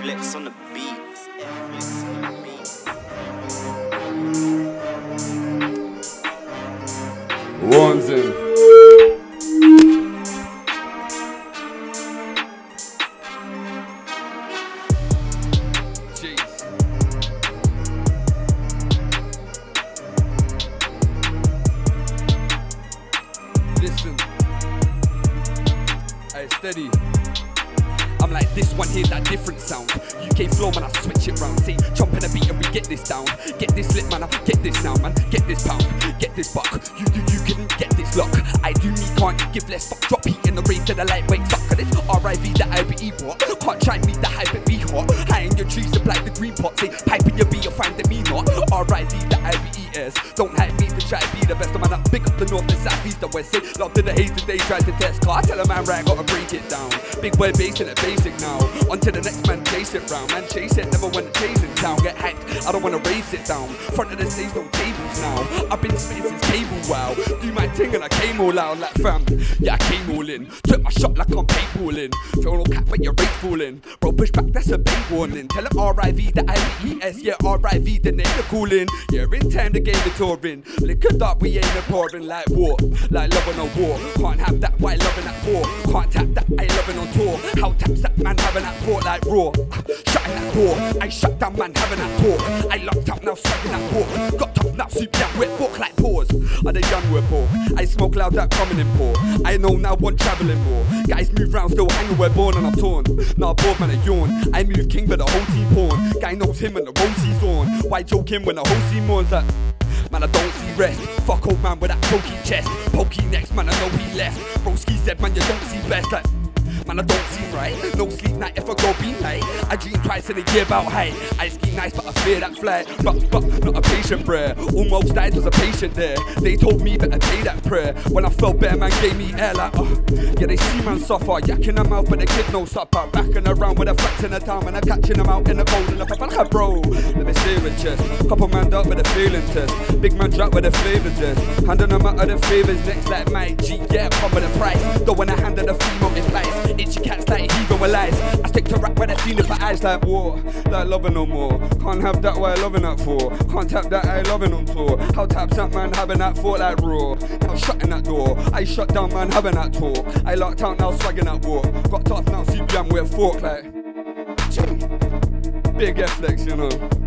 Flex on the came all out like fam. Yeah, I came all in. Took my shot like I'm paintballing. Throw no cap when your rate falling. Bro, push back, that's a big warning. Tell him RIV, the IBES. Yeah, RIV, the name they're calling. Yeah, in time the game is touring. Liquor up, we ain't a pouring like war. Like love loving a war. Can't have that white loving that poor. Can't tap that I loving on tour. How taps that man having that port like raw. Shutting that door. I shut down man having that talk. Pork? I smoke loud that coming in poor. I know now want traveling more. Guys move round still hanging where born and I'm torn. Now bored man a yawn. I move king but the whole team porn. Guy knows him and the road he's on. Why joke him when the whole team mourns that? Man, I don't see rest. Fuck old man with that pokey chest. Pokey next, man, I know he left. Broski said, man, you don't see best. Like, Man, I don't seem right. No sleep night if I go be late. I dream twice in a year about height. I ski nice, but I fear that flight. But, but, not a patient prayer. Almost died, was a patient there. They told me that I pay that prayer. When I felt better, man gave me air like, oh. Yeah, they see man suffer. Yak in the mouth, but the kid no supper. Backing around with a flex in the town, and I'm catching them out in the bowl. And I'm like, bro, let me see with chest. Couple man up with a feeling test. Big man drop with a flavor test. Handing them out of the favors next like my G. Yeah, come with the price. Don't wanna hand the fee multiplies. Itchy cats like with lies. I stick to rap when I feel it eyes like war. Like loving no more. Can't have that I loving that for. Can't tap that I loving on tour. How taps that man having that for like raw. Now shutting that door. I shut down man having that talk. I locked out now swagging that walk. Got tough now CPM with a fork like. Big F flex, you know.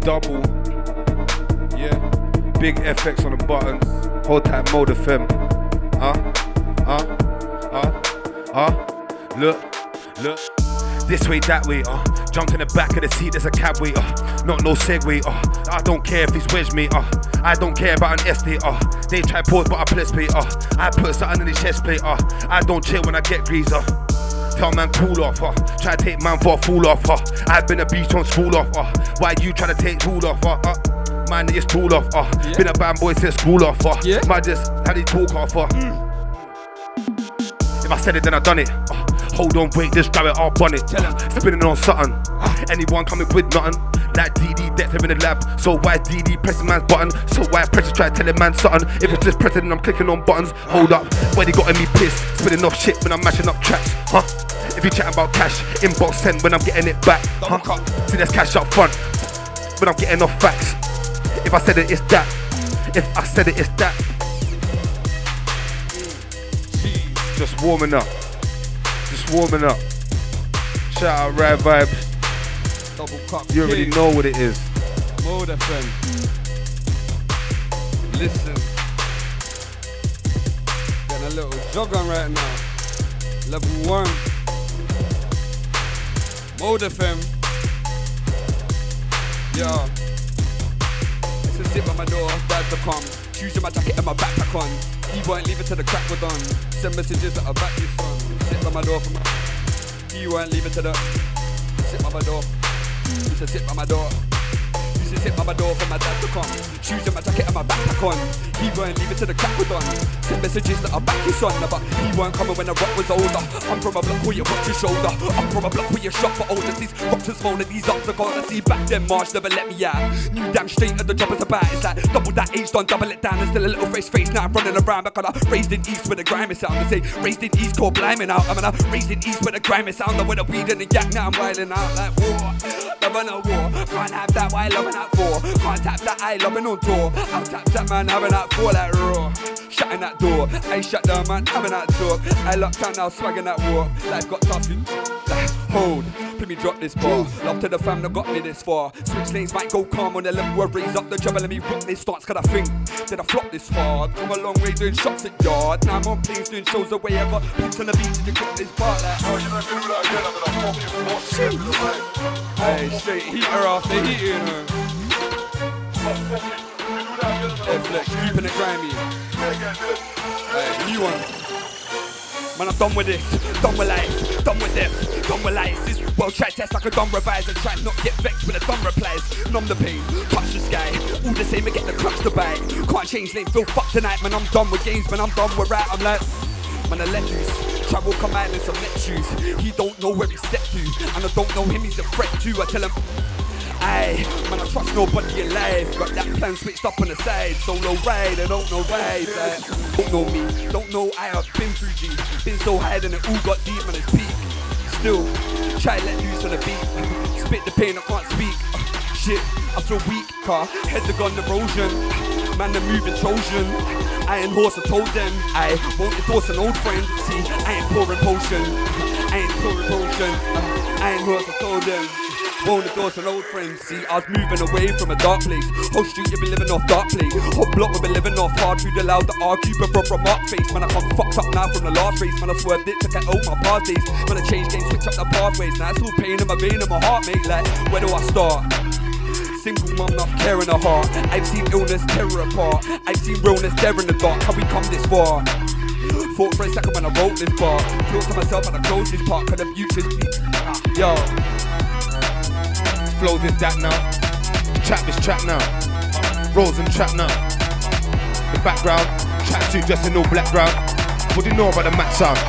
Double. Yeah. Big FX on the buttons. Hold tight mode FM. Huh? Huh? Huh? Huh? Look. Look. This way, that way, uh. Jump in the back of the seat, there's a cab way, uh. Not no segue, uh. I don't care if he's wedge me, uh. I don't care about an estate, uh. They try pause, but I press play, uh. I put something in the chest plate, uh. I don't chill when I get greased, uh. Tell man cool off, uh. Try to take man for a fool off, uh. I've been a beast on school off, uh. Why you trying to take fool off, uh? uh. Man, it's cool off, uh. Yeah. Been a bad boy since school off, uh. Yeah. Man, just had it talk off, uh. If I said it, then I done it. Uh, hold on, wait, just grab it, I'll bun it. Tell 'em. Spinning on something. Anyone coming with nothing. Like DD, death in the lab. So why DD pressing man's button? So why pressure try telling man something? If it's just pressing, then I'm clicking on buttons. Hold up, where they got in me pissed? Spinning off shit when I'm mashing up tracks, huh? If you chatting about cash, inbox sent when I'm getting it back, huh? See, there's cash up front when I'm getting off facts. If I said it, it's that. If I said it, it's that. Just warming up. Just warming up. Shout out Rad Vibes. Double cup. You already know what it is. Mode FM. Listen. Getting a little jog on right now. Level one. Mode FM. Yeah. It's a zip on my door, dad to come. Choosing my jacket and my backpack on. He won't leave it till the crack we're done. Send messages that I back this son. Sit by my door for my. He won't leave it to the. Sit by my door. He said sit by my door. He used to sit by my door for my dad to come. Shoes in my jacket and my backpack on. He weren't leaving till the crack was on. Send messages that I back his son, but he weren't coming when the rock was older. I'm from a block where you watch your shoulder. I'm from a block where you shot for older. These rocks small and these ups are gonna see back then. March never let me out. New damn straight at the job is about. It's like double that age done, double it down. And still a little face face now. I'm running around because I raised in East with a grimy sound. I say raised in East called bliming out. I'm gonna raised in East with a grimy sound. I'm with a weed and a yak now. I'm wilding out like war. Loving a war. Can't have that while loving that four. Can't tap that eye loving on tour. I'll tap that man having that four like raw. Shutting that door. I shut down man having that talk. I locked down now swagging that walk. Life got tough. Like, hold. Let me drop this ball. Love to the fam that got me this far. Switch lanes might go calm on the level raise up the trouble. Let me rock this stance. Cause I think that I flop this hard. Come a long way doing shots at yard. Now I'm on planes doing shows away. I got on the beach to drop this part. Like, you know, do that I'm you hey, straight heater after heater, you flex, keeping it grimy. Hey, new one. Man, I'm done with this, done with life, done with them, done with life. This world try test like a dumb revise and try not get vexed with a dumb replies. Numb the pain, touch the sky, all the same, I get the crux to buy. Can't change lane, feel fucked tonight, man. I'm done with games, man. I'm done with rap. I'm like, man, I let loose. Travel command and some net shoes. He don't know where he stepped to, and I don't know him. He's a threat too. I tell him. Aye, man, I trust nobody alive. Got that plan switched up on the side. Solo ride, I don't know why. Like, don't know me, don't know I have been through G. Been so high and it all got deep, man, it's peak. Still, try let loose on the beat. Spit the pain, I can't speak. Shit, I feel weak, car. Head the gun erosion. Man, the moving Trojan. Iron horse, I told them. I won't endorse an old friend. See, I ain't pouring potion. I ain't pouring potion. Iron horse, I told them. Won't endorse an old friend. See, I was moving away from a dark place. Oh, Whole street, you've been living off dark place. Whole block, we've been living off hard food. Allowed the R keeper from from mark face. Man, I come fucked up now from the last race. Man, I swerved it to get out my past days. Man, I changed games, switch up the pathways. Now it's all pain in my vein and my heart, mate. Like, where do I start? Single mum, not caring in her heart. I've seen illness tear apart. I've seen realness there in the dark. How we come this far? Thought for a second when I wrote this bar. Thought to myself when I closed this part. Cause the future's me. Ah, yo, Flows is that now. Trap is trap now. Rolls and trap now. The background, tracksuit just in all black ground. What do you know about the mat sound?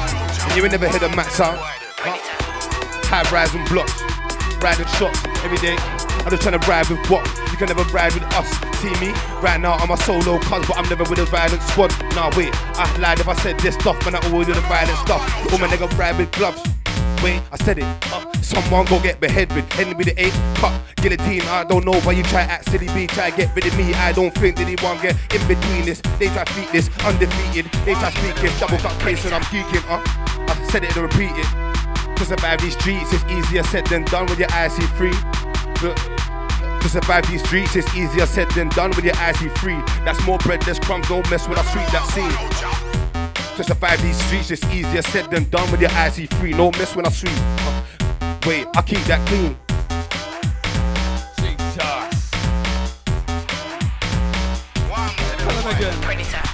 And you ain't never heard a mat sound. High rise and blocks, riding shots every day. I'm just trying to ride with what? You can never ride with us. See me right now, I'm a solo cuz, but I'm never with a violent squad. Nah, wait, I lied if I said this stuff, man. I always do the violent stuff. All my nigga ride with gloves. Wait, I said it. Uh, someone go get beheaded. With the eight cut guillotine. I don't know why you try act silly B. Try get rid of me. I don't think anyone get in between this. They try beat this undefeated. They try speaking double cut case and I'm geeking. Uh, I said it and repeat it. To survive these streets, it's easier said than done with your eyes see free. To survive these streets, it's easier said than done with your eyes see free. That's more bread, less crumbs. Don't mess with a street that scene. To survive these streets, it's easier said than done with your eyes see free. No mess when I sweep. Uh, wait, I keep that clean. tell him again.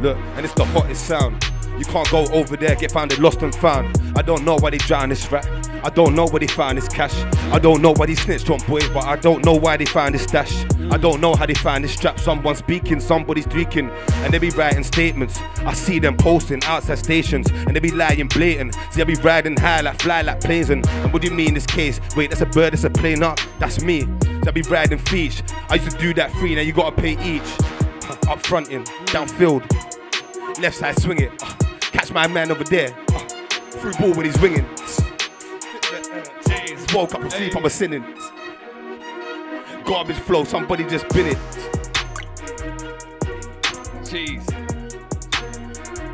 Look, and it's the hottest sound. You can't go over there, get found it lost and found. I don't know why they drown this rap. I don't know where they found this cash. I don't know why they snitched on boys, but I don't know why they found this stash. I don't know how they find this strap. Someone's speaking, somebody's tweaking, and they be writing statements. I see them posting outside stations, and they be lying blatant. See, I be riding high like fly like planes, and, and what do you mean in this case? Wait, that's a bird, that's a plane, up. That's me. So I be riding feet. I used to do that free, now you gotta pay each. Up front, fronting, downfield, left side swing it. Uh, catch my man over there. Uh, through ball when he's winging. Woke up from sleep, I'm a sinning. Garbage flow, somebody just bin it. Jeez.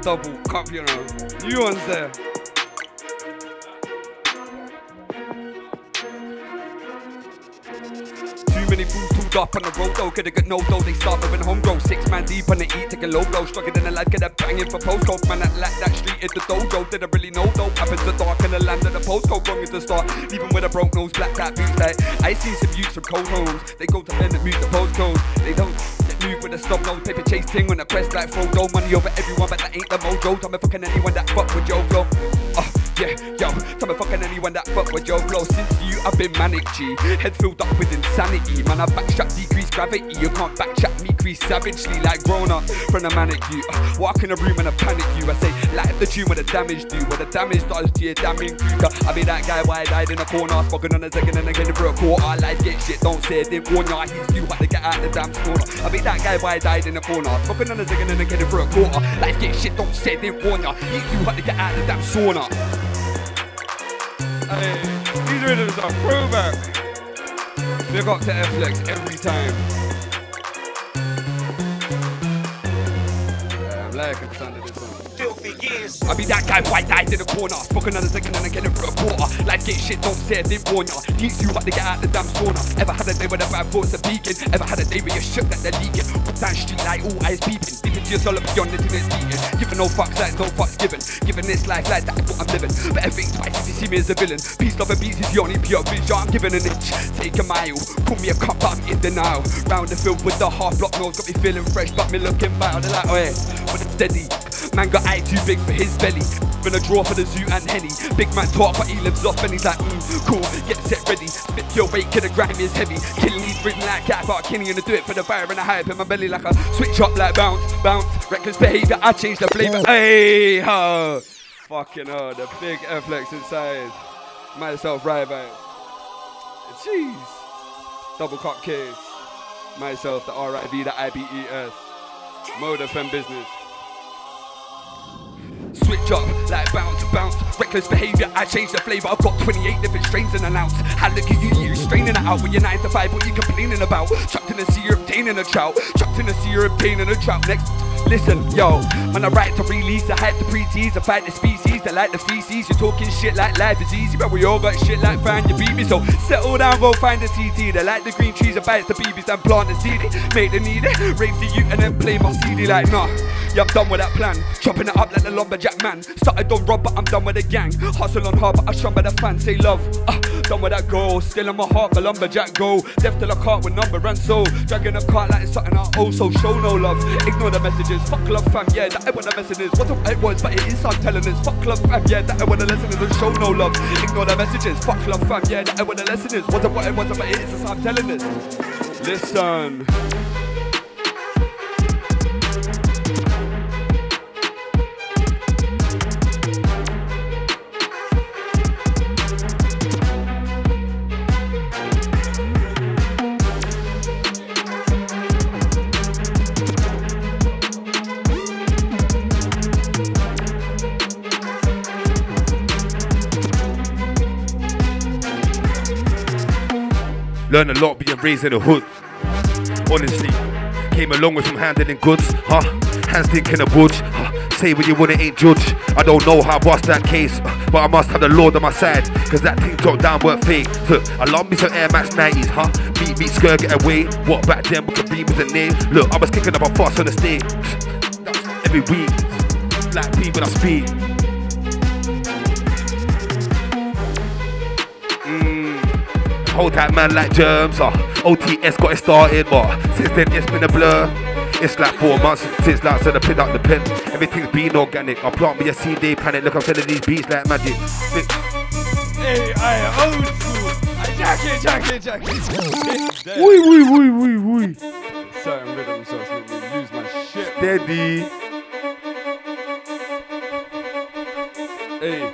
Double cup, you know. Ones there. Many fools pulled up on the road though. Coulda got no dough, they start moving home grow. Six man deep on the eat, taking low blow. Struggling in the lad, get a banging for postcode. Man, that like that street is the dojo. Didn't really know though. Happens to dark in the land of the postcode. Wrong is the start. Even with a broke nose, black cat boots. Like I see some youths from cold homes. They go to bend and mute the postcode. They don't get moved with a stop nose paper chase ting on the quest like Frodo. Money over everyone, but that ain't the mojo. Tell me fucking anyone that fuck with Joe flow. Uh, yeah, yo, tell me fucking anyone that fuck with Joe flow. Since you, I've been manic G. Head filled up with insanity. Man, I backtrack, decrease gravity. You can't backtrack me, crease savagely like grown up from the manic you. Uh, walk in a room and I panic you. I say, like the tune with the damage do. What the damage does to your damning creature. I be that guy I died in a corner. Spoken on a second and again for a quarter. Life get shit, don't say it, didn't warn ya. He's too hot to get out the damn corner. I be that guy I died in a corner. Spoken on a second and again for a quarter. Life get shit, don't say it, didn't warn ya. He's too hot to get out the damn sauna. Hey, these rhythms are throwback. Big up to F-Lex every time. Years. I be that guy white died in the corner. Spoke another second and I get it for a quarter. Life get shit, don't say it, didn't warn ya. He's you hot to get out the damn sauna. Ever had a day where the bad thoughts are peaking? Ever had a day where you're shook that they're leaking? Walk down street like all eyes peeping. Deep into your soul beyond the timid speaking. Giving no fucks like no fucks given. Giving this life like that's what I'm living. Better think twice if you see me as a villain. Peace, love, and beats is the only pure vision. I'm giving an inch, take a mile. Call me a cup, but I'm in denial. Round the field with the half block nose, got me feeling fresh, but me looking bad. They're like, oh yeah, but it's steady. Man got eye too big for his belly. Been a draw for the zoo and henny. Big man talk, but he lives off and he's like, mm, cool, get set ready. Spit your weight, kid, the grime is heavy. Killing these rhythm like cat, but Kenny and I do it for the fire and the hype in my belly like a switch up like bounce, bounce. Reckless behavior, I change the flavor. Hey, ho. Fucking oh, the big F-Lex inside. Myself, right back. Jeez. Double cock kids. Myself, the R-I-B, the I-B-E-S. Mode FM business. Switch up, like bounce, to bounce. Reckless behavior, I change the flavor. I've got 28 different strains in an ounce. How look at you, you straining it out with your 9 to 5. What you complaining about? Chucked in the sea, you're obtaining a trout. Chucked in the sea, you're obtaining a trout. Next, listen, yo. Man, I right to release, I hype, the pre-tease, the fight the species, the like the feces. You're talking shit like life is easy, but we all got shit like fan, you beat me. So settle down, go find the TT. They like the green trees, the bites, the BBs, and plant the CD. Make the need it, rape the youth, and then play my CD like, nah. Yeah, I'm done with that plan. Chopping it up like the lumberjack man. Started on rob, but I'm done with the gang. Hustle on hard, but I shun by the fans. Say love. Uh, done with that goal. Still in my heart, the lumberjack go. Death till a cart with number and soul. Dragging a cart like it's something I owe. So show no love. Ignore the messages. Fuck love, fam. Yeah, that ain't what the message is. What it was, but it is I'm telling us. Fuck love, fam. Yeah, that ain't what the lesson is. And show no love. Ignore the messages. Fuck love, fam. Yeah, that ain't what the lesson is. Wasn't what it was, but it is. I'm telling us. Listen. Learn a lot being raised in the hood. Honestly, came along with some handling goods, huh? Hands thinking a budge, huh? Say what you want, it ain't judge. I don't know how I bust that case, uh, but I must have the Lord on my side. Cause that thing dropped down, weren't fake. Look, I love me some Air Max 90s, huh? Beat, me, skirt, get away. What back then, what could be with the name? Look, I was kicking up a fuss on the stage. Every week, black people I speak. Hold that man like germs. Uh, OTS got it started, but since then it's been a blur. It's like four months since last time I picked up the pen. Everything's been organic. I plant me a CD planet. Look, I'm selling these beats like magic. Hey, I old school. I jack it, jack it, jack it. Wee, wee, wee, wee, wee. Certain rhythms just make me lose my shit. Steady. Hey.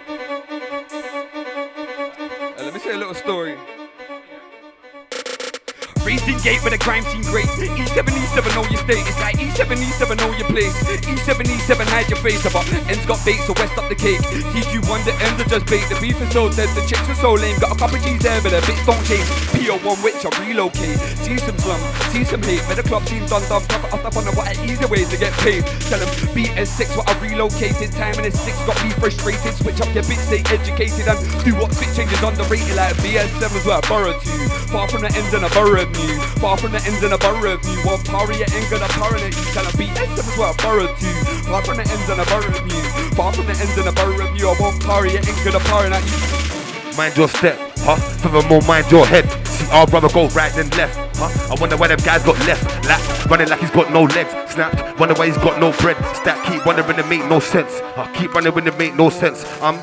Let me say a little story. Raised in gate with a crime scene great. E7, E7, know your state. It's like E7, E7, know your place. E7, E7, hide your face. About ends got bait, so west up the cake. TQ1, the ends are just bait. The beef is so dead, the chicks are so lame. Got a couple G's there, but the bits don't change. PO1, which I relocate. See some slums, see some hate. But the club scene done dumb. It off up on the what an easy way to get paid. Tell them BS6, what I relocated. Time in the six got me frustrated. Switch up your bits, stay educated. And do what fit changes underrated. Like BS7's where I borrowed to. Far from the ends and I borrowed new. Far from the ends and a borough of new. One party at end gonna power it. You cannot be S is what I borrowed to. Far from the ends and a borough of new. Far from the ends and a borough of new. I won't party at end gonna power at you. Mind your step, huh? Furthermore, mind your head. See our brother go right then left, huh? I wonder why them guys got left. Like, running like he's got no legs. Snapped, wonder why he's got no bread. Stack, keep wondering it make no sense. Uh, keep running when it make no sense. Um,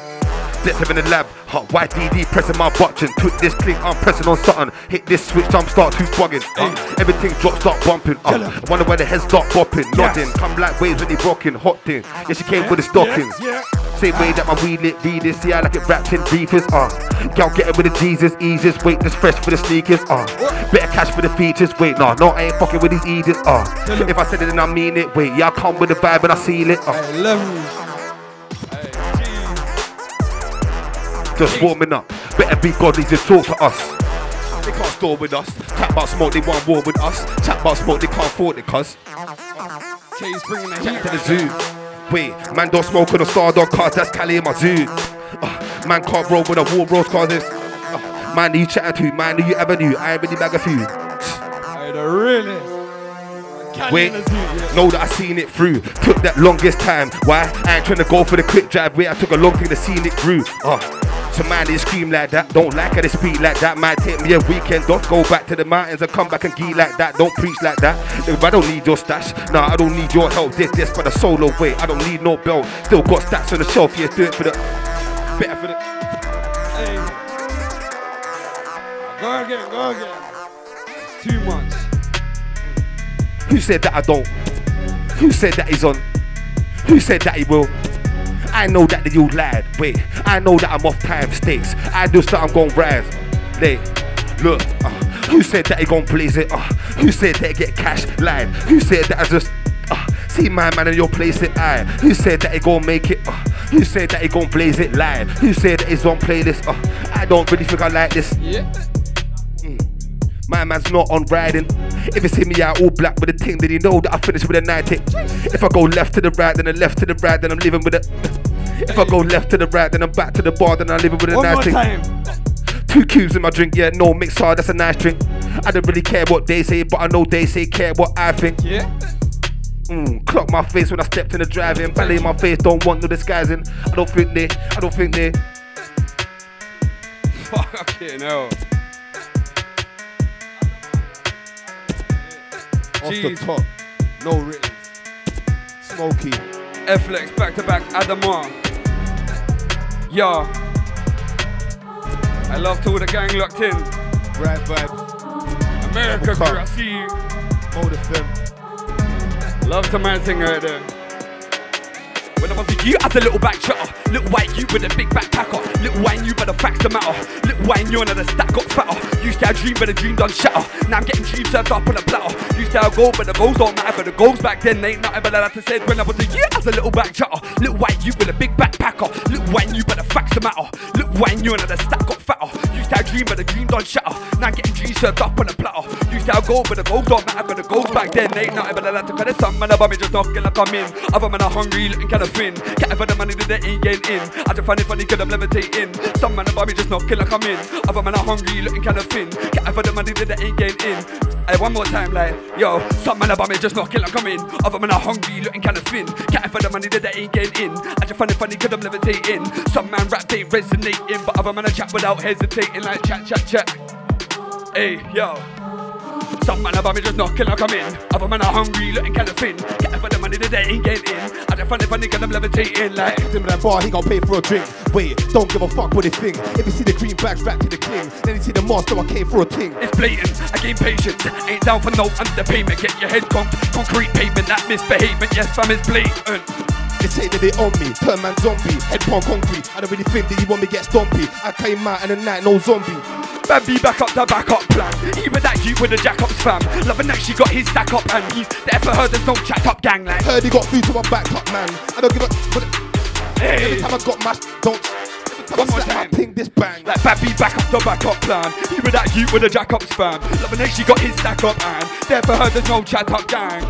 Let's have in the lab, hot YDD pressing my button. Tweak this click, I'm pressing on something. Hit this switch, I'm start to bugging. Uh, everything drops, start bumping. Uh, wonder why the heads start bopping, nodding. Come like waves when they rocking, hot thing. Yeah, she came with the stockings. Same way that my weed lit read this, see I like it wrapped in briefers, uh. Y'all get it with the Jesus, easiest, wait, this fresh for the sneakers, uh. Better cash for the features, wait, nah, no, I ain't fucking with these eaters, uh. If I said it then I mean it, wait, yeah, I come with the vibe and I seal it, uh. Just warming up, better be godly, to talk to us. They can't store with us. Chat about smoke, they want war with us. Chat about smoke, they can't afford it, cuz. K's bringing the heat to the zoo. Wait, man don't smoke on a star dog cars, that's Cali in my zoo. Uh, man can't roll with a war rose car, this. Uh, man, who you chatting to? Man, who you ever knew? I ain't really bag a few. Hey, the realest. Wait, in the zoo, yeah. know that I seen it through. Took that longest time. Why? I ain't trying to go for the quick drive. Wait, I took a long thing to see it through. Uh, so man, they scream like that. Don't like how they speak like that. Might take me a weekend. Don't go back to the mountains and come back and gee like that. Don't preach like that. If I don't need your stash. Nah, I don't need your help. This, this for the solo way. I don't need no belt. Still got stats on the shelf. Yeah, do it for the better for the. Hey. Go again, go again. It's too much. Who said that I don't? Who said that he's on? Who said that he will? I know that you lied. Wait, I know that I'm off time stakes. I do that I'm gon' rise. Hey, look. Uh, who said that he gon' blaze it? Uh, who said that he get cash? Lied. Who said that I just uh, see my man in your place it? I. Who said that he gon' make it? Uh, who said that he gon' blaze it? Lied. Who said that he's on playlist? Uh, I don't really think I like this. Yeah. My man's not on riding. If you see me out all black with a ting, then you know that I finish with a 90. If I go left to the right, then I left to the right, then I'm living with a. If I go left to the right, then I'm back to the bar, then I'm living with a One nice time. Two cubes in my drink, yeah, no mix hard, that's a nice drink. I don't really care what they say, but I know they say care what I think. Yeah. Mm, clock my face when I stepped in the driving. Ballet in my face, don't want no disguising. I don't think they, I don't think they. Fucking hell. Off Jeez. the top, no written. Smoky. Flex back to back Adama. Yeah. I love to all the gang locked in. Right vibe. America crew, I see you. Mode FM. Love to my thing right there. When I was with you as a little back chutter, little white you with a big backpacker, little wine you better facts the matter, little wine you and the stack got fatter. Used to have dream but the dream done shatter. Now I'm getting dreams served up on a platter. Used to have gold but the goals don't matter. But the goals back then ain't nothing but that I said when I was a year as a little back chutter, little white you with a big backpacker, little wine you better facts the matter, little wine you and the stack got fatter. Used to have dream but the dream done shatter. Now I'm getting dreams served up on a platter. Used to have gold but the goals don't matter. But the goals back then ain't nothing but that. Cause there's some man above me just knocking like I'm in. Other man are hungry looking kinda thin. Can't for the money that they ain't getting in. I just find it funny cause I'm levitating. Some man above me just knocking like I'm in. Other man are hungry looking kinda thin. Can't for the money that they ain't getting in. Hey, one more time, like, yo, some man above me just knocking like I'm in. Other man are hungry looking kinda thin. Can't for the money that they ain't getting in. I just find it funny cause I'm levitating. Some man rap ain't resonating, but other man a chat without hesitating, like chat, chat, chat. Hey, yo. Some man above me just knocking like I'm in. Other man are hungry, looking kinda thin. Getting for the money that they ain't getting in. I just find it funny cause I'm levitating like. Him in that bar, he gon' pay for a drink. Wait, don't give a fuck what they think. If you see the green bags wrapped in the cling, then you see the monster, I came for a ting. It's blatant, I gain patience. Ain't down for no underpayment. Get your head conked, concrete pavement. That misbehavement, yes, fam, is blatant. They say that they on me, turn man zombie, head pound concrete. I don't really think that you want me get stompy. I came out in the night, no zombie. Bambi back up the backup plan. Even that you with the jackups fam. Loving that she got his stack up and he's there for her. There's no chat up gang like. Heard he got food to my back up, man. I don't give a. But every Hey, time I got mashed, don't. One I more my time. ping, this bang. like Bambi back up the backup plan. Even that you with the jackups fam. Loving that she got his stack up and there for her. There's no chat up gang.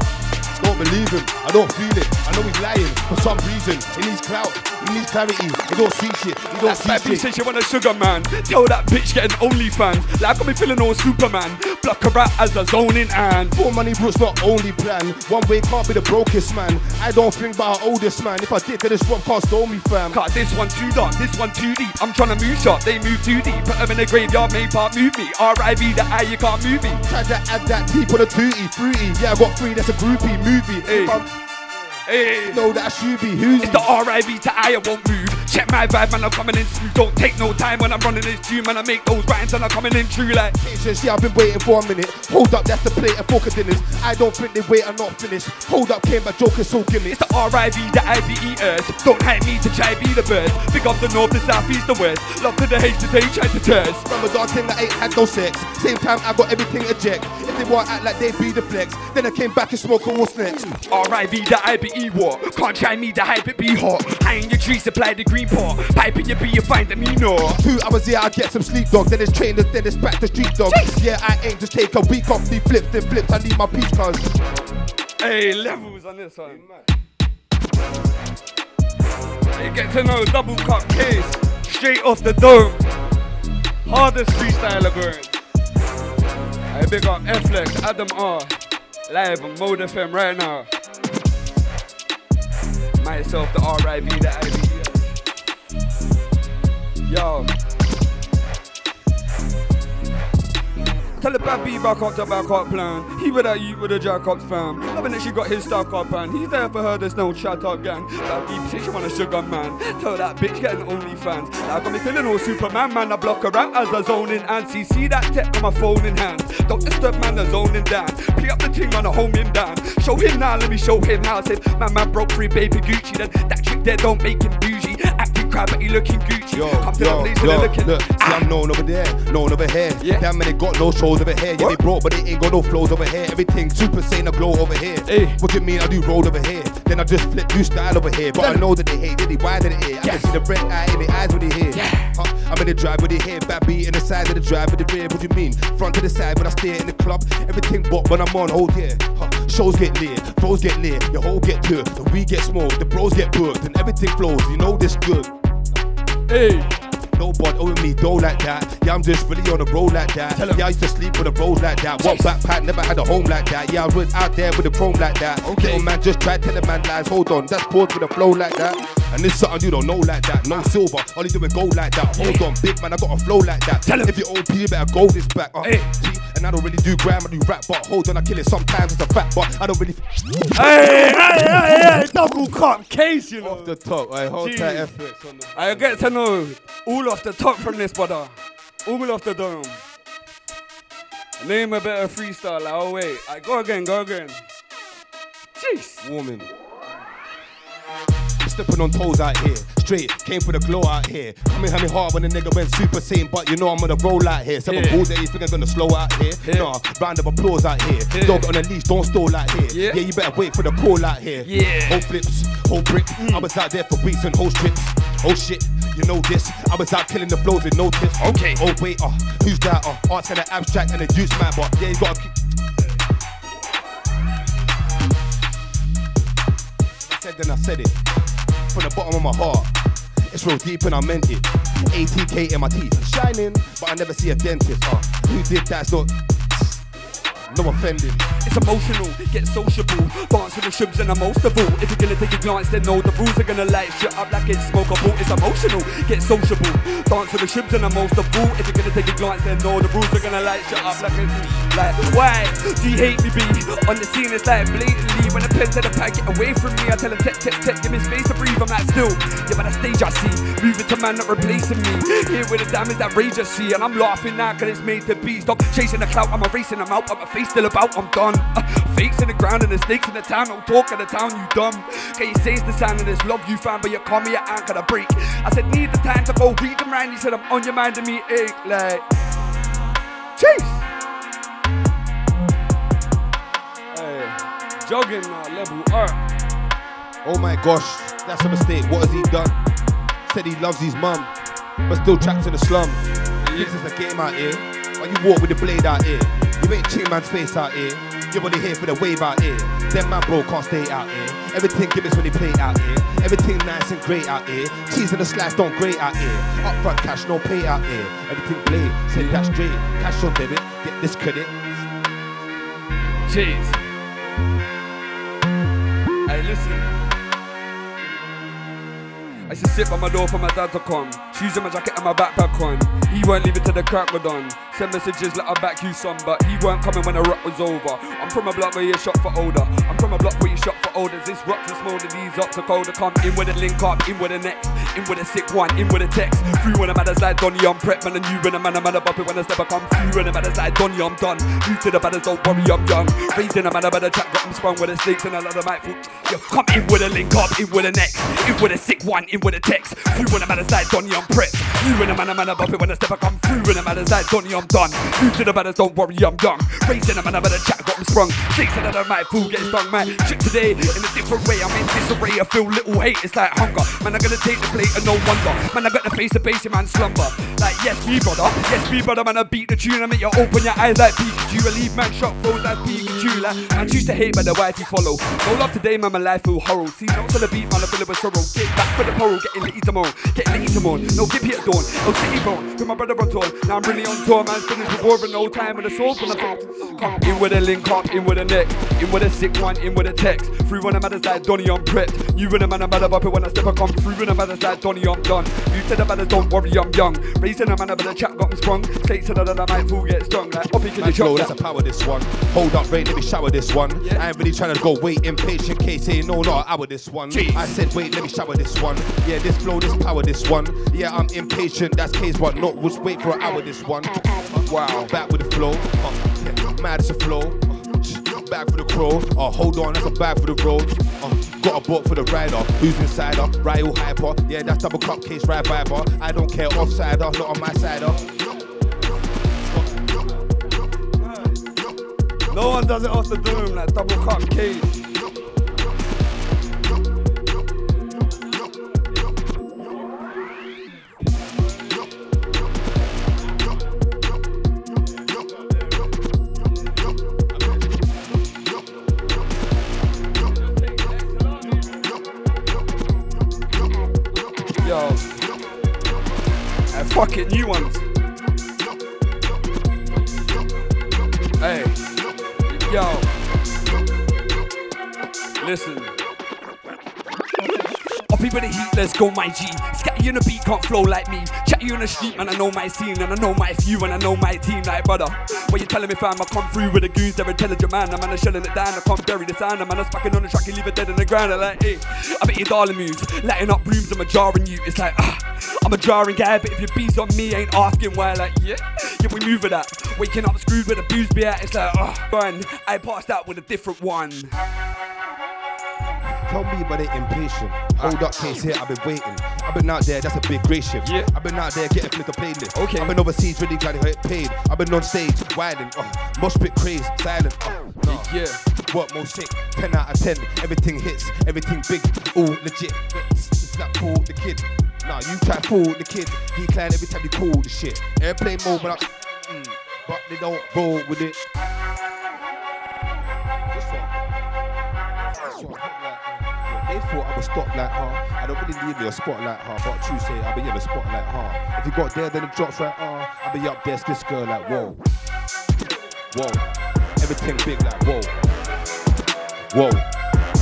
Don't believe him, I don't feel it. I know he's lying for some reason. He needs clout, he needs clarity. He don't see shit, he don't That bad see bitch shit. said she want a sugar man. Tell that bitch getting OnlyFans. Like I got me feeling all Superman. Block her out as a zoning and. Poor money roots not only plan. One way can't be the brokest man. I don't think about our oldest man. If I did, then this one can't stole me, fam. Cut this one too dark, this one too deep. I'm trying to move short, they move too deep. Put them in the graveyard, main part move me. R.I.V. the eye, you can't move me. Tried to add that T for the tootie, fruity. Yeah, I got three, that's a groupie movie. Hey. Hey. know that should be, who's It's the R.I.V. to I, I won't move. Check my vibe, man, I'm coming in smooth. Don't take no time when I'm running this tune, man. I make those rhymes and I'm coming in true like. Patience, yeah, I've been waiting for a minute. Hold up, that's the plate of fork of dinners. I don't think they wait, I'm not finished. Hold up, came back joking, so gimme. It's the R.I.V. the IBES. Don't hate me to try be the best. Big up the north, the south, east, the west. Love to the H to they try to test. Ramadan thing that ain't had no sex. Same time, I got everything eject. If they want act like they be the flex, then I came back and smoke a what's next. R.I.V. the IBE war. Can't try me, the hype it be hot. High in your tree, supply the Pipe in your B, you find me no. Two hours, here, I get some sleep, dog. Then it's trainers, then it's back to street, dog. Yeah, I ain't just take a week off, the flips, then flips. I need my peace, cuz. Hey, levels on this one. Hey, get to know double cup case. Straight off the dome. Hardest freestyler going. Hey, big up F-Lex, Adam R. Live on Mode FM right now. Myself, the R.I.V., the I.V. Yo. Tell the bad B back up to back up plan. He with that you with a jack up fam. Loving that she got his stuck up and he's there for her, there's no chat up gang. That B say she want a sugar man. Tell that bitch getting OnlyFans. Like got me feeling all Superman man. I block her out as a zoning and see see that tech on my phone in hand. Don't disturb man, the zoning down. Play up the ting man, I hold him down. Show him now, let me show him how. Said my man broke free baby Gucci. Then that chick there don't make him bougie. Crab but he looking Gucci. Yo, Come to the yo, place and yo, they looking. look, see I'm ah. known over there, known over here. Yeah. Damn man, they got no shows over here. Yeah, What? they broke, but they ain't got no flows over here. Everything super sane, a glow over here. Hey. What you mean I do roll over here? Then I just flip new style over here. But I know that they hate, that they wide in the ear. I Yes. can see the red eye in the eyes when they hear. Yeah. Huh? I'm in the drive with the hair, bad beat in the side of the drive with the rear. What do you mean? Front to the side when I stay in the club. Everything bop when I'm on, oh yeah. Huh? Shows get lit, flows get lit, your whole get took, the we get smoked, the bros get booked, and everything flows. You know this good. Hey. No bud over me, don't like that. Yeah, I'm just really on the road like that. Yeah, I used to sleep with a road like that. One backpack, never had a home like that. Yeah, I was out there with a chrome like that. Okay. Little man just tried telling man lies. Hold on, that's pause with a flow like that. And this something you don't know like that. No silver, only doing gold like that. Hold on, big man, I got a flow like that. Tell 'em. If you're OP, you better go this back. Uh, Hey. And I don't really do gram, I do rap, but hold on, I kill it sometimes. It's a fact, but I don't really Hey, hey, hey, hey, double cup case, you know. off the top. I hold tight efforts on the. I get to know all off the top from this brother. All off the dome. Name a better freestyle. Oh wait, I go again, go again. Jeez. warming. Stepping on toes out here, straight, came for the glow out here. Coming at me hard when the nigga went super sane, but you know I'm gonna roll out here. Seven Yeah. balls that you think I'm gonna slow out here. Yeah. Nah, round of applause out here. Yeah. Dog on the leash, don't stall out here. Yeah. yeah, you better wait for the call out here. Yeah. Mm. Whole flips, whole brick. I was out there for weeks and whole strips. Oh shit, you know this. I was out killing the flows with no tips. Okay. Oh wait, uh, who's that? Uh, arts and the abstract and the juice man, but yeah, you gotta keep. I said then I said it from the bottom of my heart. It's real deep and I meant it. ATK in my teeth, shining, but I never see a dentist. Uh, who did that's not no offending. It's emotional, get sociable. Dance with the shubs and I'm most of all. If you're gonna take a glance, then know the rules are gonna light shit up like it's smokeable. It's emotional, get sociable. Dance with the shubs and I'm most of all. If you're gonna take a glance, then know the rules are gonna light shit up like it's like why do you hate me? Be on the scene, it's like blatantly when I pen to the pack, get away from me. I tell them tech, tech, tech, give me space to breathe. I'm like still, yeah, but the stage I see, moving to man not replacing me. Here with the damage that rage I see, and I'm laughing now 'cause it's made to be. Stop chasing the clout, I'm erasing them out, but my face still about, I'm done. Uh, fakes in the ground and the stakes in the town, no talk of the town, you dumb. Can you say it's the sound of this love you found, but you call me, your ain't gonna break. I said, need the time to go read them round. He said, I'm on your mind and me ache like. Chase! Hey, jogging now, level up. Oh my gosh, that's a mistake. What has he done? Said he loves his mum, but still trapped in the slums. This is a game out here. Why you walk with the blade out here? You ain't ching man's face out here. You only here for the wave out here. Them man bro can't stay out here. Everything gimmicks when they play out here. Everything nice and great out here. Cheese and the slice don't grate out here. Upfront cash, no pay out here. Everything blade, said that's straight. Cash on debit, get this credit. Jeez. Hey, listen. I used to sit by my door for my dad to come. Shoes in my jacket and my backpack on. He won't leave it till the crack were done. Send messages let I back you some, but he weren't coming when the rock was over. I'm from a block where you shot for older. I'm from a block where you shot for older. This rock's and smolder, these up to colder. Come in with a link up, in with a next, in with a sick one, in with a text. Through when I'm at like Donny, I'm prep, man, and you when I'm man, I'm man, bop it when I step, I come through when I'm at like Donny, I'm done. You to the baddest, don't worry, I'm young. Raising a man, about a chat, got him sprung with the snakes and a lot of my foot. Yeah, come in with a link up, in with a next, in with a sick one, in with a text. Through when I'm at like Donny, I'm prep. You when I'm man, I'm man, bop it when I step, I come through when I'm at like Donny, I'm done. You to the baddest, don't worry, I'm young. Raising a man, about a chat, got him sprung. Snakes and a my fool get stung, man. Shit today in a different way, I'm in disarray. I feel little hate, it's like hunger. Man, I'm gonna take the plate and no wonder. Man, I got the face to face, man, slumber. Like, yes, me, brother. Yes, me, brother, man, I beat the tune. I make you open your eyes like Pikachu. I leave man shot froze like Pikachu. Like, man, choose to hate, but the wife you follow. No love today, man, my life will horror. See, not to the beat, man, I feel it with sorrow. Get back for the pole, getting litty tomorrow. Getting litty tomorrow. No give here at dawn. No city bone. With my brother on tour. Now I'm really on tour, man. Finished with war and no time with a sword. Gonna come in with a link up, in with a neck. In with a sick one, in with a text. Through when I'm at the side, Donny, I'm prepped. You when I'm at a man, up it when I step, I come through when I'm at the side, Donny, I'm done. You to the baddest, don't worry, I'm young. Raising a man, but the chat got me sprung. States to the other, I might fool get strong. Like, up, you can Man, flow, chop that's a power this one. Hold up, rain, let me shower this one. Yeah. I ain't really trying to go wait impatient case saying no, not an hour this one. Jeez. I said wait, let me shower this one. Yeah, this flow, this power this one. Yeah, I'm impatient, that's case but not just wait for an hour this one. Wow, back with the flow. Uh, mad as a flow. Uh, Back for the crow. Uh, hold on, that's a bag for the road. Uh, got a book for the rider. Who's inside her? Ryle hyper. Yeah, that's double cup case reviver. I don't care offside, not on my side. Uh. No one does it off the doom, like double cup let's go, my G. Scatter you in the beat, can't flow like me. Chat you in the street, man, I know my scene, and I know my few, and I know my team, like brother. What you telling me, fam? I come through with the goons, they're intelligent, man. I'm man, shelling it down, I can't bury the sound. I'm man, I'm spacking on the track, you leave it dead in the ground. I'm like, hey, I bet your darling moves, lighting up rooms, I'm a jarring you. It's like, ah, I'm a jarring guy, but if your bees on me, ain't asking why, like, yeah, yeah, we move with that. Waking up screwed with a booze be at, it's like, ah, fun. I passed out with a different one. Tell me about it impatient. Hold up case here, I've been waiting. I've been out there, that's a big grey shift. Yeah. I've been out there getting flipped a playlist. Okay. I've been overseas, really glad it paid. I've been on stage, wilding, oh, mosh pit craze, silent, oh, no. Yeah. What more sick? 10 out of 10, everything hits, everything big, all legit. It's that fool the kid. Nah, you try to fool the kid. Decline every time you call the shit. Airplane mode, but I, mm, but they don't roll with it. This one. This one, uh, They thought I was stop like her. I don't really need me a spot like her, but say I'll be in a spot like. If you got there, then it drops right her. I'll be up there, this girl like whoa, whoa. Everything big like whoa, whoa.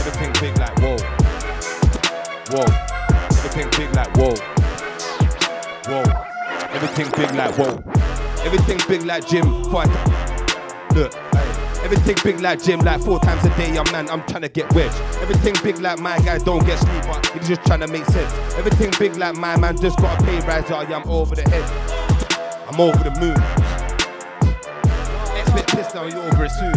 Everything big like whoa, whoa. Everything big like whoa, whoa. Everything big like whoa. Everything big like. Fight. Look. Everything big like gym, like four times a day, I'm man, I'm trying to get wedged. Everything big like my guy, don't get sleep, but he's just trying to make sense. Everything big like my man, just got a pay rise, yeah, I'm over the head. I'm over the moon. Expect piss now, you're over it soon.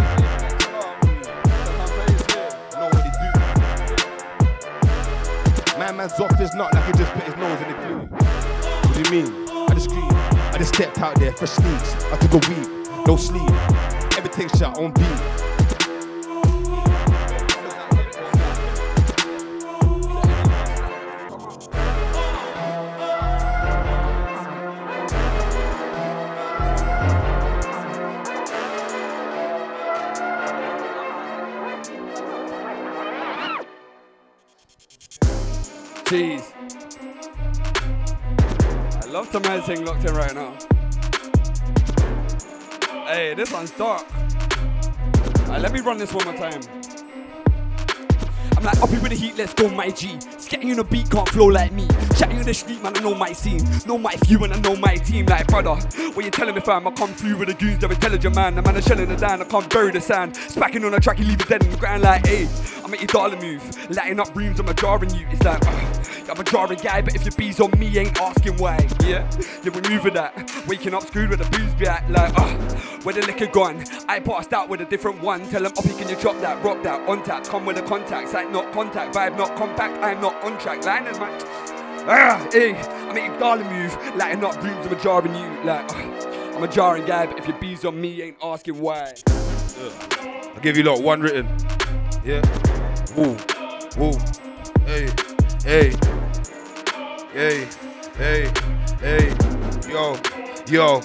My man's off his nut like he just put his nose in the glue. What do you mean? I just scream. I just stepped out there for sneaks. I took a week, no sleep everything on beat. Jeez. I love the man locked in right now. Hey, this one's dark. Alright, let me run this one more time. I'm like, up here with the heat, let's go, my G. Sketting on the beat, can't flow like me. Chatting on the street, man, I know my scene. Know my few and I know my team. Like, brother, what you telling me, fam? I come through with the goons, they're intelligent, man. The man is shelling the down, I can't bury the sand. Spacking on the track, you leave it dead in the ground, like, hey, I make your dollar move. Lighting up rooms, I'm a jarring you. It's like, uh, I'm a jarring guy, but if your bees on me, ain't asking why. Yeah, you're removing that. Waking up screwed with the booze be at, like, uh, where the liquor gone? I passed out with a different one. Tell them, Uppy, can you chop that, rock that, on tap, come with the contacts, like not contact, vibe not compact, I'm not on track, line and match. Ah, hey, I make your darling move, lighting up rooms, I'm a jarring you, like, uh, I'm a jarring guy, but if your bees on me, ain't asking why. I'll give you lot one written. Yeah. Woo. Woo. Hey. Hey. Hey. Hey. Hey. Yo. Yo.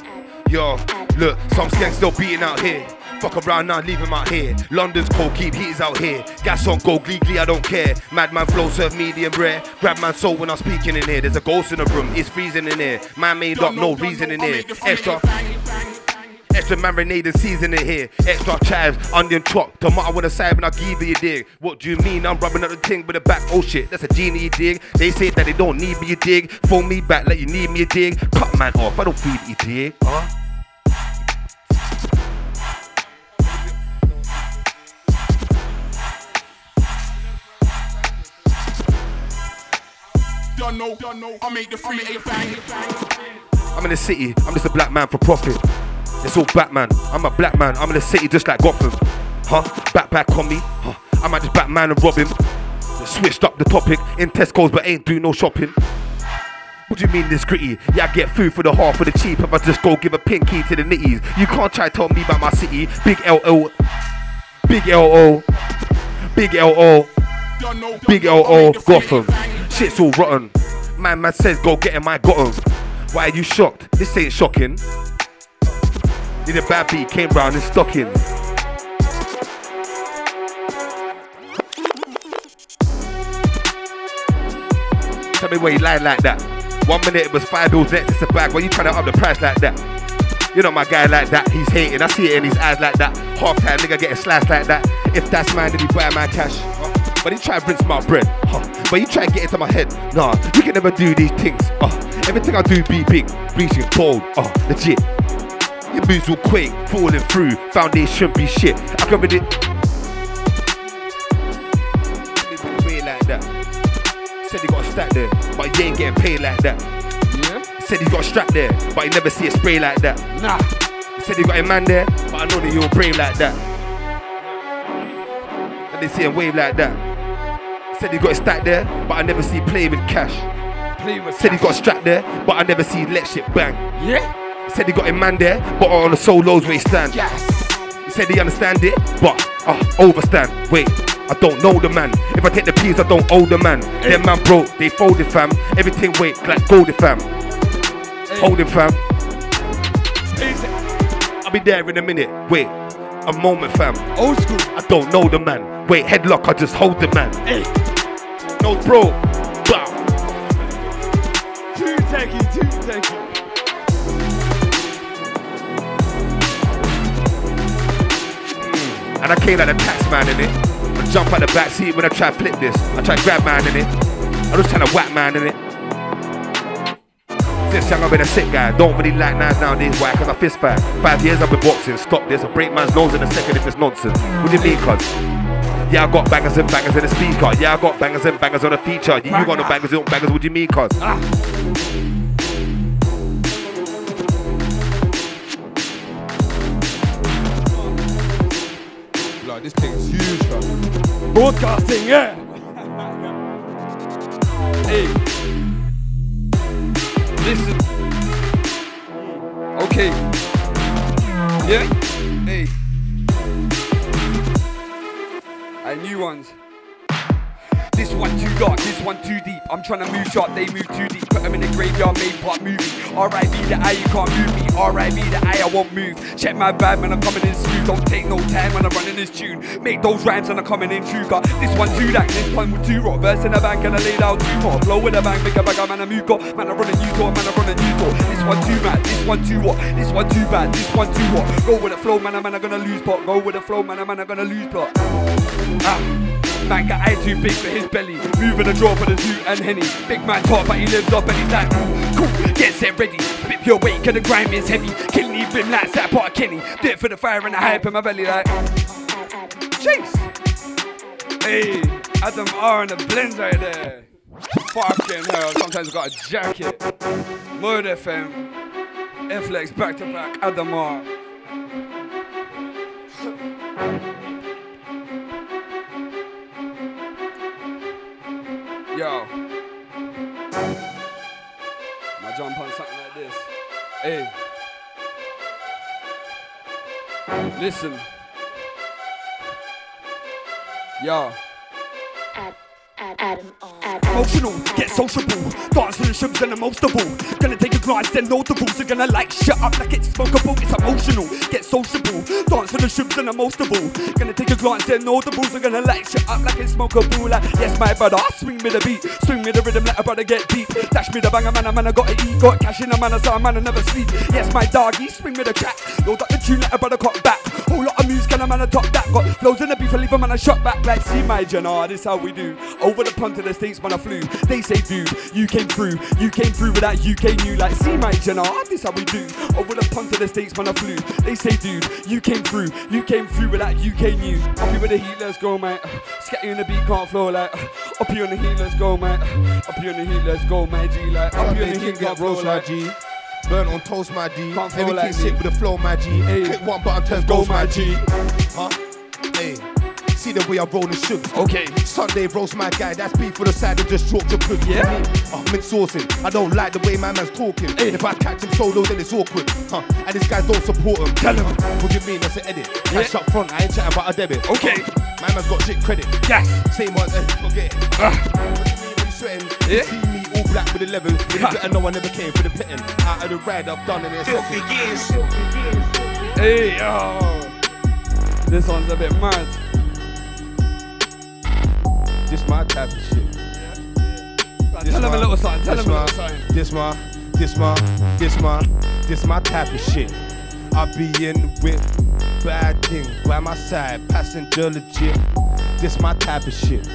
Yo. Look, some skanks still beating out here. Fuck around now, leave him out here. London's cold, keep heaters out here. Gas on go, glee glee, I don't care. Madman flow, serve medium rare. Grab my soul when I'm speaking in here. There's a ghost in the room, it's freezing in here. Man made up, no reason in here. Extra. Extra marinated seasoning here. Extra chives, onion chop. Tomato with a side when I give you a dig. What do you mean? I'm rubbing up the ting with the back. Oh shit, that's a genie you dig. They say that they don't need me a dig. Phone me back like you need me a dig. Cut man off, I don't feed you dig. Huh? Don't know, don't know. I make the free eight bang. I'm in the city, I'm just a black man for profit. It's all Batman. I'm a black man, I'm in the city just like Gotham. Huh? Backpack on me. Huh? I might just Batman and rob him. Switched up the topic in Tesco's, but ain't do no shopping. What do you mean this gritty? Yeah, I get food for the half for the cheap if I just go give a pin key to the nitties. You can't try to tell me about my city. Big LO. Big LO. Big LO. Big LO. Gotham. Shit's all rotten. Man, man says go get him, I got him. Why are you shocked? This ain't shocking. Need a bad beat, came round in stockings. Tell me why you lying like that. One minute it was five bills, next it's a bag. Why you trying to up the price like that? You're not my guy like that. He's hating. I see it in his eyes like that. Half time nigga getting slashed like that. If that's mine, then he buy my cash. But he try to rinse my bread. Huh? But you try to get into my head. Nah, you can never do these things. Uh, everything I do be big, bleaching bold. Uh, legit. Your moves will quake, falling through. Foundation be shit. I really. Way like that. Said he got a stack there, but he ain't getting paid like that. Yeah? Said he got a strap there, but he never see a spray like that. Nah. Said he got a man there, but I know that he'll brave like that. And they see him wave like that. Said he got a stack there, but I never see play with cash. Play with Said he got a strap there, but I never see let shit bang. Yeah? Said he got a man there, but on the solos where he stand. Yes. He said he understand it, but uh, overstand. Wait, I don't know the man. If I take the piece, I don't owe the man. Them man broke, they folded fam. Everything wait like golden fam. Holding fam. I'll be there in a minute. Wait, a moment fam. Old school. I don't know the man. Wait, headlock, I just hold the man. Hey. No bro. And I came like a tax man in it. I jump out the back seat when I try to flip this. I try to grab man in it. I just trying to whack man in it. Since young I've been a sick guy. Don't really like knives nowadays. Why? Cause I fist fight. Five years I've been boxing. Stop this. I break man's nose in a second if it's nonsense. What do you mean, cuz? Yeah, I got bangers and bangers in the speaker. Yeah, I got bangers and bangers on the feature. You, you got no bangers and bangers. What do you mean, cuz? Like, this thing's huge, fam. Broadcasting, yeah. hey. Listen. Okay. Yeah. Hey. I new ones. This one too dark, this one too deep. I'm trying to move sharp, they move too deep. Put them in the graveyard, made part movie. R.I.B. the eye, you can't move me. R.I.B. the eye, I won't move. Check my vibe when I'm coming in smooth. Don't take no time when I'm running this tune. Make those rhymes and I'm coming in true. Got this one too dark, this one with two rock. Verse in the bank and I laid out two more. Blow with a bang, make a bag, man, I move. Man, I run a new tour, man, I run a new tour. one too mad, this one too what, this one too bad, this one too what. Go with the flow, man, a man, I'm gonna lose pot. Go with the flow, man, a man, I'm gonna lose plot. Ah. Man got eye too big for his belly. Moving a draw for the zoo and henny. Big man talk, but he lives up and he's like, "Mm, cool, get set ready. Spit your weight, cause the grime is heavy. Killing these brim like that part of Kenny. It for the fire and the hype in my belly, like. Jeez. Hey, Adamar and the blends right there. Fucking hell, sometimes I got a jacket. Mode FM. Flex back to back, Adamar. Yo. I jump on something like this. Hey. Listen. Yo. Adam on. Emotional, get sociable. Dance to the shrimps and the most of all. Gonna take a glance, then know the rules. Are gonna like shut up like it's smokeable. It's emotional, get sociable. Dance to the shrimps and the most of all. Gonna take a glance, then know the rules. Are gonna like shut up like it's smokeable. Like, yes, my brother, I swing me the beat. Swing me the rhythm, let a brother get deep. Dash me the banger, man, a man, I gotta eat. Got cash in a man, so a man, I never sleep. Yes, my doggy, swing me the track. Load up the tune, let a brother cut back. Whole lot of music, and a man, I top that. Got flows in the beef, I leave a man, I shot back. Like, see my Jenna, this how we do. Over the pond to the states, man, I flew. They say, dude, you came through. You came through with that UK new. Like, see my Jenna, this how we do. Over the pond to the states, man, I flew. They say, dude, you came through. You came through with that UK new. Up here with the heat, let's go, mate. Scatty in the beat, can't flow like. Up here on the heat, let's go, mate. Up here on the heat, let's go, my G. Like, up here on the heat, can't flow like. G. Burn on toast, my D. Can't flow Everything like sick with the flow, my G. Hey. Click one button, turns Go, my G. G. Huh? Hey. See the way I roll the sugar. Okay. Sunday roast my guy, that's beef for the side and just chalk your cookie. Yeah. I'm in sourcing. I don't like the way my man's talking. Hey. If I catch him solo, then it's awkward. Huh? And these guys don't support him. Tell him. What do you mean? That's an edit. Cash Yeah. up front, I ain't chatting about a debit. Okay. My man's got shit credit. Yes. Same one, eh, forget it. Ah. What do you mean you sweating? Yeah. All black with 11. You Ha. better know I never came for the petting. Out of the ride, I've done it in a second. Hey, yo. This one's a bit mad. This my type of shit. This Tell him a little something. Tell this him a my- little something. This my, this my, this my, this my type of shit. I be in whip, bad thing by my side, passenger legit. This my type of shit.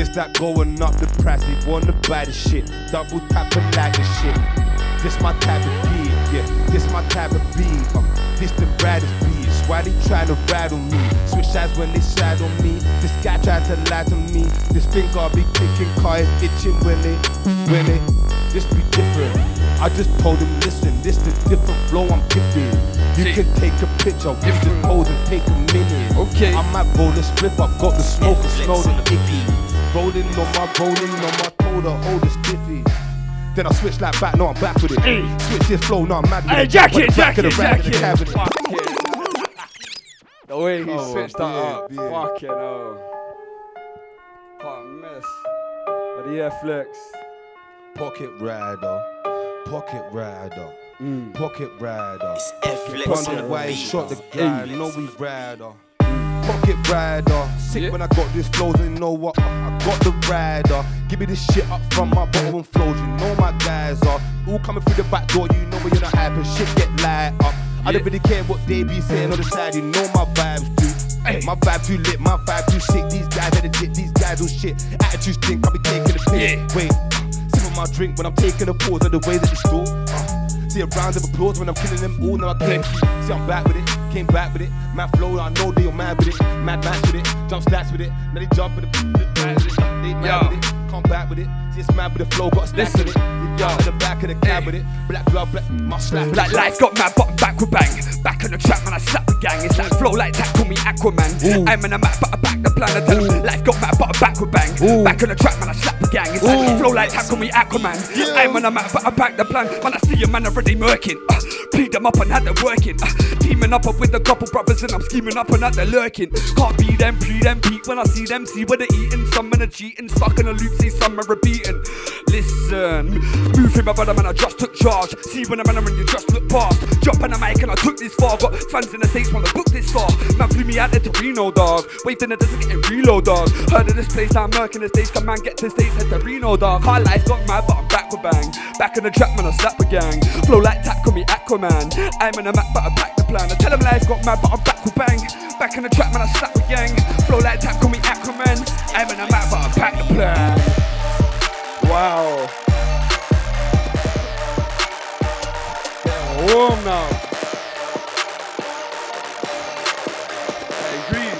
This that going up the price, they wanna buy the shit. Double tapping like the shit. This my type of beat, yeah. This my type of beat. Uh, this the brightest beats. Why they trying to ride on me? Switch sides when they side on me. This guy tried to lie to me. This finger be kicking, car is itching when they, when it? This be different. I just told him, listen, this the different flow I'm giving. You can take a picture, just Different. pose and take a minute. Okay. I might roll a split, I've got the smoke and smell the the icky. Beat. Rolling on my, rolling on my toe, the hold stiffy. Then I switch like back, no, I'm back with it. Hey. Switch this flow, no, I'm mad with Hey, it. jacket, Put the back of jacket, the rag in the jacket. cabinet. Fucking. The way he Oh, switched that yeah, up. yeah. Fucking hell. Can't miss. But yeah, flex. Pocket rider, pocket rider, Mm. pocket rider. It's F-Flex on the why he beat. shot the guy, Hey. know we rider. Pocket rider, sick Yeah. when I got this flows and you know what? I got the rider. Give me this shit up from my bottom flows. You know my guys are all coming through the back door. You know when you're not happy. shit get light up. I don't really care what they be saying on the side. You know my vibes do. Hey. My vibe too lit, my vibe too sick. These guys are legit, these guys all shit. Attitude stink, I be taking the piss. Yeah. Wait, sip on my drink when I'm taking a pause of the way that they store. Uh, see a round of applause when I'm killing them all. Now I keep. See I'm back with it, came back with it. Man flow, I know they all mad with it. Mad match with it, jump stats with it. Now they jump with it, they mad with it. They mad with it, back with it. It's mad with the flow, got stacks Listen. with it. Yo, at the back of the cab with it. Black glove, black my slap. Like life got mad, but I'm back with bang. Back on the track, man, I slap the gang. It's like flow like that, call me Aquaman. I'm in a map, but I back the plan. I tell 'em, life got mad, but I'm back with bang. Back on the track, man, I slap the gang. It's like flow like that, call me Aquaman. I'm on a map, but I back the plan. When I see a man already murking, uh, plead them up and had them working. Uh, teaming up with a couple brothers and I'm scheming up and at the lurking. Can't be them, pre them peak when I see them, see where they eating some man are cheating. Stuck in a loop, see are repeating. Listen, moving my brother, man, I just took charge. See when I'm a man when you just look past. Jump on the mic and I took this far. Got fans in the States wanna book this far. Man flew me out there to Reno, dog. Waved in the desert getting reload, dog. Heard of this place, now I'm murking the stage. Come man, get to the States, head to Reno, dog. High life got mad, but I'm back with bang. Back in the trap, man, I slap a gang. Flow like tap, call me Aquaman. I'm in the map, but I pack the plan. I tell them life got mad, but I'm back with bang. Back in the trap, man, I slap a gang. Flow like tap, call me Aquaman. I'm in the map, but I pack the plan. Wow. Warm now. Hey.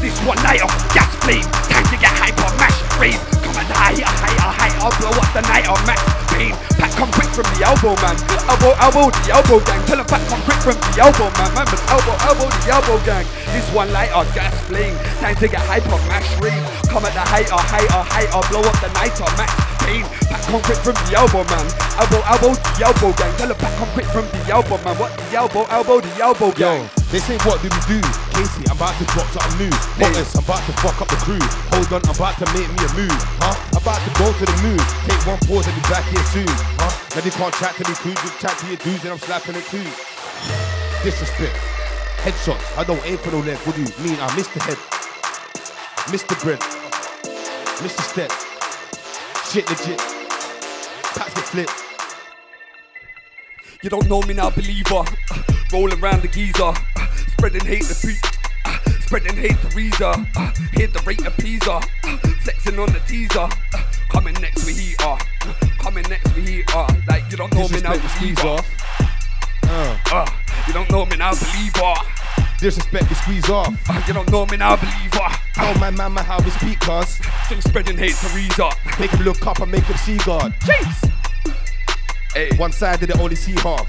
This one night of gas flame. Time to get hyper, mash, rave. Higher, higher, higher. I'll blow up the night on max pain. Pack come quick from the elbow, man. Elbow, elbow, the elbow gang. Tell him pack come quick from the elbow, man. Man, but elbow, elbow, the elbow gang. This one light of gas flame. Time to get hype on mash, rave. Come at the higher, oh, higher, oh, higher. Blow up the night on max pain. Pack come quick from the elbow, man. Elbow, elbow, the elbow gang. Tell him pack come quick from the elbow, man. What the elbow, elbow, the elbow gang. Yo, they say what do we do? Casey, I'm about to drop something new. Buttons, I'm about to fuck up the crew. Hold on, I'm about to make me a move. Huh? I'm about to go to the moon. Take one pause and be back here soon. Huh? Now they can't chat to me crew, just chat to your dudes and I'm slapping it too. Disrespect. Headshots. I don't aim for no leg. What do you mean? I missed the head. Missed the bread. Missed the step. Shit legit. Pats get flipped. You don't know me now, believer. Rolling around the geezer. Spreading hate to pe- Spreading hate to Reza. Hit the rate of Pisa. Flexing on the teaser. Coming next we heater. Coming next we heater. Like you don't know me now, Disrespect the squeeze believer. Uh, Uh, you don't know me now, believer. disrespect the squeeze off. Uh, you don't know me now, believer. Oh my man, my how we speak, cuz. Still spreading hate to Reezer. Make him look up and make him see God. Jeez. Hey, One side did it only see half.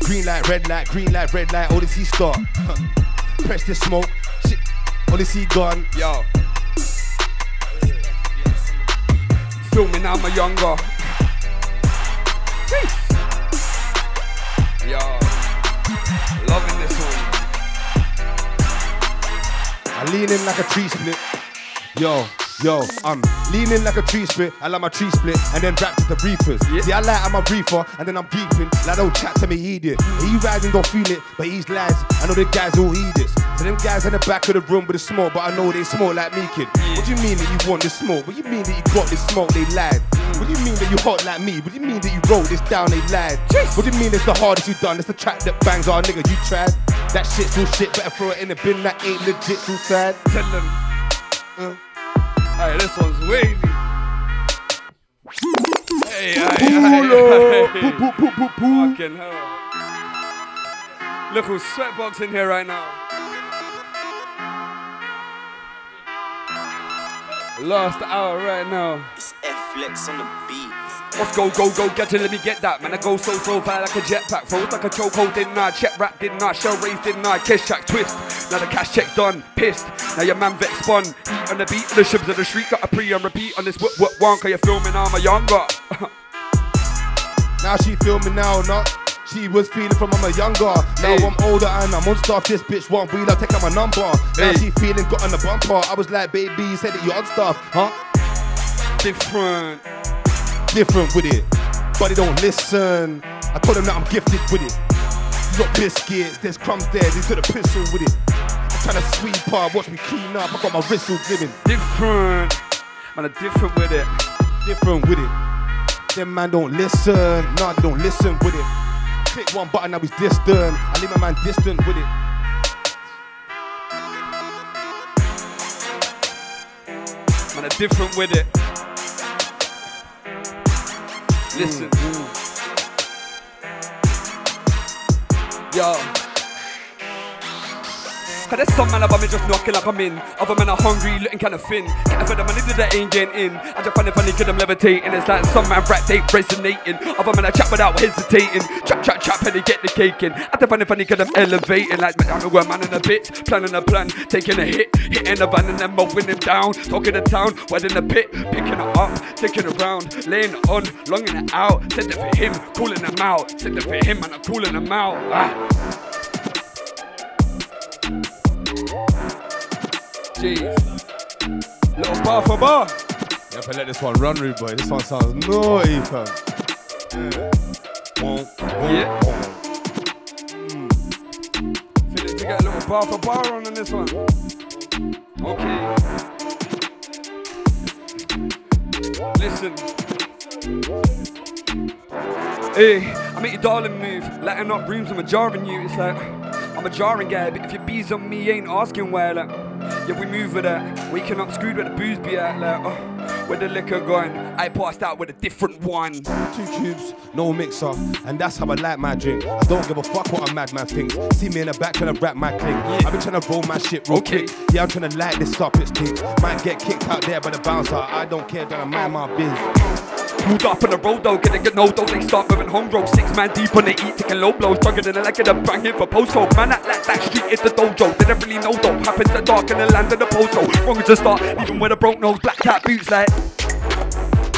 Green light, red light, green light, red light, only see start. Press the smoke, shit, only see gone. yo. Now, I'm younger. Jeez. Yo, loving this one. I lean in like a tree split. Yo, yo, I'm leaning like a tree split. I like my tree split and then rap to the reefers. Yeah. See, I like I'm a reefer and then I'm beeping. Like, don't chat to me, idiot. He riding, don't feel it, but he's lads. I know the guys all eat this. So them guys in the back of the room with the smoke, but I know they smoke like me, kid. What do you mean that you want this smoke? What do you mean that you got this smoke? They lied. What do you mean that you hot like me? What do you mean that you wrote this down? They lied. What do you mean it's the hardest you done? It's the track that bangs our nigga. You tried. That shit's all shit. Better throw it in the bin. That ain't legit. Too sad. Tell them. Uh. Hey, this one's wavy. Hey, hey, Poo, hey, hey. poo, poo, poo, poo. Fucking hell. Look who's sweatbox in here right now. Last hour right now. It's F-Flex on the beat. Let's go, go, go, get it, let me get that. Man, I go so, so far like a jetpack. Froze like a chokehold, didn't I? Check rap, didn't I? Shell raise, didn't I? Cash check, twist. Now the cash check done, pissed. Now your man vex spun. Heat on the beat, the shibs of the street. Got a pre and repeat on this what, what, one. Cause you're filming, I'm a younger. Now she me now, not. She was feeling from I'm a younger. Now Hey. I'm older and I'm on stuff. This bitch want wheeler, take out my number. Now Hey. she feeling got on the bumper. I was like, baby, you said that you on stuff, huh? Different. Different with it, but they don't listen. I told them that I'm gifted with it. You got biscuits, there's crumbs there. They took the pistol with it. I'm trying to sweep up, watch me clean up. I got my wrist all glimming. Different. Man, I'm different with it. Different with it. Them man don't listen. Nah, they don't listen with it. Click one button, now he's distant. I leave my man distant with it. Man, I'm different with it. Listen. Mm, mm. Yo. Cause there's some man above me just knocking like I'm in. Other men are hungry, looking kinda thin. Getting for the money that ain't getting in. I just find it funny cause I'm levitating. It's like some man rap tape resonating. Other men I chat without hesitating. Trap, trap, trap, and they get the cake in. I just find it funny cause I'm elevating. Like I'm a man in a bit, planning a plan, taking a hit, hitting the van and then mowing him down. Talking the town, wet in the pit, picking it up, taking it around, laying it on, longing it out. Said it for him, calling him out. Said it for him and I'm calling him out. Ah. Jeez. Little bar for bar. You have to let this one run, rude boy. This one sounds naughty, fam. Yeah. Yeah. won't. Mm. Feeling to get a little bar for bar on in this one. Okay. Listen. Hey, I make your darling move, letting up rooms, I'm a jarring you. It's like, I'm a jarring guy, but if your bees on me, ain't asking why. Like, yeah, we move with that. Waking up screwed where the booze be at. Like, oh, where the liquor going? I passed out with a different one. Two tubes, no mixer, and that's how I like my drink. I don't give a fuck what a madman thinks. See me in the back trying to rap my click. I've been trying to roll my shit real Okay. quick. Yeah, I'm trying to light this up, it's things. Might get kicked out there by the bouncer. I don't care, that I mind my business. Pulled up on the road though, getting good no though. They start moving home road. Six man deep on the eat, taking low blows. Drugging in the leg of the bang here for post hole. Man, that, that, that street is the dojo. Didn't really know though. Happens to dark in the land of the post hole. Wrong a start, even with a broke nose. Black cat boots like.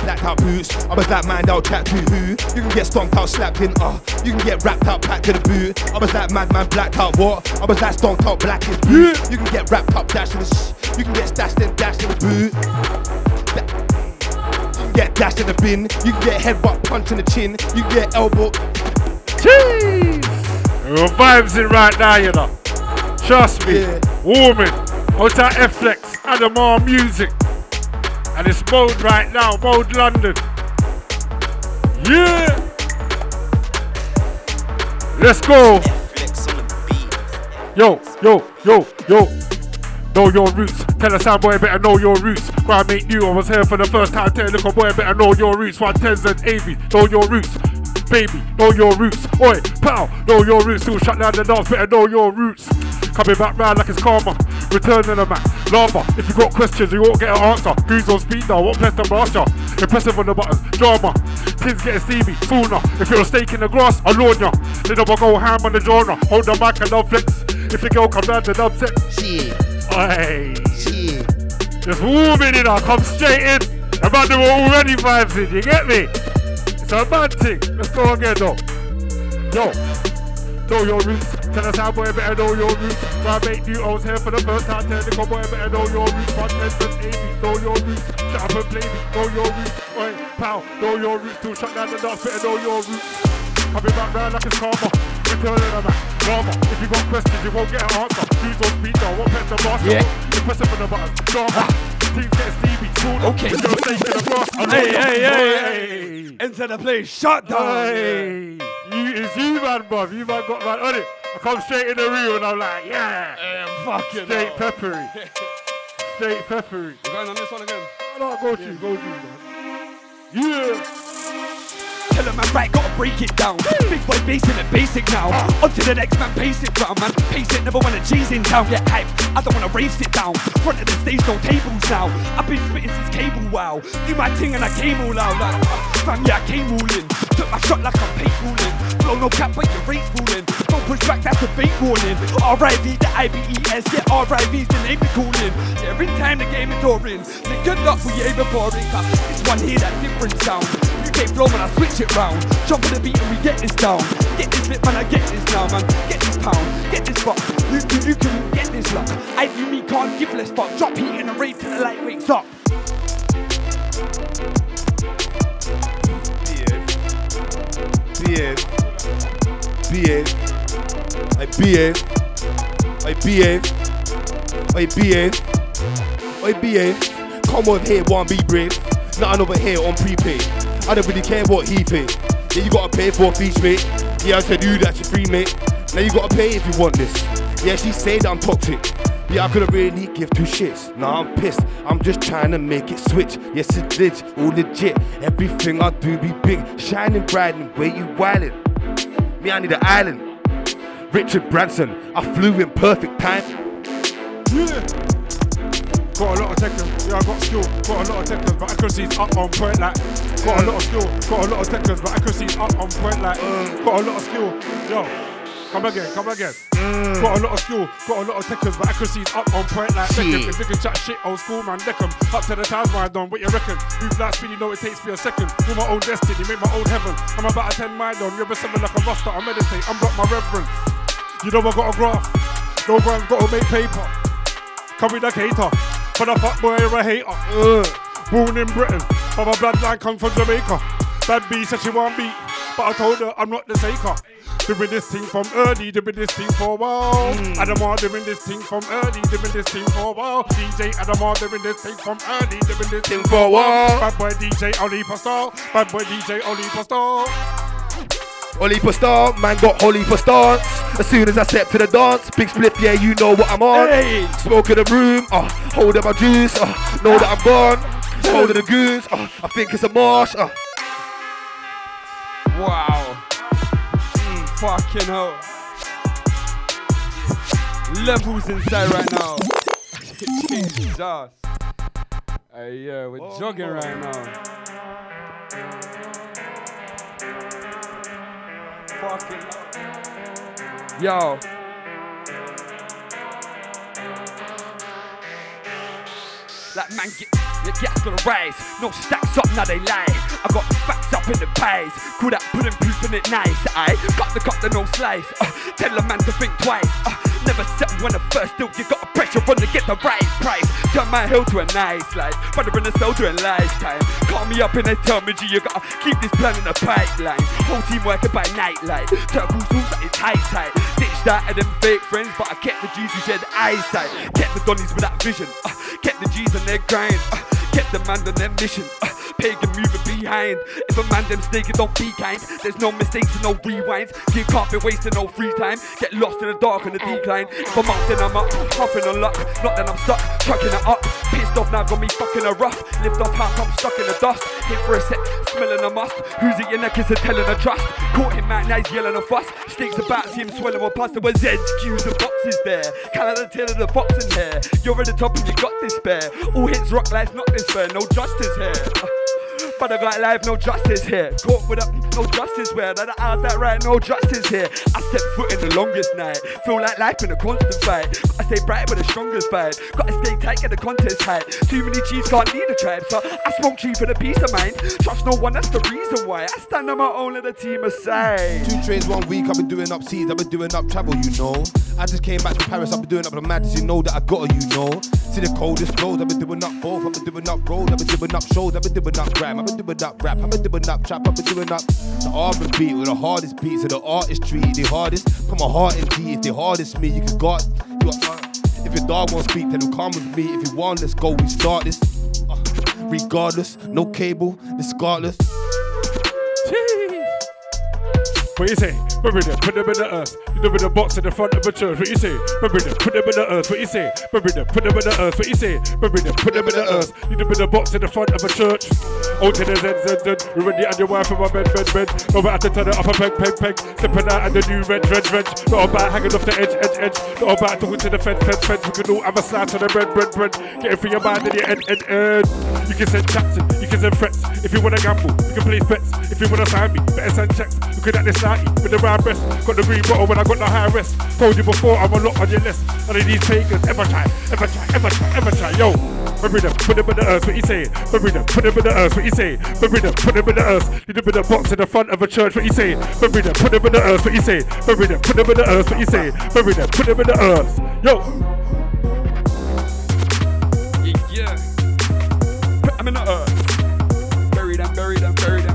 Black out boots, I was that man out chat to who? You can get stomped out, slapped in, uh. You can get wrapped up, packed to the boot. I was that madman, blacked out, what? I was that stomped out, black is blue. You can get wrapped up, dashed in the sh. You can get stashed and dashed in the boot. Get dashed in the bin. You can get headbutt, punch in the chin. You can get elbow. Jeez. Your vibes in right now, you know. Trust me. Yeah. Warming. Hotel F-Flex. Adamar Music. And it's mode right now. Mode London. Yeah. Let's go. Flex on the beat. Yo, yo, yo, yo. Know your roots. Tell a sound boy better know your roots. Grind make new. I was here for the first time. Tell a little boy better know your roots. One tens and AV. Know your roots. Baby, know your roots. Oi, pal, know your roots. Still shut down the dance. Better know your roots. Coming back round like it's karma. Returning the Mac. Lava. If you got questions, you won't get an answer. Who's on speed now? What press the master? Impressive on the buttons. Drama. Kids getting Stevie sooner. If you're a stake in the grass, I'll lawn ya. Then I'll go ham on the genre. Hold the mic and love flex. If your girl come down to dub set, Shit, Oi, just warming in, I come straight in. About the man do already vibes in, you get me? It's a bad thing. Let's go again though. Yo, know your roots. Tell us how boy better know your roots. Why make new? I was here for the first time. Tell the boy better know your roots. One ten and eighty, know your roots. Shut up and play me, know your roots. Oi, pal, know your roots. To shut down the dance, better know your roots. Coming back round like it's karma. Returning the back. Drama. If you got questions, you won't get an answer. Who's on speed now? What press the master? Yeah. You press it on the button. Drama. Teams get Stevie. Sooner. Okay. If you're a snake in the grass, I'll Hey, hey, hey, Hey. Enter the place, shut down. Hey. You, it's you, man, bruv. You, man, got man on it. I come straight in the room and I'm like, yeah. fucking Straight peppery. Straight peppery. We're going on this one again. No, go to, go to, man. Yeah. Tell him man, right, gotta break it down. Big boy basing it basic now. On to the next man, pace it round, man. Pace it, never wanna G's in town. Get hype, I don't wanna race it down. Front of the stage, no tables now. I've been spitting since cable, wow. Do my thing and I came all out. Like, uh, fam, yeah, I came all in. Took my shot like I'm paintballing. Flow no cap, but your rate's falling. Don't push back, that's a fake warning. R.I.V. the I-B-E-S, yeah, R.I.V.'s the name we calling. Yeah, every time the game is touring. Say good luck, we ain't boring. This one here, that different sound. UK flow, man, I switch it round. Jump on the beat and we get this down. Get this bit, man, I get this now, man. Get this pound, get this buck. You can, you can get this luck. I do me can't give less fuck. Drop heat in the rate till the light wakes up. Behave. Behave. I behave. I behave. I. I. Come on here, one be brave. Nothing over here on prepaid. I don't really care what he pay. Yeah, you gotta pay for a feature, mate. Yeah, I said you that's your free, mate. Now you gotta pay if you want this. Yeah, she said I'm toxic. Yeah, I couldn't really give two shits. Nah, I'm pissed. I'm just trying to make it switch. Yes, it did. All legit. Everything I do be big, shining bright and where you wildin'. Me, I need an island. Richard Branson, I flew in perfect time. Yeah. Got a lot of techers, yeah, I got skill. Got a lot of techers, but accuracy's up on point. Like, got a lot of skill. Got a lot of techers, but accuracy's up on point. Like, got a lot of skill. Yo, come again, come again. Got a lot of skill. Got a lot of techers, but accuracy's up on point. Like, Beckham, if you can chat shit, old school man, deck 'em. Up to the times where I done. What you reckon? Move like speed, you know it takes me a second. Do my own destiny, make my own heaven. I'm about a 10 mile on. River 7 like a roster. I meditate, I'm got my reverence. You know I got a graph. No one's got to make paper. come with a cater. For the fuck boy, you're a hater. Uh, Born in Britain, but my bloodline come from Jamaica. Bad B said she want beat, but I told her I'm not the taker. Doing this thing from early, doing this thing for a while. Adamar doing this thing from early, doing this thing for a while. DJ Adamar doing this thing from early, doing this thing for a while. Bad boy DJ Oli Pastor, bad boy DJ Oli Pastor. Holy for star, man got holy for stance. As soon as I step to the dance, big split, yeah, you know what I'm on. Hey. Smoke in the room, uh, hold up my juice, uh, know that I'm gone. Hold of the goons, uh, I think it's a marsh. Uh. Wow. Mm, fucking hell. Levels inside right now. Jesus. Hey, yeah, we're jogging right now. Fucking. Yo. Like man, get, the gas gonna rise. No stacks up, now they lie. I got the facts up in the pies. Cool that pudding proof in it nice. I got the cut the no slice. Uh, tell a man to think twice. Uh, never settle when the first deal. You got a pressure on to get the right price. Turn my hill to a nice life. Brother in the cell doing lifetime. Call me up and they tell me, G, you gotta keep this plan in the pipeline. Whole team working by nightlight. Turtles rules that is tight tight. Ditched that of them fake friends, but I kept the G's who shared eyesight. Kept the Donnies with that vision. Uh, kept the G's on their grind. Uh, kept the man on their mission. Uh, pagan moving behind. If a man them snake, don't be kind. There's no mistakes and no rewinds. You can't be wasting no free time. Get lost in the dark and the decline. If I'm up, then I'm up. Huffing on luck. Not then I'm stuck. Trucking it up. Pissed off now, got me fucking a rough. Lift off half, I'm stuck in the dust. Hit for a sec, smelling a must. Who's it your neck is a telling a trust. Caught him out, now he's yelling a fuss. Sticks about, see him swelling a. There was Zeds, Q's, and boxes there. Canada tail of the fox in here. You're at the top and you got despair. All hits rock lights, not despair. No justice here. But I got life, no justice here. Caught with up, no justice where that I that right, no justice here. I step foot in the longest night. Feel like life in a constant fight. I stay bright with the strongest fight. Gotta stay tight, get the contest high. Too many cheats can't lead the tribe, so I smoke cheap for the peace of mind. Trust no one, that's the reason why. I stand on my own, let the team aside. Two trains one week, I've been doing up seas, I've been doing up travel, you know. I just came back to Paris, I've been doing up the madness, you know that I got her, you know. See the coldest flows, I've been doing up both, I've been doing up roads, I've been doing up shows, I've been doing up grime, I've been doing up rap, I've been doing up trap, I've been doing up the R&B with the hardest beats, so the artistry, the hardest. Put my heart in G, if the hardest me, you can got, you if your dog won't speak, then come with me. If you want, let's go, we start this. Uh, regardless, no cable, regardless. What you say? Bury them, put them in the earth. You know, with a box in the front of a church. What you say? Bury them, put them in the earth. What you say? Bury them, put them in the earth. What you say? Bury them, put them in the earth. You know, with a box in the front of a church. Out to the zen, zen, zen. You ready and your wife in my bed, bed, bed. No matter to turn it up a peg, peg, peg. Stepping out and the new red, red, red. Not about hanging off the edge, edge, edge. Not about talking to the fence, fence, fence. We can all have a slice on the bread, bread, bread. Get it for your mind and your head, head, head. You can send chats, you can send threats. If you wanna gamble, you can place bets. If you wanna sign me, better send checks. Looking at this 90 with the round breast. Got the green bottle when I got the high rest. Told you before, I'm a lot on your list. None of these pagans ever try, ever try, ever try, ever try. Yo, bury them, put them in the earth, what you say? Bury them, put them in the earth, what you say? Bury them, put them in the earth. You live in a box in the front of a church, what you say? Bury them, put them in the earth, what you say? Bury them, put them in the earth, what you say? Bury them, put them in the earth. Yo, Yeah, yeah. Put them in the earth. Bury them, bury them, bury them.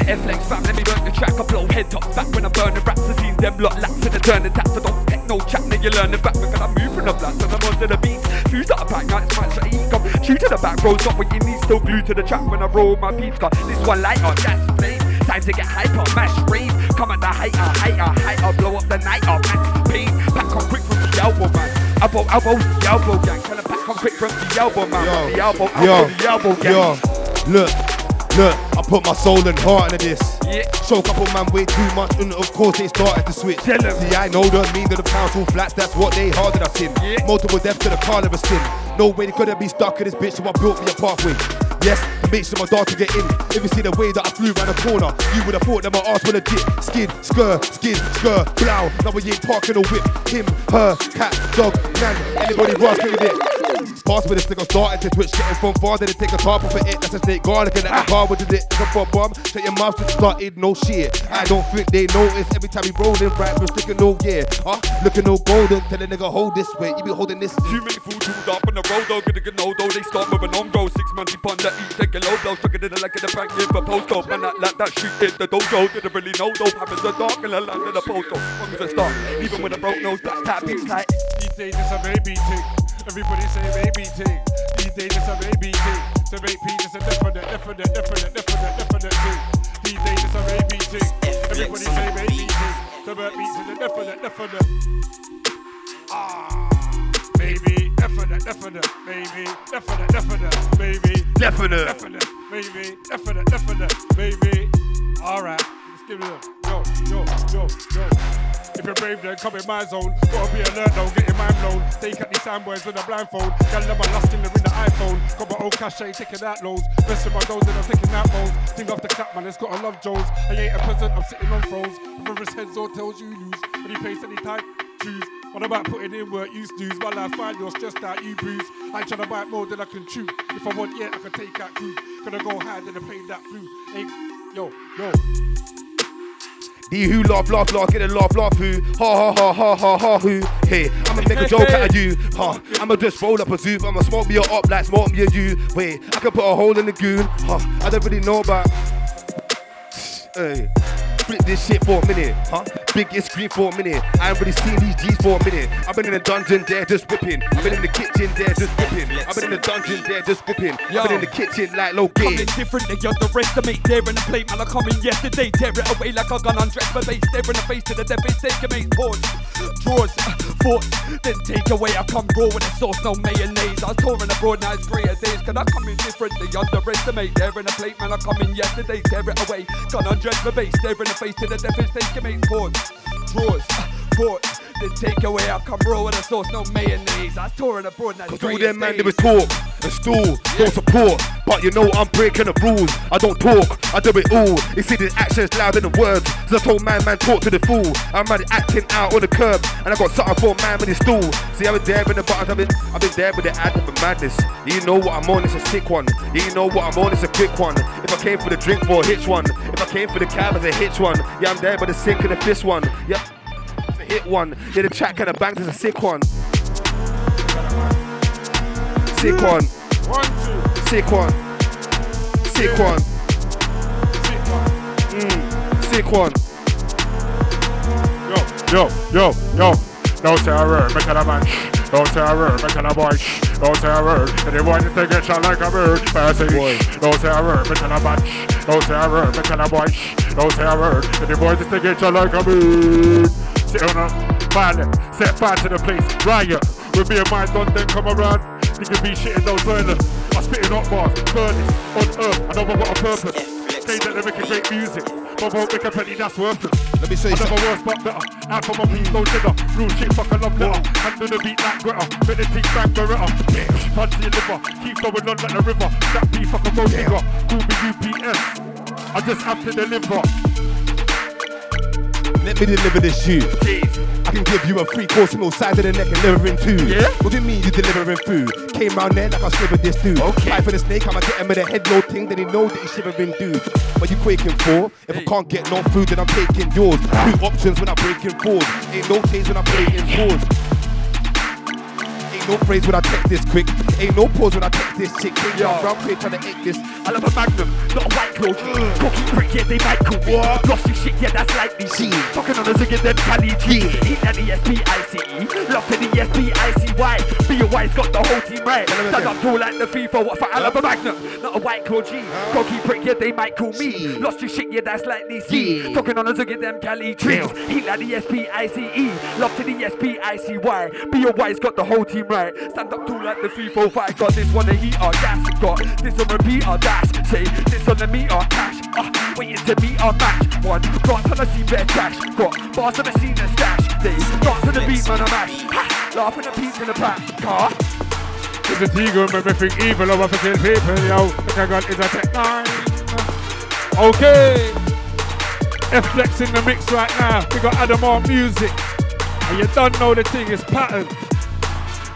Like F-Flex fam, let me burn the track, I blow head tops back when I burn the raps, I seen them lot laps in the turn the taps, I don't take no chat, now you learn the back, because I'm moving the blast, and I'm onto the beats, fuse up a pack, it's my shot, eat, come true to the back, rolls not what you need, still glued to the track when I roll my beats, got this one light on, gas flame, time to get hyper, mash rave, come at the hater, hater, hater, blow up the night up, max pain, back on quick from the elbow, man. Elbow, elbow, the elbow gang. Tell 'em back on quick from the elbow, man. Yo, the elbow, elbow, yo, the elbow gang. yo, look, look, I put my soul and heart into this. Yeah. Show couple man way too much, and of course they started to switch. Tell. See, I know the mean of the council flats, that's what they harded us in. Yeah. Multiple deaths to the car never sin. No way they couldn't be stuck in this bitch, so I built me a pathway. Yes, make sure my can get in. If you see the way that I flew round the corner, you would have thought that my ass would have dipped. Skin, skr, skin, skr, blow. Now we ain't parking a whip. Him, her, cat, dog, man. Anybody rascally it. Pass with this nigga starting to twitch, getting from far, then they take a top off of it. That's a snake guard, looking at the car with it. It's a bomb bomb. Shut your mouth just start eating no shit. I don't think they notice every time we rollin', right? We're sticking no yeah. Huh? Looking no golden, tell a nigga hold this way. You be holding this. Too many fools who'd up on the road, though, gonna get no though. They start moving on, go. Six months deep on the eat, take a low blow. Stuck it in the leg of the bank, give a postcode. Man, that, like that shit hit the dojo. Didn't really know, though. Happens a dark in the land of the postcode. Long as a start, even with a broke nose, that's tap beats like. These days it's a baby thing. Everybody say baby thing. These days it's a baby thing. To make peace it's a definite, definite, definite, definite, definite thing. These days it's a baby thing. Everybody say baby thing. To make a definite, definite. Ah, baby, definite, definite, baby, definite, definite, baby, Definite. definite, baby, definite, definite, baby. All right, give. Yo, yo, yo, yo. If you're brave, then come in my zone. Gotta be alert though, get your mind blown. Take out these soundboys with a blindfold. Got them lust in the in the iPhone. Got my own cachet, taking that lows. Rest of my doors and I'm taking that bones. Think off the cap, man, it's got a love Jones. I ain't a peasant, I'm sitting on thrones. Whoever's heads or tails you lose. When you place any type, choose. What about putting in work, you snooze? While I find you're stressed out, you bruise. I ain't to bite more than I can chew. If I want, yeah, I can take that crew. Gonna go higher than and play that flu. Ain't, yo, yo. The who laugh, laugh, laugh, get a laugh, laugh who. Ha ha ha ha ha ha who. Hey, I'ma make a joke out of you. Huh. I'ma just roll up a zoo. I'ma smoke me a up like smoke me a you. Wait, I can put a hole in the goon. Huh. I don't really know about. Hey. Flip this shit for a minute, huh? Biggest screen for a minute. I ain't really seen these G's for a minute. I've been in the dungeon there just whipping. I've been in the kitchen there just whipping. I've been in the dungeon there just whipping. I've been in the kitchen like low Coming gauge. different, they underestimate there in the plate, man. I come in yesterday, tear it away like a gun undressed my base. Stare in the face to the devastation, mate. Pause, draws, thoughts, then take away. I come raw with a sauce, no mayonnaise. I was touring abroad, now it's grayer days. Can I come in different? They underestimate there in the plate, man. I come in yesterday, tear it away. Gun undressed my base, stare in the face to the devastation, mate. Pause, draws, thoughts, then take away. Come raw with a sauce, no mayonnaise. I was touring abroad, it's Cause all them man they is talk and stool, don't support. But you know I'm breaking the rules. I don't talk, I do it all. You see the actions louder than the words. So I told man, man, talk to the fool. I'm already acting out on the curb, and I got something for a man with his stool. See, I've been there in the buttons, I've been, I've been there with the ad of madness. You know what I'm on, it's a sick one. You know what I'm on, it's a quick one. If I came for the drink for a hitch one, if I came for the cab, it's a hitch one. Yeah, I'm there by the sink and the fish one. Yeah. It's hit one. Yeah, the track kind of bangs is a sick one. Sick one. One, two, Sick one. Sick one. six, one. Mm. Sick one. Yo, yo, yo, yo. Don't say a word, make it a man. Don't say a word, make it a boy. Don't say a word. Boy just take it shot like a bird. Pass it. Don't say a word, make it a man. Don't say a word, make it a boy. Don't say a word. Boy just take it shot like a bird. Sit on a man, set fire to the place. Riot. With me and my gun, then come around. Niggas be shitting those burners. I spitting hot bars, furnace, on earth. I know I've got a purpose. Say that they're making great music, but won't make a penny, that's worthless. Let me you I never something. worse but better. Out for my peace, no trigger. Real shit, fuck a love letter. Handle the beat like Greta. Make the thing bang Beretta. Yeah, punch your liver. Keep going on like the river. That beat fuck a road digger. Call me UPS. I just have to deliver. Let me deliver this shoe. I can give you a free course meal side of the neck and delivering two. Yeah? What do you mean you delivering food? Came round there like I slivered this dude. Okay. Fight for the snake, I'ma get him with a head low thing, then he know that he's shivering dude. What you quaking for? If I can't get no food, then I'm taking yours. Two options when I'm breaking fours. Ain't no days when I'm breaking fours. Ain't no phrase when I text this quick. Ain't no pause when I text this chick. Ain't Yo. no round quick trying to ache this. I love a magnum, not a white claw. Cocky prick, yeah, they might call me. What? Lost your shit, yeah, that's likely. Shit. Fucking on a ziggy, then Cali G. Eat at the S-P-I-C-E. Love to the S-P-I-C-Y. B-O-Y's got the whole team right. Stand up tall like the FIFA. What for? I love a magnum, not a white claw G. Cocky prick, yeah, they might call me. Lost your shit, yeah, that's likely. Yeah. Talking on a ziggy, them Cali trees. Eat like the S-P-I-C-E. Love to the S-P-I-C-Y. B-O-Y's got the whole team right. Stand up tall like the 345. Got this one, a heat or gas. Got this on repeat or dash. Say this on the meter cash. Uh, waiting to meet or match. One glance on the scene, better trash. Got bars on the scene stash. They dance on the beat, man, I'm mash. Ha! Laughing at Pete's in the back. Car. It's a tiger, me think evil. over to kill people, yo. Look, I got is a tech nine. Okay. F-Flex in the mix right now. We got Adam on music. And you don't know the thing is pattern.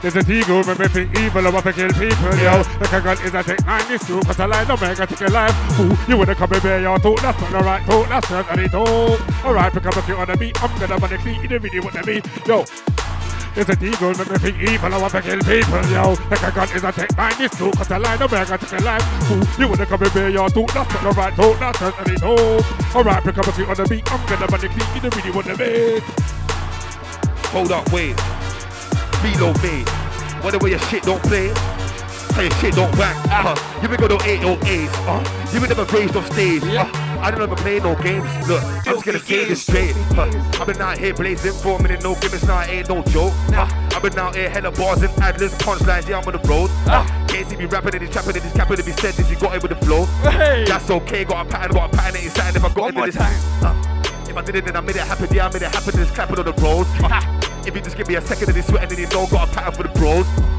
There's a eagle, make me think evil, I want to kill people, yo. The gun is a take nine, this too, cause I lie, no make I take a life. Ooh, you wanna come and bear your talk, that's not alright, talk, that's not any talk. Alright, pick up a few on the beat, I'm gonna the clean in the video, what I mean, yo. There's a eagle, make me think evil, I want to kill people, yo. The gun is a take nine, this too, cause I lie, no make I take a life. Ooh, you wanna come and bear your talk, that's not alright, talk, that's not any talk. Alright, pick up a few on the beat, I'm gonna the clean in the video, what I mean. Hold up, wait. Reload me. Whatever your shit don't play. How your shit don't bang. Uh, you been go to 808. Uh, you been never raised off stage. Uh, I don't ever play no games. Look, I'm just gonna say this straight. Uh, I've been out here blazing for a minute, no gimmicks, now ain't no joke. Uh, I've been out here hella bars and ad-libs, punchlines, yeah, I'm on the road. Uh, Casey be rapping and he's trapping and he's capping and he said this, he got it with the flow. Hey. That's okay, got a pattern, got a pattern, ain't something if I got One it with this. Uh, if I did it, then I made it happen. Yeah, I made it happen. Just clapping on the road. Uh, if you just give me a second of this sweat, then you know got a pattern for the bros.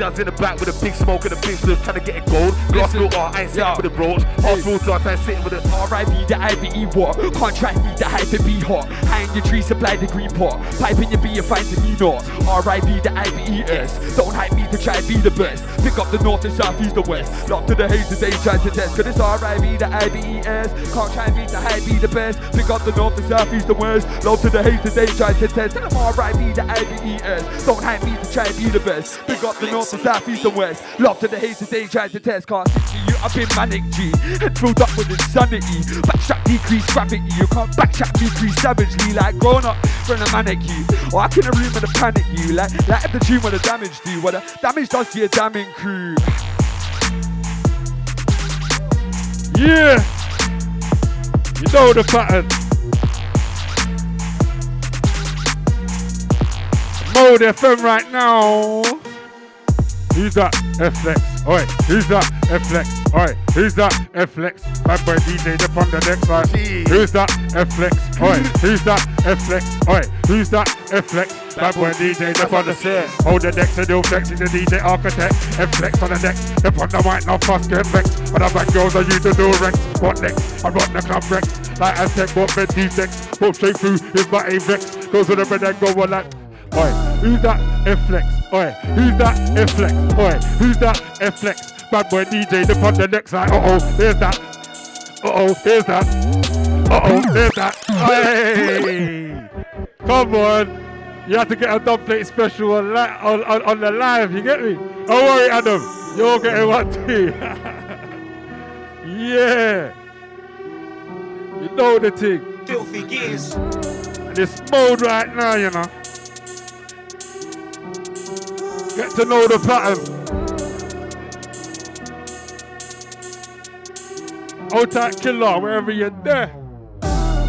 I was in the back with a big smoke and a big slip, trying to get it gold. Glass Listen, filter, I ain't sitting with the bros. Half filter, I ain't sitting with it. R.I.B. the IBE what? Contract me the hype and be hot. Hang your tree, supply the green pot. Pipe in your beer, find the me not. R.I.B. the IBES. Don't hype me to try and be the best. Pick up the north and south, east and west. Lock to the haters, they try to test. Cause it's R.I.B. the IBES. Can't try and beat the hype, be the best. Pick up the north and south, east and west. Lock to the haters, they try to test. Tell them R.I.B. the IBES. Don't hype me to try and be the best. Pick up the north and south, east and west. Lock to the haters, they try to test. Can't to you, I've been manic G. Head filled up with insanity. Backtrack, decrease gravity. You can't backtrack, decrease savagely. Like grown up from a manic you. Or I can a room and a panic you. Like, like if the tune what the damage do. What the damage does to your damning crew. Yeah. You know the pattern. Mode FM right now. Who's that? F-Flex. Oi, who's that? F-Flex. Oi, who's that? F-Flex. Bad boy DJ on the next. Jeez. Who's that? F-Flex. Oi, who's that? F-Flex. Oi, who's that? F-Flex. Bad boy DJ on the set. Hold the decks and do flex in the DJ architect. F-Flex on the deck. Up on the mic, now fast get vexed. But I bang girls, I use to do Rex. What next? I run the club Rex. Like Aztec, what bed these decks. Pop straight through, is my A-Vex. Goes with the bread and go on like. Oi, who's that F-Flex? Oi, who's that F-Flex? Oi, who's that F-Flex? Bad boy DJ, the on the next side. Uh-oh, there's that. Uh-oh, there's that. Uh-oh, there's that. Hey! Come on. You have to get a dub plate special on, li- on, on, on the live, you get me? Don't worry, Adam. You're getting one too. yeah. You know the thing. Filthy gears. This mode right now, you know. Get to know the pattern. Hold tight killer, wherever you're there.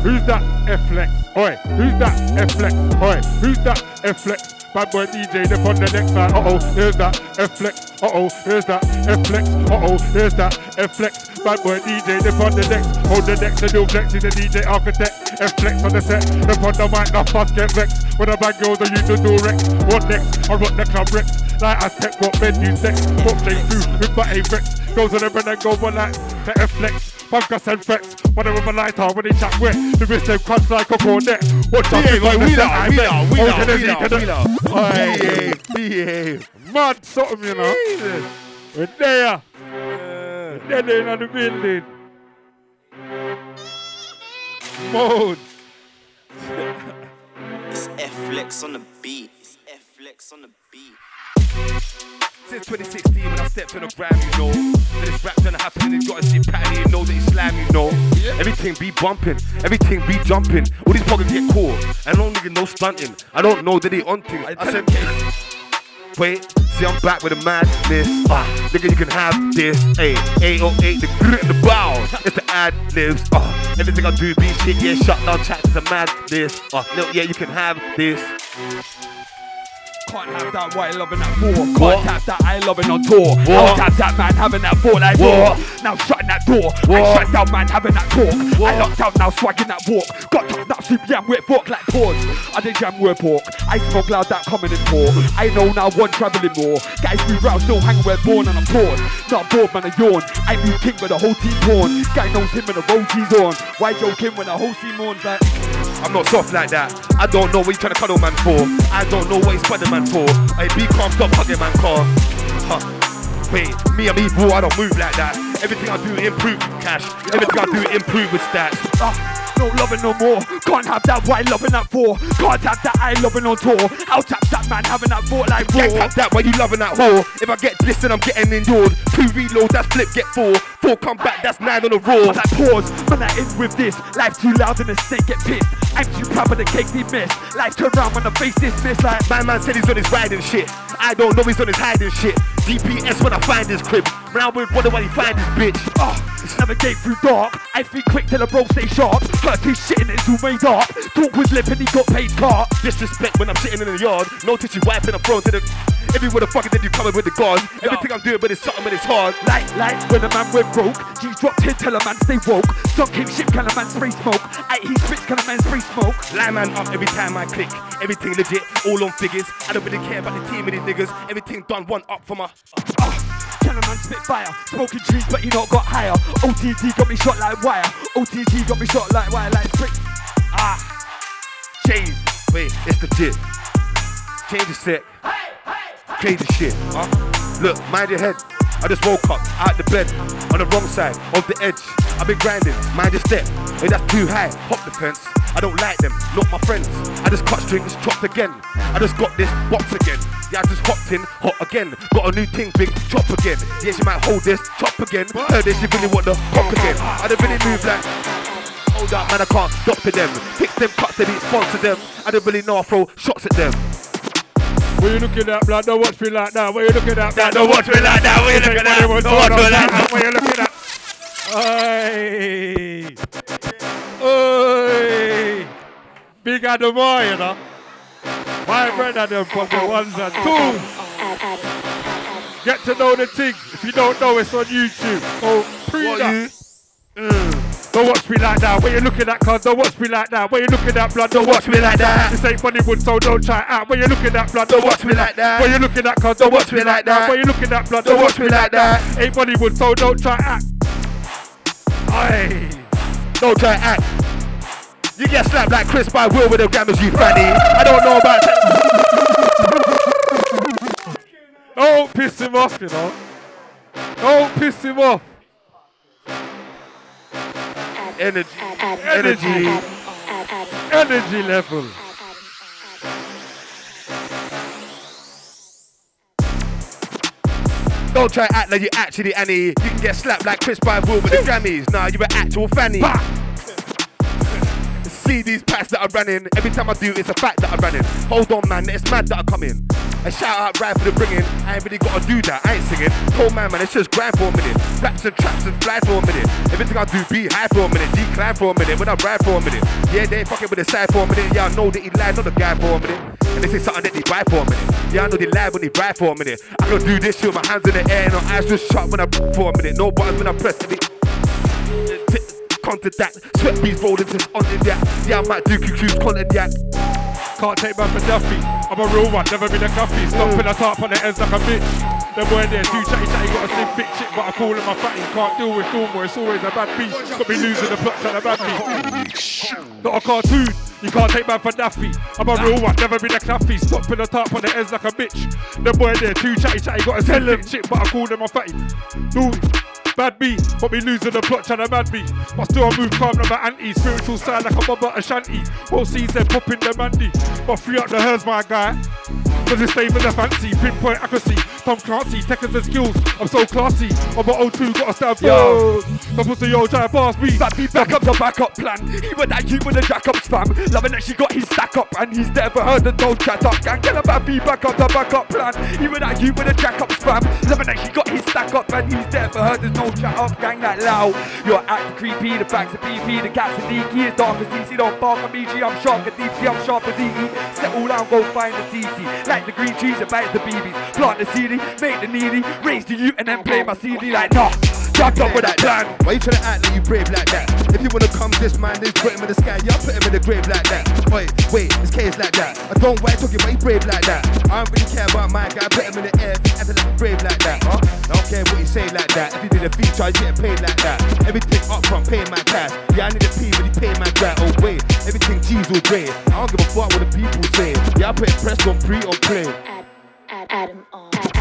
Who's that F-Flex? Oi, who's that F-Flex? Oi, who's that F-Flex? Bad boy DJ, they on the next side. Uh-oh, here's that F-Flex. Uh-oh, here's that F-Flex. Uh-oh, here's that F-Flex. Bad boy DJ, they on the next. Hold the next, and do flex is the DJ architect. F-Flex on the set. They on the mic, now fast get vexed. When the bad girls are used to do Rex. What next? I rock the club Rex. Like I tech, what bed you sex. What they do with my A-Rex. Goes on the bed and go on like the F-Flex. Podcast and flex, whatever my light on when they chat wet. The wrist them crunch like a cornet. Watch out, Behave, like, we know, we know, we know, we know, we know. the- Oi, Behave, behave. Mad something, you know. We're there. We're in the building. Mode. It's F-Flex on the beat. It's F-Flex on the beat. Since 2016 when I stepped on the gram, you know That this rap done happen and it's got a shit pattern, you know that it's slam, you know Everything be bumping, everything be jumping All these pockets get caught, and I don't nigga no stunting I don't know that they on things I said, wait, see I'm back with a madness. Ah, nigga you can have this, ayy 808, the and the bow. It's the ad libs, ah Everything I do be shit, yeah, shut down chat is a madness. Ah, no, yeah, you can have this Can't have that white loving that four. Can't What? have that I loving on tour. What? I'll have that man having that four like What? four. Now shutting that door. I shut down man having that talk. What? I locked down now swagging that walk. Got tough now soup yam with fork like pause. I did jam with pork. I smoke loud that coming in for. I know now one traveling more. Guys move round still hang where born and I'm torn. Not bored man I yawn. I new king with the whole team torn. Guy knows him when the road he's on. Why joke him when the whole team mourns like I'm not soft like that. I don't know what you trying to cuddle man for. I don't know what he's spreading man for. Hey, be calm, stop hugging man car. Huh. Wait, me, I'm evil, I don't move like that. Everything I do improve cash. Everything I do improve with stats. Ah, no loving no more. Can't have that white loving that for. Can't have that I loving on tour. I'll tap that man having that thought like Can't raw. tap that while you loving that whore. If I get bliss, then I'm getting endured. Two reload, that's flip, get four. Four come back, that's nine on the. But I pause, man, I end with this. Life too loud and the snake get pissed. I'm too proud, but the cake be missed. Life turn round when the face dismissed like. My man said he's on his riding shit. I don't know he's on his hiding shit. GPS when I find his crib. I would wonder why he find his bitch. Oh, it's navigate through dark. I think quick till a bro stay sharp. Hurt his shit and it's all made up. Talk with lip and he got paid car. Disrespect when I'm sitting in the yard. No tissue wiping, I'm thrown to the. Everywhere Every motherfucker that you coming with the gun. Everything I'm doing, but it's something, but it's hard. Like, like when a man went broke. G's dropped hit, tell a man stay woke. Sunk him ship, can a man spray smoke. Aight, he spits, can a man spray smoke. Line man up every time I click. Everything legit, all on figures. I don't really care about the team of these niggas. Everything done, one up for my. Ah, can a man spit fire? Smoking trees, but he not got higher. OTT got me shot like wire. OTT got me shot like wire, like spring. Ah, change. Wait, it's legit. Change the set. Crazy shit. Huh? Look, mind your head. I just woke up out the bed on the wrong side of the edge. I've been grinding, mind your step. Hey, that's too high. Hop the fence. I don't like them, not my friends. I just cut strings, chopped again. I just got this box again. Yeah, I just hopped in, hot again. Got a new thing, big chop again. Yeah, she might hold this, chop again. Heard this, she really want the pop again. I don't really move like. Hold up, man, I can't stop to them. Pick them cuts, they be sponsor them. I don't really know, I throw shots at them. When you looking at blood, don't watch me like that. When you looking at blood, don't watch me like that. When you looking at Don't watch me like that. When you looking at. Oi! Oi! Big Adamar, you know. My brother them from the ones and twos. Get to know the thing. If you don't know, it's on YouTube. Oh, pre What? Mm. Don't watch me like that. When you looking at cuz, don't watch me like that. When you looking at blood, don't watch me like that. This ain't Bollywood, so don't try out. When you looking at blood, Don't watch me like that. When you looking at cuz, Don't watch me like that. When you looking at blood, Don't watch me like that. Ain't Bollywood, so don't try out. Aye. Don't try act. You get slapped like Chris by Will with the grammars, you fanny. I don't know about that. Don't piss him off, you know. Don't piss him off. Energy. Energy. Energy level. Don't try to act like you actually Annie. You can get slapped like Chris by Will with the Grammys. Nah, you an actual fanny. See these packs that I'm running. Every time I do, it's a fact that I'm running. Hold on, man, it's mad that I'm coming. A shout out right for the bringing. I ain't really gotta do that. I ain't singing. Cold man, man, it's just grind for a minute. Raps and traps and fly for a minute. Everything I do, be high for a minute. Decline for a minute. When I ride for a minute. Yeah, they ain't fucking with the side for a minute. Yeah, I know that he lied, not the guy for a minute. And they say something that they buy for a minute. Yeah, I know they lie when they buy for a minute. I can do this shit with my hands in the air and my eyes just shut when I for a minute. No buttons when I press every contact that. Sweat beats rolling just on the that. Yeah, I might do QQ's content that. Can't take man for Duffy. I'm a real one, never been a cuffy. Stomping a top on the ends like a bitch. The boy there, too chatty chatty, got a slim big chick, but I call him a fatty. Can't deal with Dormer, it's always a bad beat. Got me losing the plot to the bad beat. Not a cartoon, you can't take man for Daffy. I'm a real one, never been a cuffy. Stomping a top on the ends like a bitch. The boy there, too chatty chatty, got a slim big chick, but I call him a fatty. Do Bad B, but me losing the plot trying to mad me. But still I move calm like my auntie. Spiritual side like a Baba Ashanti. Both season popping the mandy. But free up the hers, my guy. Cause it's saving the fancy, pinpoint accuracy. Tom Clancy, technical and skills. I'm so classy. I'm a O2, got a stab Yo. The pussy yo try to pass me. That be back up the backup plan. He went at you with the jack up spam. Loving that she got his stack up and he's never heard the don't chat up. Gang tell about be back up the backup plan. He went at you with the jack up spam. Loving that she got his stack up and he's never heard the no chat up. Gang that loud. You're acting creepy. The facts are beefy. The cats are deaky. It's dark as DC. Don't bark at me. G. I'm sharp at. G. I'm sharp as DE. Settle down, go find the TT. Like the green cheese, it bites the BBs. Plant the CD, make the needy. Raise the youth and then play my CD like nah. Jacked up with that plan. Why you tryna act like you brave like that? If you wanna come this man, then put him in the sky. Yeah, I'll put him in the grave like that. Wait, wait, this case like that. I don't white talking, but he brave like that. I don't really care about my guy. Put him in the air, if he acting like brave like that. Huh? I don't care what he say like that. If you did a feature, I get paid like that. Everything up front, pay my cash. Yeah, I need a P, but he pay my grant. Oh wait, everything cheese or grey. I don't give a fuck what the people say. Yeah, I put press on pre or play. Add, add, add 'em. Add 'em on. Oh. Add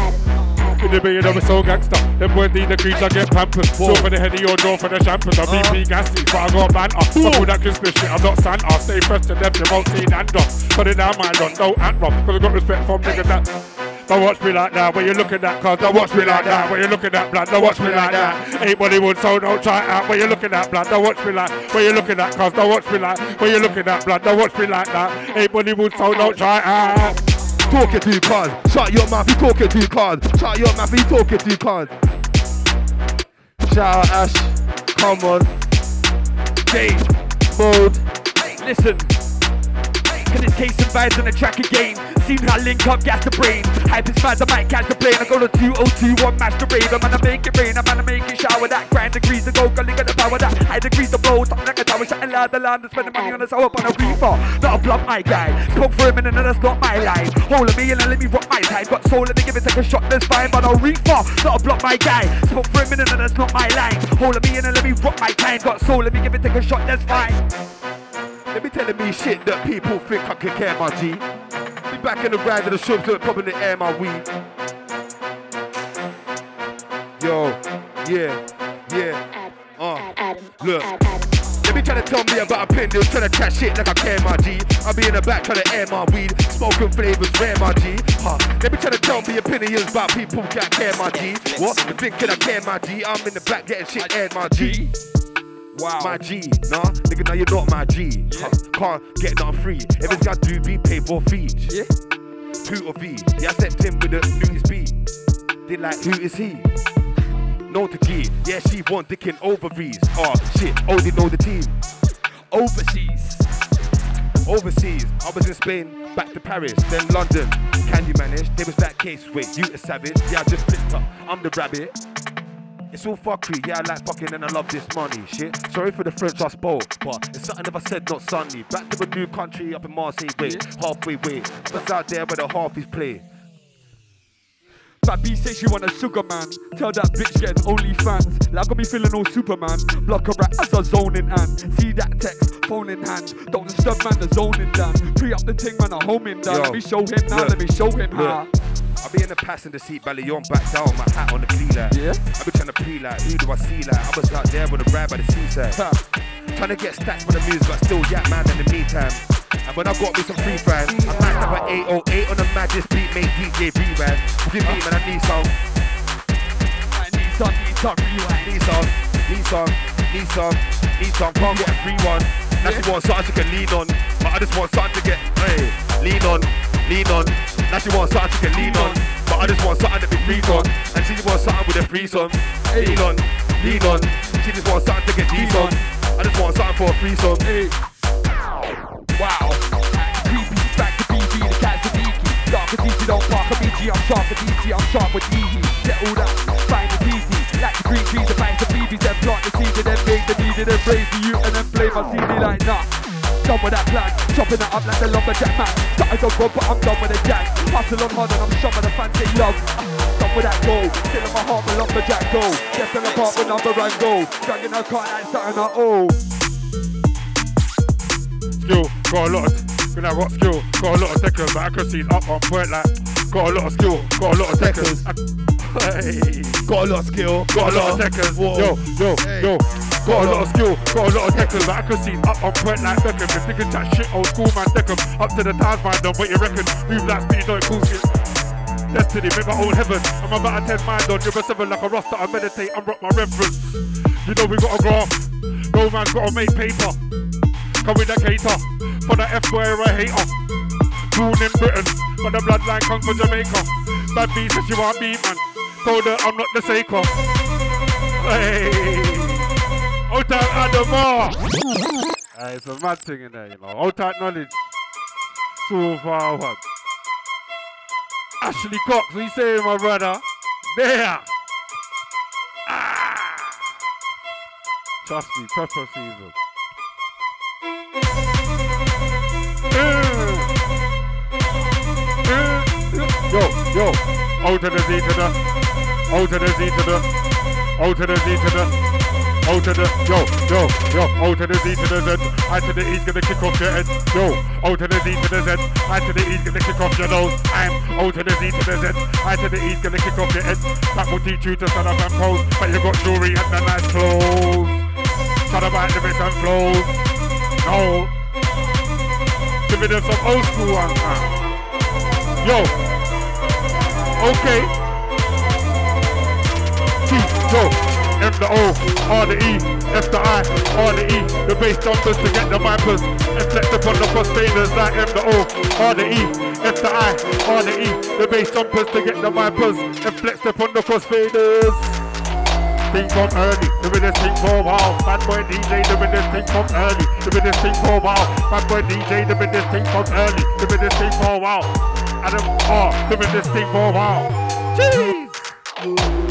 In the beginning of a soul gangster, them need the creature get pampered. Draw for the heady or draw for the champers. I'm Uh. BP gassy, but I got banter. Fuck all that Christmas shit, I'm not Santa. I'll stay fresh to death, you won't see that drop. Put it down my run, don't act rough. Cause I got respect from niggas that. Don't watch me like that when you look at that, cause don't watch me like that when you look at that blood, don't watch me like that. Ain't Bollywood, so don't try out when you look at that blood, don't watch me like when you look at that, cause don't watch me like when you look at that blood, don't watch me like that. Ain't Bollywood, so don't try out. Talking to you cars. Shut your mouth, you talking to you cars. Shut your mouth, you talking to you cars. Shout out Ash. Come on. James. Mode. Listen. Cause it's case and vibes on the track again. Seen how link up, gas the brain. Hype is mad, I might catch the plane. I go to 2021, match the rain. I'm gonna make it rain, I'm gonna make it shower. That grand degrees to go, gully got the power. That high degrees to blow. Something like a tower, shutting loud the land. and Spending money on the sour on a reefer. Not a blunt, my guy. Spoke for a minute, and that's not my line. Hold me and let me rock my time. Got soul, let me give it, take a shot, that's fine. But a reefer, not a blunt, my guy. Spoke for a minute, and that's not my line. Hold me and let me rock my time. Got soul, let me give it, take a shot, that's fine. They be telling me shit that people think I can care, my G. Be back in the ride of the show, so popping the air, my weed. Yo, yeah, yeah. Add, Uh, add, add 'em on. look. Add, add 'em on. They be trying to tell me about opinions, trying to chat shit like I care, my G. I be in the back trying to air my weed, smoking flavors rare, my G. Huh. They be trying to tell me opinions about people that care, my G. What? You thinking I care, my G? I'm in the back getting shit aired, my G. Wow. My G, nah, nigga, now you're not my G. Huh. Can't get nothing free. If it's got to be paid for feet. Yeah. Two or V. Yeah, I stepped in with the newest beat. They like, who is he? No to key. Yeah, she want dicking ovaries. Oh shit, oh they know the team. Overseas. Overseas, I was in Spain, back to Paris, then London. Can you manage? There was that case, wait, you a savage? Yeah, I just flipped up, I'm the rabbit. It's all fuckery, yeah, I like fucking and I love this money, shit. Sorry for the French I spoke, but it's something if I said not sunny. Back to a new country up in Marseille, wait, halfway, wait. What's out there where the halfies play? Bad B says she want a sugar man. Tell that bitch getting OnlyFans. Like got me feeling all Superman. Block her right as a zoning hand. See that text, phone in hand. Don't disturb man, the zoning down. Pre up the ting man, a homing down. Yo, Let me show him now, look, let me show him how. I'll be in the passenger seat, Ballion back down, my hat on the like. Yeah? I be trying to pre like, who do I see like? I was out there with a ride by the seaside. Trying to get stacks for the music, but still yak man in the meantime. And when I got me some free fries, I might have an 808 on the Magic beat, made DJ B-Rad. Give me man, I need some, I need some, need some rewind. need some, need some, need some, need some. Can't get a free one. Now she wants something she can lean on, but I just want something to get, hey, lean on, lean on. Now she wants something she can lean on, but I just want something to be free on. And she just wants something with a threesome. Lean on, lean on. She just wants something to get these on. I just want something for a threesome. Hey. Wow. Creepy, back to BB, the cat's a geeky. Dark as DT, don't park a BG, I'm sharp with DT, I'm sharp with DE. Settle that, find the DT. Like the green trees, the banks, the BBs, then plant the seeds, and then make the needed, then raise the youth, and then play my CD like nah. Done with that plan, chopping it up like the lumberjack man. Started to go, but I'm done with the jack. Hustle on hard and I'm shot with the fans they love. Done with that goal, still in my heart with lumberjack go. Left in the park with number and go. Dragging a car like something I owe. skill, got a lot of, you know, I got skill, got a lot of techers, but accuracy's up on point, like, got a lot of skill, got a lot of techers. Hey, Got a lot of skill, got a lot of techers, yo, yo, yo, got a lot of skill, got a lot of techers, but accuracy's up on point like Beckham. If can chat shit, old school man, deck 'em. Up to the times, man, done, what you reckon? Move like speed, don't cool shit. Destiny, make my own heaven. I'm about a 10 mind on, you're a 7 like a roster. I meditate and rock my reverence. You know we got a graph. No man's gotta make paper. Come with that cater. For the F boy a hater. Born in Britain, but the bloodline comes from Jamaica. Bad B says you want beat, man. Told her I'm not the saker. Hey. Out out Adamar. Uh, it's a mad thing in there, you know. Out out knowledge. So forward. Ashley Cox, what you saying, my brother? There. Ah. Trust me, pepper season. Yo, yo, out of the Z O to the Z to the, O to the Z to the, O to the, yo, yo, yo, O to the Z to the Z, I to the E's gonna kick off your head, yo, O to the Z to the Z, I to the E's gonna kick off your nose, I'm O to the Z to the Z, I to the E's gonna kick off your head, that will teach you to stand up and pose, but you got jewelry and the nice clothes, talk about lyrics and flows, no, give me them some old school ones, man. Yo, okay. Yo, M the O, R the E, F the I, R the E, the bass jumpers to get the vipers, and flex upon the faders like M the O, R the E, F the I, R the E, the bass jumpers to get the vipers, and flex upon the cross faders. Think from early, doing this thing for a while. Bad boy DJ doing this thing from early, doing this thing for a while. Bad boy DJ doing this thing from early, doing this thing for a while. Adam R doing this thing for a while. Jeez.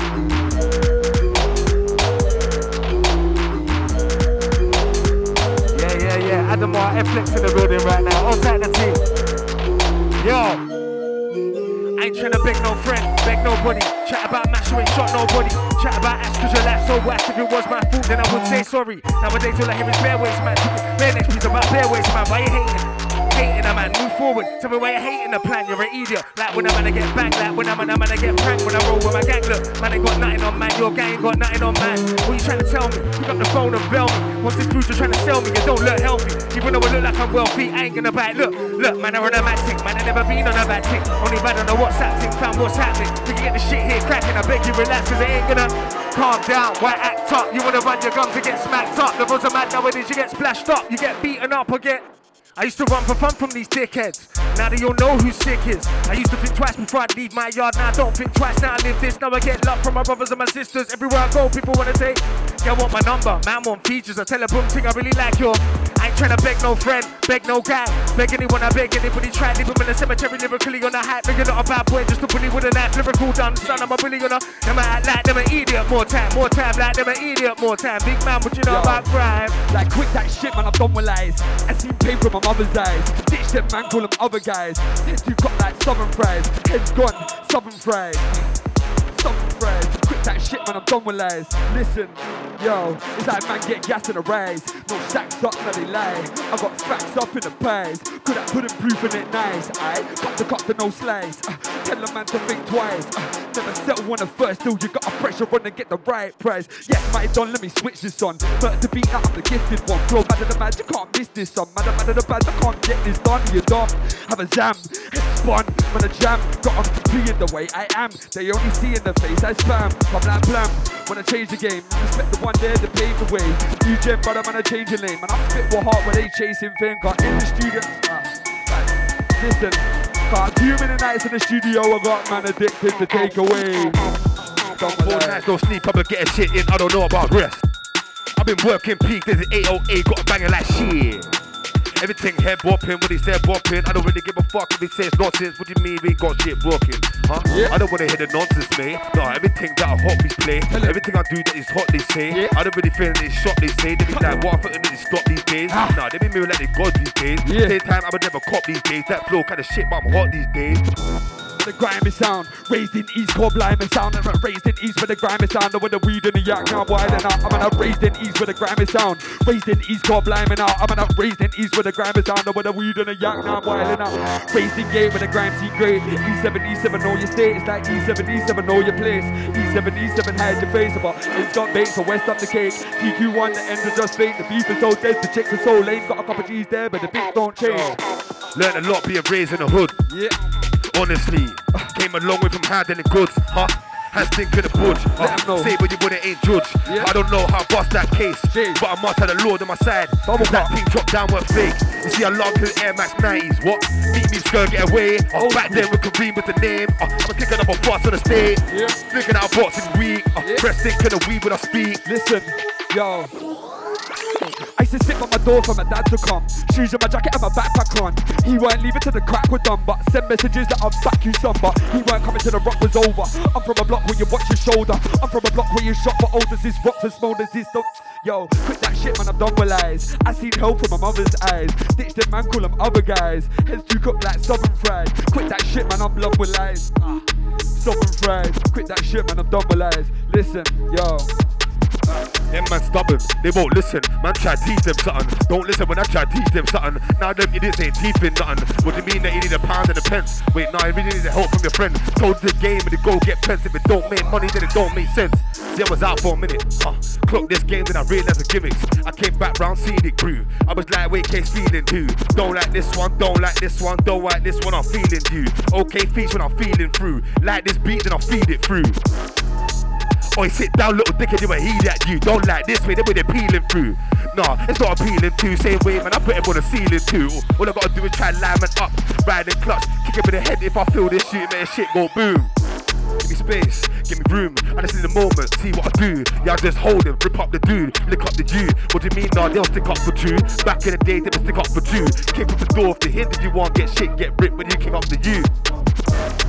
Adamar, F-Flex in the building right now. Tight the team. Yo. I ain't trying to beg no friend, beg nobody. Chat about match, you ain't shot nobody. Chat about ass, cause your life's so whack. If it was my fault, then I would say sorry. Nowadays, all I hear is bare waste, man. Bare next piece about bare waste, man. Why you hating? Hating a man, move forward. Tell me why you hating the plan, you're an idiot. Like when a man I get banged, like when man, a man I get pranked. When I roll with my gang, look, man ain't got nothing on man. Your gang ain't got nothing on man. What you trying to tell me? Pick up the phone and bell me. What's this food you're trying to sell me? You don't look healthy. Even though I look like I'm wealthy, I ain't gonna buy it. Look, look, man, I'm on a mad tick. Man, I never been on a bad tick. Only bad on a WhatsApp tick. Found what's happening. We can get the shit here cracking. I beg you relax, cause it ain't gonna calm down. Why act up? You wanna run your gun to get smacked up. The roads are mad nowadays, you get splashed up. You get beaten up or get. I used to run for fun from these dickheads. Now they all know who sick is. I used to think twice before I'd leave my yard. Now I don't think twice. Now I live this. Now I get love from my brothers and my sisters. Everywhere I go, people wanna say, "Yeah, want my number." Man want features. I tell a boom thing I really like your. I ain't tryna beg no friend, beg no guy, beg anyone. I beg anybody. Try leave him in the cemetery lyrically on the hype. Nigga not a bad boy, just a bully with a knife. Lyrical done, son. I'm a bully on a. Them I act like them an idiot. More time, more time. Like them an idiot. More time. Big man, what you know Yo. about crime? Like quit that shit, man, I'm done with lies. I seen paper in my mother's eyes. Ditch them, man, call them other guys. Heads you got like southern fries. Heads gone, southern fries. That shit, man, I'm done with lies. Listen, yo, it's like man get gas in a rise. No sacks up, no they lie. I got facts up in the pies. Could I put proof in it nice? I got the cut to no slice. Uh, tell a man to think twice. Uh, never settle on the first deal. You got to pressure on to get the right price. Yes, might done, let me switch this on. But to beat that, I'm the gifted one. Flow mad at the mad, you can't miss this on. Mad at the bad, I can't get this done. You're dumb. Have a zam, head spun, man a jam. Got on being the way I am. They only see in the face I spam. I'm like blam. When I change the game, respect the one there to pave the way. New gen, brother, man, I change the lane. Man, I spit with heart when they chasing fame. Got in the studio. Ah, like, listen, got too many nights in the studio. I got man addicted to take away. Four that. nights, don't sleep, I'ma get a shit in, I don't know about rest. I've been working peak, there's an 808, got a banging like shit. Everything head bopping, when he said bopping, I don't really give a fuck if he says nonsense. What do you mean we got shit working? Huh? Yeah. I don't wanna hear the nonsense, mate. Nah, everything that I hot we play, everything I do that is hot, they say. Yeah. I don't really feel that it's shot, they say. They be like, what I think they stop these days. Ah. Nah, they be moving like they god these days. Yeah. Same time, I would never cop these days. That flow kinda shit, but I'm hot these days. The grimy sound. Raised in East, called Blimey sound. And I'm raised in East with the grimy sound. And with the weed and the yak, now why then I'm an raised in East with the grimy sound. Raised in East, called Blimey now. I'm an raised in East with the grimy sound. And with the weed and the yak, now wildin' out. Raised in gate with the grime seat great. E7, E7, know your state. It's like E7, E7, know your place. E7, E7, hide your face. But it's got bait, so west up the cake. TQ1, the ends are just fake. The beef is so dead, the chicks are so lame. Got a couple G's there, but the bits don't change. Learned a lot being raised in the hood. Yeah. Honestly, came a long way from hiding the goods, huh? Hands think of the budge. Know. Say but you wouldn't ain't judge. Yeah. I don't know how I bust that case, Jeez. but I must have the Lord on my side. Double that thing dropped down went fake. You see, I love the Air Max 90s. What? Meet me, skirt, get away. Uh, Old back then with Kareem with the name. Uh, I'm kicking up a bus on the stage. Yeah. Flicking out boxing week. Uh, Yeah. Press think of the weed when I speak. Listen, yo. To sit by my door for my dad to come. Shoes in my jacket and my backpack on. He won't leave it till the crack was done, but send messages that I'll back you some. But he won't come until the rock was over. I'm from a block where you watch your shoulder. I'm from a block where you shot for old as this rocks as small as this. Don't... Yo, quit that shit, man. I'm done with lies. I seen hell from my mother's eyes. Ditch them man, call them other guys. Heads too cooked like southern fried. Quit that shit, man. I'm done with lies. Ah, southern fried. Quit that shit, man. I'm done with lies. Listen, yo. Them man stubborn, they won't listen. Man try teach them something. Don't listen when I try teach them something. Now them idiots ain't teething nothing. What do you mean that you need a pound and a pence? Wait, nah, you really need the help from your friend. Told the game and to go get pence. If it don't make money, then it don't make sense. I was out for a minute. Uh, clock this game, then I realized the gimmicks. I came back round, seeing it grew. I was like, wait, case feeling too. Don't like this one, don't like this one, don't like this one, I'm feeling you. Okay, feats when I'm feeling through. Like this beat, then I'll feed it through. Oi, sit down, little dickhead, you a heat at you. Don't like this way, the they're peeling through. Nah, it's not appealing to. Same way, man, I put him on the ceiling too. All I gotta do is try and line man up, ride and clutch, kick him in the head if I feel this shit, man, shit go boom. Give me space, give me room. I just in the moment, see what I do. Yeah, I just hold him, rip up the dude, lick up the Jew. What do you mean, nah, they'll stick up for two. Back in the day, they would stick up for two. Kick off the door if the hint if you want, get shit, get ripped when you kick up the you.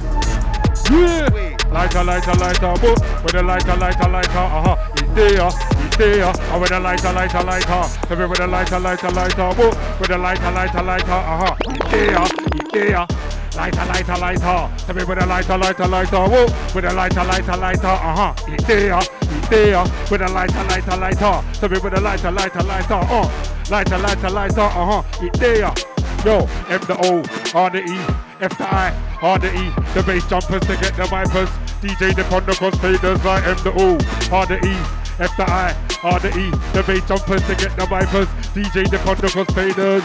Yeah. Lighter, lighter, lighter, whoa. With a lighter, lighter, lighter, uh-huh. It's there, it's there. And with a lighter, lighter, lighter. Me with a lighter, lighter, lighter, whoa. With a lighter, lighter, lighter, uh-huh. It's there, it's there. Lighter, lighter, lighter. Me with a lighter, lighter, lighter, whoa. With a lighter, lighter, lighter, uh-huh. It's there, it's there. With a lighter, lighter, lighter. Me with a lighter, lighter, lighter, uh. Lighter, lighter, lighter, uh-huh. It's there. Yo, M the O, R the E, F the I, R the E, the bass jumpers to get the wipers. DJ the on the cross faders like M the O, R the E, F the I, R the E, the bass jumpers to get the wipers. DJ the on the cross faders.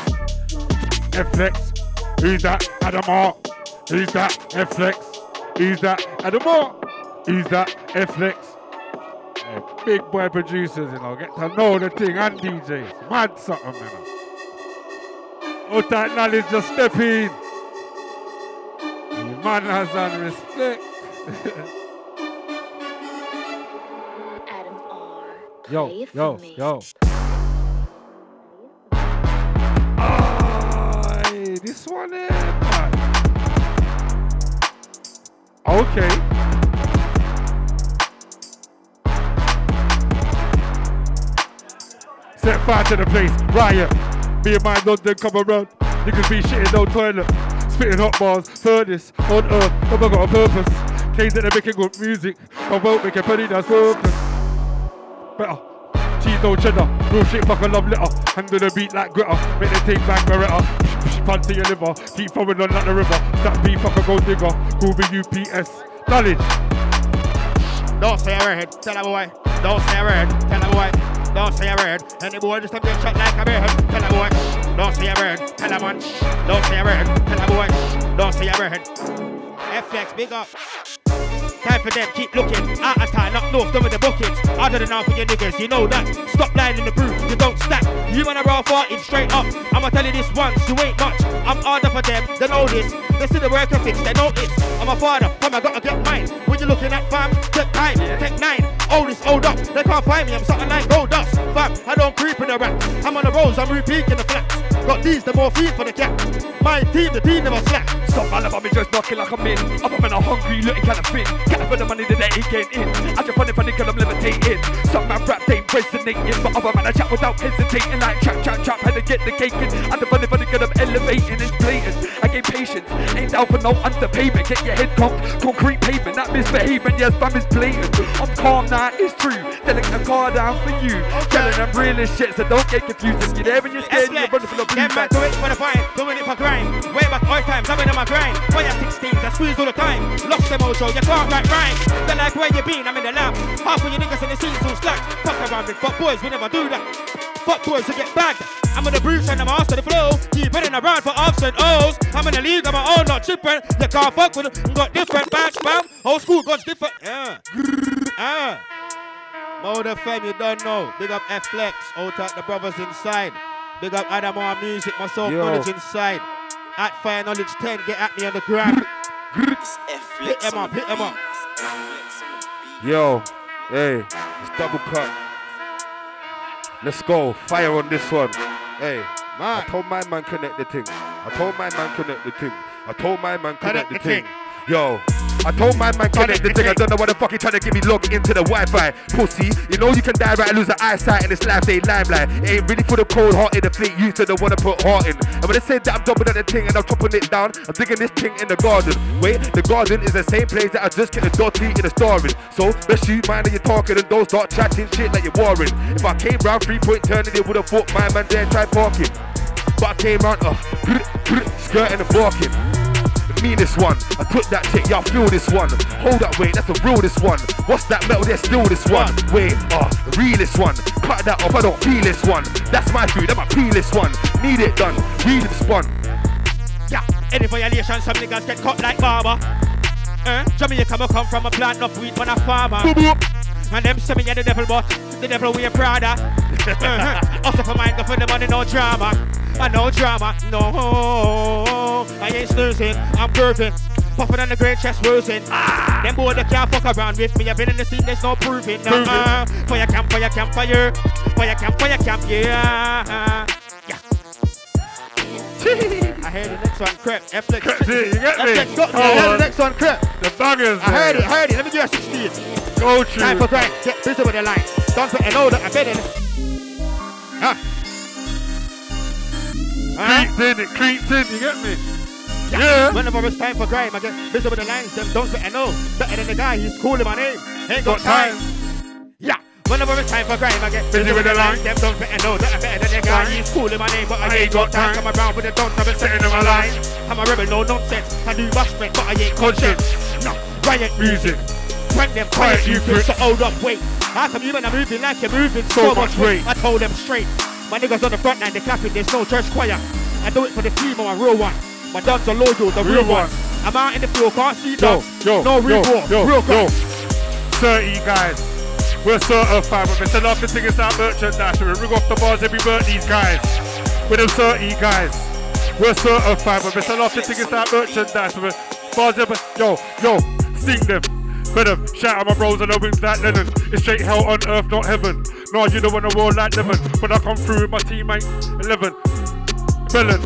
F Flex, who's that? Adamar. Who's that? Flex, who's that? Adamar. Who's that? Flex. Big boy producers, you know, get to know the thing and DJs. Mad something, man. Out that knowledge just step in. The man has done respect. Adam R. yo, yo, yo. This one is man. Okay. Set fire to the place, riot. Me and my London come around. Niggas be shitting no toilet. Spitting hot bars, furnace, on earth. Have I got a purpose? Case that they're making good music. I won't make a penny that's worthless. Better. Cheese no cheddar, real shit fuck a love litter. Handle the beat like glitter, make the thing bang beretta. Punch to your liver, keep flowing on like the river. That beef fucker go digger, call me UPS. Knowledge. Don't say a word, tell a boy. Don't say a word, tell a boy. Don't say a word. Any boy just get shot like a bird. Tell a boy. Don't say a word, tell a man. Don't say a word, tell a boy. Don't say a word. FX, big up. Time for them, keep looking. Out of time, up north, done with the buckets. Other than now for your niggas, you know that. Stop lying in the booth, you don't stack. You wanna roll farting straight up. I'ma tell you this once, you ain't much. I'm harder for them, they know this. They see the work ethics, they know it. I'm a father, fam, I gotta get mine. When you're looking at fam, take time, take nine. All this old up, they can't find me, I'm something like gold dust. Fam, I don't creep in the rats. I'm on the roads, I'm repeating the flats. Got these, the more feed for the cat. My team, the team never slack. Some man about me just knocking like I'm in. I'm up and I'm hungry, looking kind of fit. Get for the money that they ain't getting in. I just funny funny cause I'm levitating. Some man rap they ain't resonating, but other man I chat without hesitating. Like trap, trap, trap, had to get the cake in. I the funny funny cause I'm elevating, it's blatant. I gain patience, ain't for no underpayment. Get your head conked, concrete pavement, not misbehaving. Yes, fam is blatant. I'm calm now, it's true. Telling a car down for you. Telling them real as shit, so don't get confused. If you're there when you're scared, you're running for the blue Them man do it for the fine, doing it for grind. Way back all times, I've been on my grind. Fire 16s, I squeeze all the time. Lost them mojo, you can't write rhyme. They're like where you been, I'm in the lab. Half of you niggas in the scenes all slack. Fuck around with fuck boys, we never do that. Fuck boys who get bagged. I'm on the Bruce and I'm after the flow. Keep running around for offs and O's. I'm in the league, I'm my own, not chipping. You can't fuck with them. Got different bags, fam. Old school, got different. Yeah. Ah. Mode FM, you don't know. Big up F Flex, out at the brothers inside. Big up Adamar Music, myself, Yo. knowledge inside. At Fire Knowledge 10, get at me on the F Hit them up, hit them up. Yo, hey, it's double cut. Let's go. Fire on this one. Hey, Man. I told my man connect the thing. I told my man connect the thing. I told my man connect, Connect the the thing. thing. Yo, I told my man connect the thing. I don't know what the fuck he trying to get me logged into the Wi-Fi. Pussy, you know you can die right, lose the eyesight in this life. They limelight. It ain't really for the cold heart in the fleet. Used to the wanna put heart in. And when they say that I'm jumping at the thing and I'm chopping it down, I'm digging this thing in the garden. Wait, the garden is the same place that I just get the dirty in the storing. So best you mind that you're talking and don't start chatting shit like you're warring. If I came round three point turning, they would have thought my man there tried parking. But I came round, uh, skirting and barking. The meanest one, I took that shit, y'all feel this one. Hold up, wait, that's the realest one. What's that metal? There's still this one. Wait, uh, the realest one. Cut that off, I don't feel this one. That's my food, that's my peeless one. Need it done, read this one. Yeah, any violation, some niggas get cut like barber. Uh, Jamaica me come from a plant of weed when a farmer. Boop, boop. And them say me yeah the devil, but the devil we wear Prada. Uh-huh. Also for mine, go for the money, no drama. I no drama, no. I ain't snoozing, I'm curving. Puffing on the great chest losing. Ah, them boy they can't fuck around with me. I've been in the scene, there's no proving. Nah, fire camp, fire camp, fire. Fire camp, fire camp, yeah. Yeah. I heard the next one, crap. F-Flex. You get me? Me. Come I heard on. the next one, crap. The bangers. I heard it, I heard it. Let me you a 16. Go Time for grind. Get busy with the line. Don't put an order. I bet it. Huh? Creeps in, it creeps in, you get me? Yeah. Whenever it's time for grime, I get busy with the lines. Them don't an O. Better than the guy. He's calling my name. Ain't got Got time. time. Yeah. Whenever it's time for grime, I get busy, with the lines. Them don't O. That better than the guy. He's calling my name, but I, ain't got time. Come around with the don't have a setting in my line. I'm a rebel, no nonsense. I do bashment, but I ain't conscious. No. Riot music. Prank them quiet, you you bitch. bitch. So hold up, wait. How come you men are moving like you're moving so, So much weight. I told them straight. My niggas on the front line, they clapping, there's no church choir. I do it for the team, I'm a real one. My dogs are loyal, the real, Real one. one. I'm out in the field, can't see Yo, dogs. yo, no real yo, yo, real yo. guys. 30 guys. We're certified, but Mr. Love to take us out merchandise. We ring off the bars every bird these guys. With them 30 guys. We're certified, but Mr. Love to take us out merchandise. Bars every yo, yo, sting them. Them, shout out my bros on the wings like Lennon. It's straight hell on earth, not heaven. No, you don't want a war like Lemon. When I come through with my teammate, 11. Melon.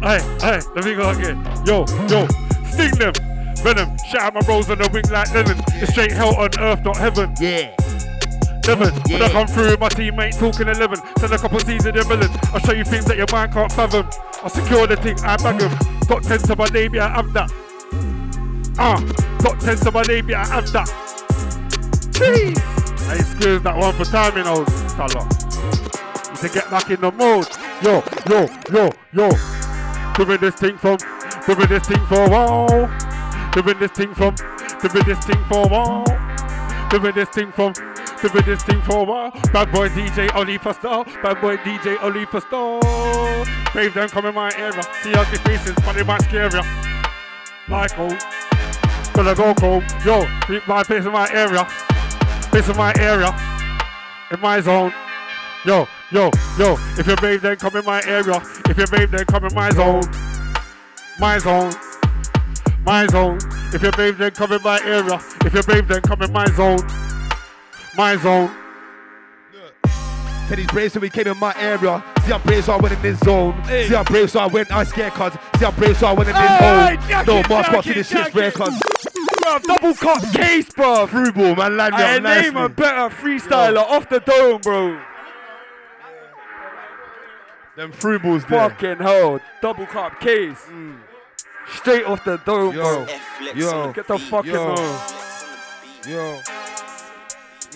Hey, hey, let me go again. Yo, yo, sting them. Venom, shout out my bros on the wing like Lennon. It's straight hell on earth, not heaven. Yeah. Eleven. When I come through with my teammate talking eleven, send a couple C's in the villain. I'll show you things that your mind can't fathom. I'll secure the thing, I bag 'em. Got ten to my name, yeah, I have that. Ah, got ten to my name, yeah, I have that. Jeez. I excuse that one for timing, old fella. Need to get back in the mode. Yo, yo, yo, yo. Doing this thing from, doing this thing for a while. Doing this thing from, doing this thing for a while. Doing this thing from, doing this thing for a while. Bad boy DJ only for star. Bad boy DJ only for star. Brave them come in my area. See ugly faces, but they might scare ya. Like old. Gonna go home. Yo, keep my place in my area. place in my area. In my zone. Yo, yo, yo. If you're brave, then come in my area. If you're brave, then come in my zone. My zone. My zone. If you're brave, then come in my area. If you're brave, then come in my zone. My zone. Teddy's brave, so he came in my area. See, I'm brave, so I went in this zone. See, I'm brave, so I went, I scared, cuz. See, I'm brave, so I went in this Hey, hole. jacket, No, mask jacket, watching this shit's rare. Bro, double cut case, bro. Through ball, man, land me I up name a better freestyler off the dome, bro. Them through balls there. Fucking hell, double cup case. Straight off the dome, Yo. bro. F-Flex Yo. Get the fucking Yo. on. F-Flex on the beat. Yo.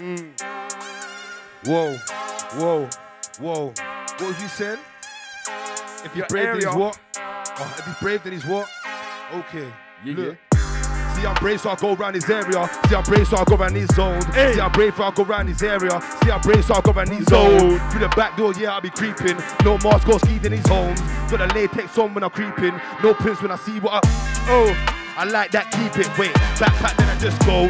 Mm. Whoa. Whoa. Whoa. What was you saying? If Your he's brave, then he's what? Oh, if he's brave, then he's what? Okay. Yeah, Look. See, I'm brave, so I go around his area. See, I'm brave, so I go around his zone. Hey. See, I'm brave, so I go around his area. See, I'm brave, so I go around his Zone. zone. Through the back door, yeah, I'll be creeping. No mask, go skied in his homes. Got a latex on when I'm creeping. No prints when I see what I. Oh, I like that, keep it. Wait, backpack, then I just go.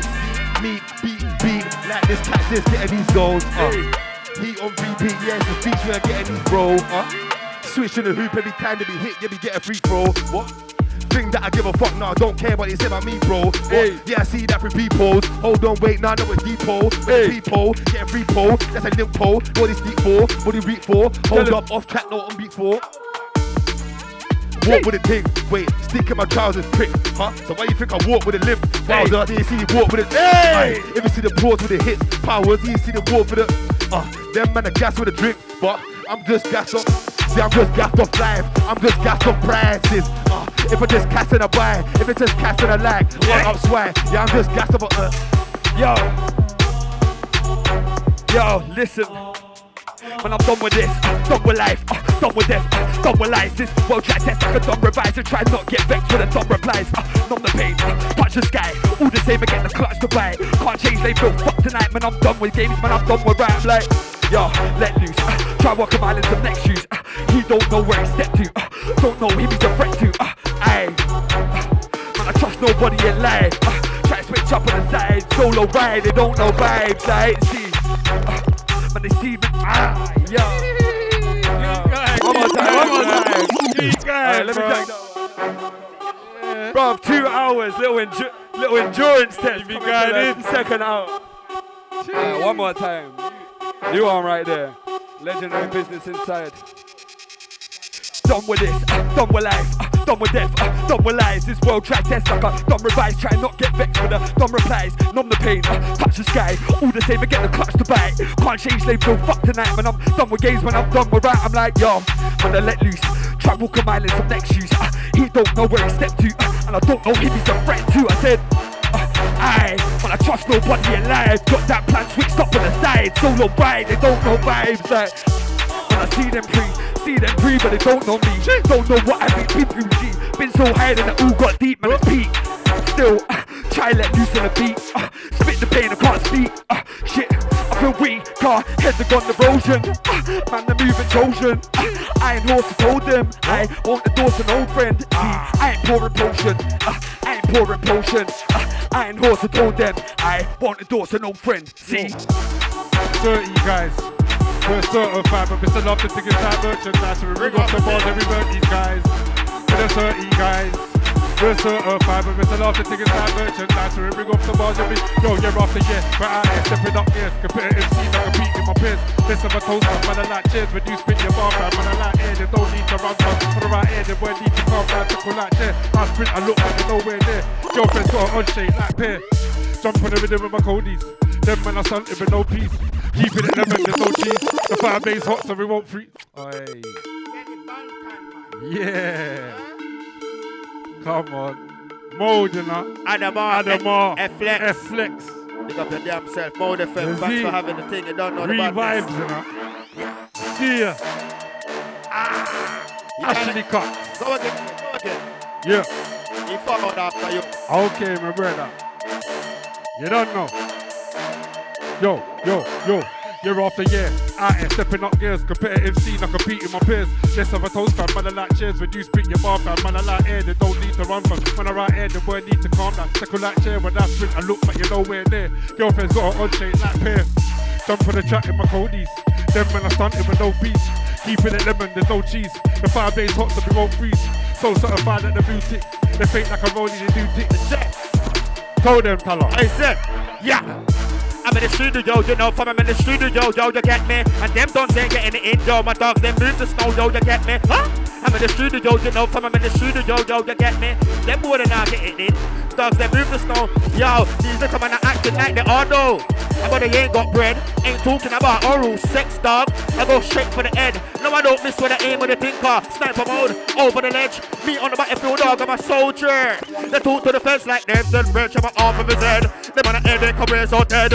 Meet, beat, beat. Like this cat just getting these goals. Uh. Heat on repeat, yes, the feature when I getting these bro. Uh. Switching the hoop every time they be hit, they be getting free throw. What? Think that I give a fuck, nah, don't care what they say about me, bro. But, Hey. Yeah, I see that from peoples. Hold on, wait, nah, no, it's depot. Hey. People, get a free pole. That's a limp pole. Body steep for, body weak for. Hold him. up, off track, no on beat for. Walk with a ting, wait, stick in my trousers, prick, huh? So why you think I walk with a limp? Bowser, did you see the walk with a Hey! Aye, If you see the pause with the hits, powers, you see the walk with the uh, them man a gas with a drink, but I'm just gas up. See, I'm just gassed off life, I'm just gassed off prices. Uh, if I just cast in a buy, if it's just cast in a lag, yeah. up swag, yeah, I'm just gassed up. Uh, Yo. Yo, listen. When I'm done with this, uh, done with life, uh, done with death, uh, done with lies. This world try test like a dumb revise and try not get vexed with a dumb replies. Uh, numb the pain, uh, touch the sky, all the same again, the clutch to buy. Can't change, they feel fuck tonight, man. I'm done with games, man. I'm done with rap. Like, yo, let loose. Uh, try walk a mile in some next shoes. Uh, he don't know where he stepped to, uh, don't know him he's a threat to. Uh, aye. Man, I trust nobody in life. Uh, try to switch up on the side, solo ride, they don't know vibes. Like, see, uh, man, they see me. Ah, yo. One more time, one more time. Let me bro. take that one. Bro, two hours, little, endu- little endurance test. be coming going to the in. Second out. One more time. You on right there. Legendary business inside. Done with this, uh, done with life, uh, done with death, uh, done with lies. This world track test like a dumb revise. Try not get vexed with the dumb replies. Numb the pain, touch the sky. All the same, I get the clutch to bite. Can't change, they feel fuck tonight. When I'm done with games, when I'm done with rap, I'm like, yo, when I let loose. Try walk a mile in some next shoes. He don't know where he stepped to, and I don't know if he's a threat to. I said, Aye, when I trust nobody alive. Got that plan switched up on the side. Solo ride, they don't know vibes. Like, when I see them pre, see them pre, but they don't know me. Don't know what I've been. G. Been so high that it all got deep, man. It's peak. Still, uh, try let loose on the beat. Uh, spit the pain, I can't speak. Uh, shit, I feel weak. Car heads have gone erosion. Uh, man, they're moving Trojan. Uh, Iron horse, I told them. I want the doors an old friend. See, I ain't pouring potion. Uh, I ain't pouring potion. Uh, Iron horse, I told them. I want the doors an old friend. See. 30 guys. We're certified, but Mr. Love to his time merchandise. We ring off the balls every bird these guys. We're 30 guys. We're certified, but Mr. Love to his time merchandise. We ring off the balls every yo year after year. We're out here stepping up gears. Competitive scene, I compete in my peers. Listen, my toast up, man, I like cheers. When you spit your bar, man, I like air. They don't need to run on the right air. They won't need to calm down, tickle like chair. I sprint, I look like they're nowhere near. Girlfriend's got an on like pear. Jump on the rhythm with my codies. Them man are stunting with no peace. Keeping it lemon, there's no cheese. The fire base hot so we won't freeze. Oi. Yeah. Come on. Mold, you know. Adamar, Adamar. F Flex. F Flex. Pick up your damn self. Mode FM. Thanks for having the thing. You don't know the Revibes, badness. you know. See ya. Ah. Ashley cut. Go again. Go again. Yeah. He followed after you. Okay, my brother. You don't know. Yo, yo, yo. Year after year, out here stepping up gears, competitive scene, I compete with my peers. Less of a toast fan, man, I like cheers. When you spit your bar fan, man, I like air, they don't need to run from. When I write air, the boy need to calm down. Circle like chair, when I sprint, I look like you're nowhere near. Girlfriend's got her on shade like pear. Jump for the track in my codies. Them men are stunting with no peace. Keeping it lemon, there's no cheese. The fire base hot so we won't freeze. So certified at the boutique. They fake like a rollie, they do tick. The check. Told them, Tala. I said, yeah. I'm in the studio, you know, from I'm in the studio, yo, you get me? And them dons ain't getting it in, yo. My dogs, they move the snow, yo, you get me? Huh? I'm in the studio, you know, from I'm in the studio, yo, you get me? Them more than I getting in. Dogs, they move the snow. Yo, these are coming and acting like they know. And but they ain't got bread. Ain't talking about oral sex, dog. I go straight for the head. No, I don't miss with the aim of the thinker. Sniper mode, over the ledge. Me on the battlefield, dog, I'm a soldier. They talk to the fence like them, then wrench on my arm from his head. Them on the end, their careers all dead.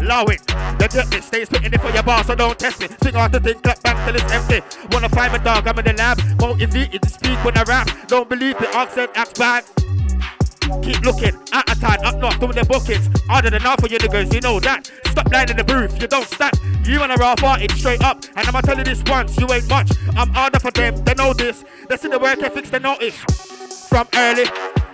It. The dirt it stays spitting it for your boss, so don't test it. Sing out the thing, clap back till it's empty. Wanna find my dog, I'm in the lab. Motivated to speak when I rap. Don't believe the accent, acts bad. Keep looking, out of time, up north, doing their bookings. Harder than enough for you niggas, you know that. Stop lying in the booth, you don't stand. You wanna raw it straight up. And I'ma tell you this once, you ain't much. I'm harder for them, they know this. They see the work ethics, they notice. From early,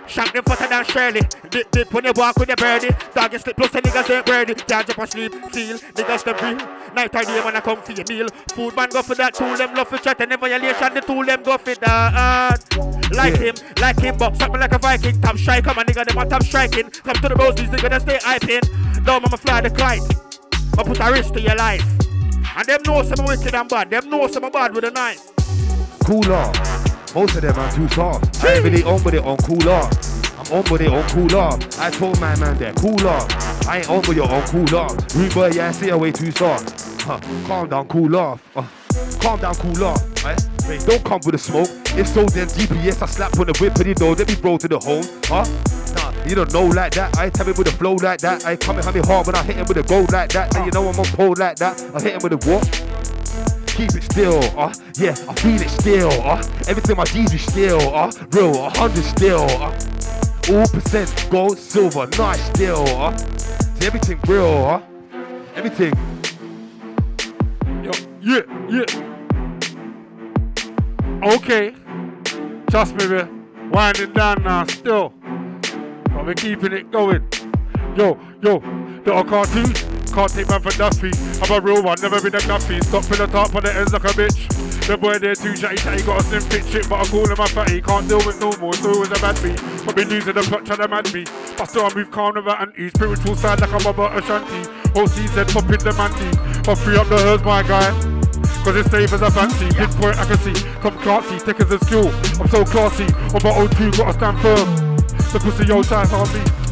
Shank them fatter than Shirley. Dip dip when you walk with your birdie. Dog you slip plus the niggas ain't birdie. Can't jump asleep, feel niggas the real. Night or day when I come for your meal. Food man go for that tool them love for chat and violation. The tool them go for that. Like Yeah. him, like him, up me like a Viking. Top striker, my nigga them on top striking. Come to the rose, these niggas they stay hyping. No, I'ma fly the kite. I put a risk to your life. And them know some wicked and bad. Them know some bad with a knife. Cool off. Most of them are too soft. I ain't really on with it on cool off. I'm on with it on cool off. I told my man there, cool off. I ain't on with it on cool off. Rude yeah, I see away too soft. Huh. Calm down, cool off. Uh, calm down, cool off. Eh? Don't come with the smoke. If so, then GPS I slap on the whip and you know, let me roll to the home. Huh? Nah, you don't know like that. I tell me with a flow like that. I come and hit me hard when I hit him with a gold like that. And you know I'm on pole like that. I hit him with a what? Keep it still, uh, yeah, I feel it still, uh, everything my G's be still, uh, real, a hundred still, uh, all percent gold, silver, nice still, uh, see everything real, uh, everything, Yo, yeah, yeah. Okay. Trust me, we're winding down now still. But we're keeping it going. Yo, yo, little cartoon. Can't take man for Duffy. I'm a real one, never been a Duffy. Stop for the top on the ends like a bitch. The boy there too chatty chatty, got a slim fit shit, but I call him a fatty. Can't deal with no more, so always a bad beat. I've been losing the plot, trying to mad me. But still I move calm with anti. Spiritual side like I'm about Ashanti. Whole season pop in the mandy. But free up the hers, my guy. Cause it's safe as a fancy. Pinpoint I can see. Come classy, thick as a skill. I'm so classy. On my O2, gotta stand firm. The pussy old time on me.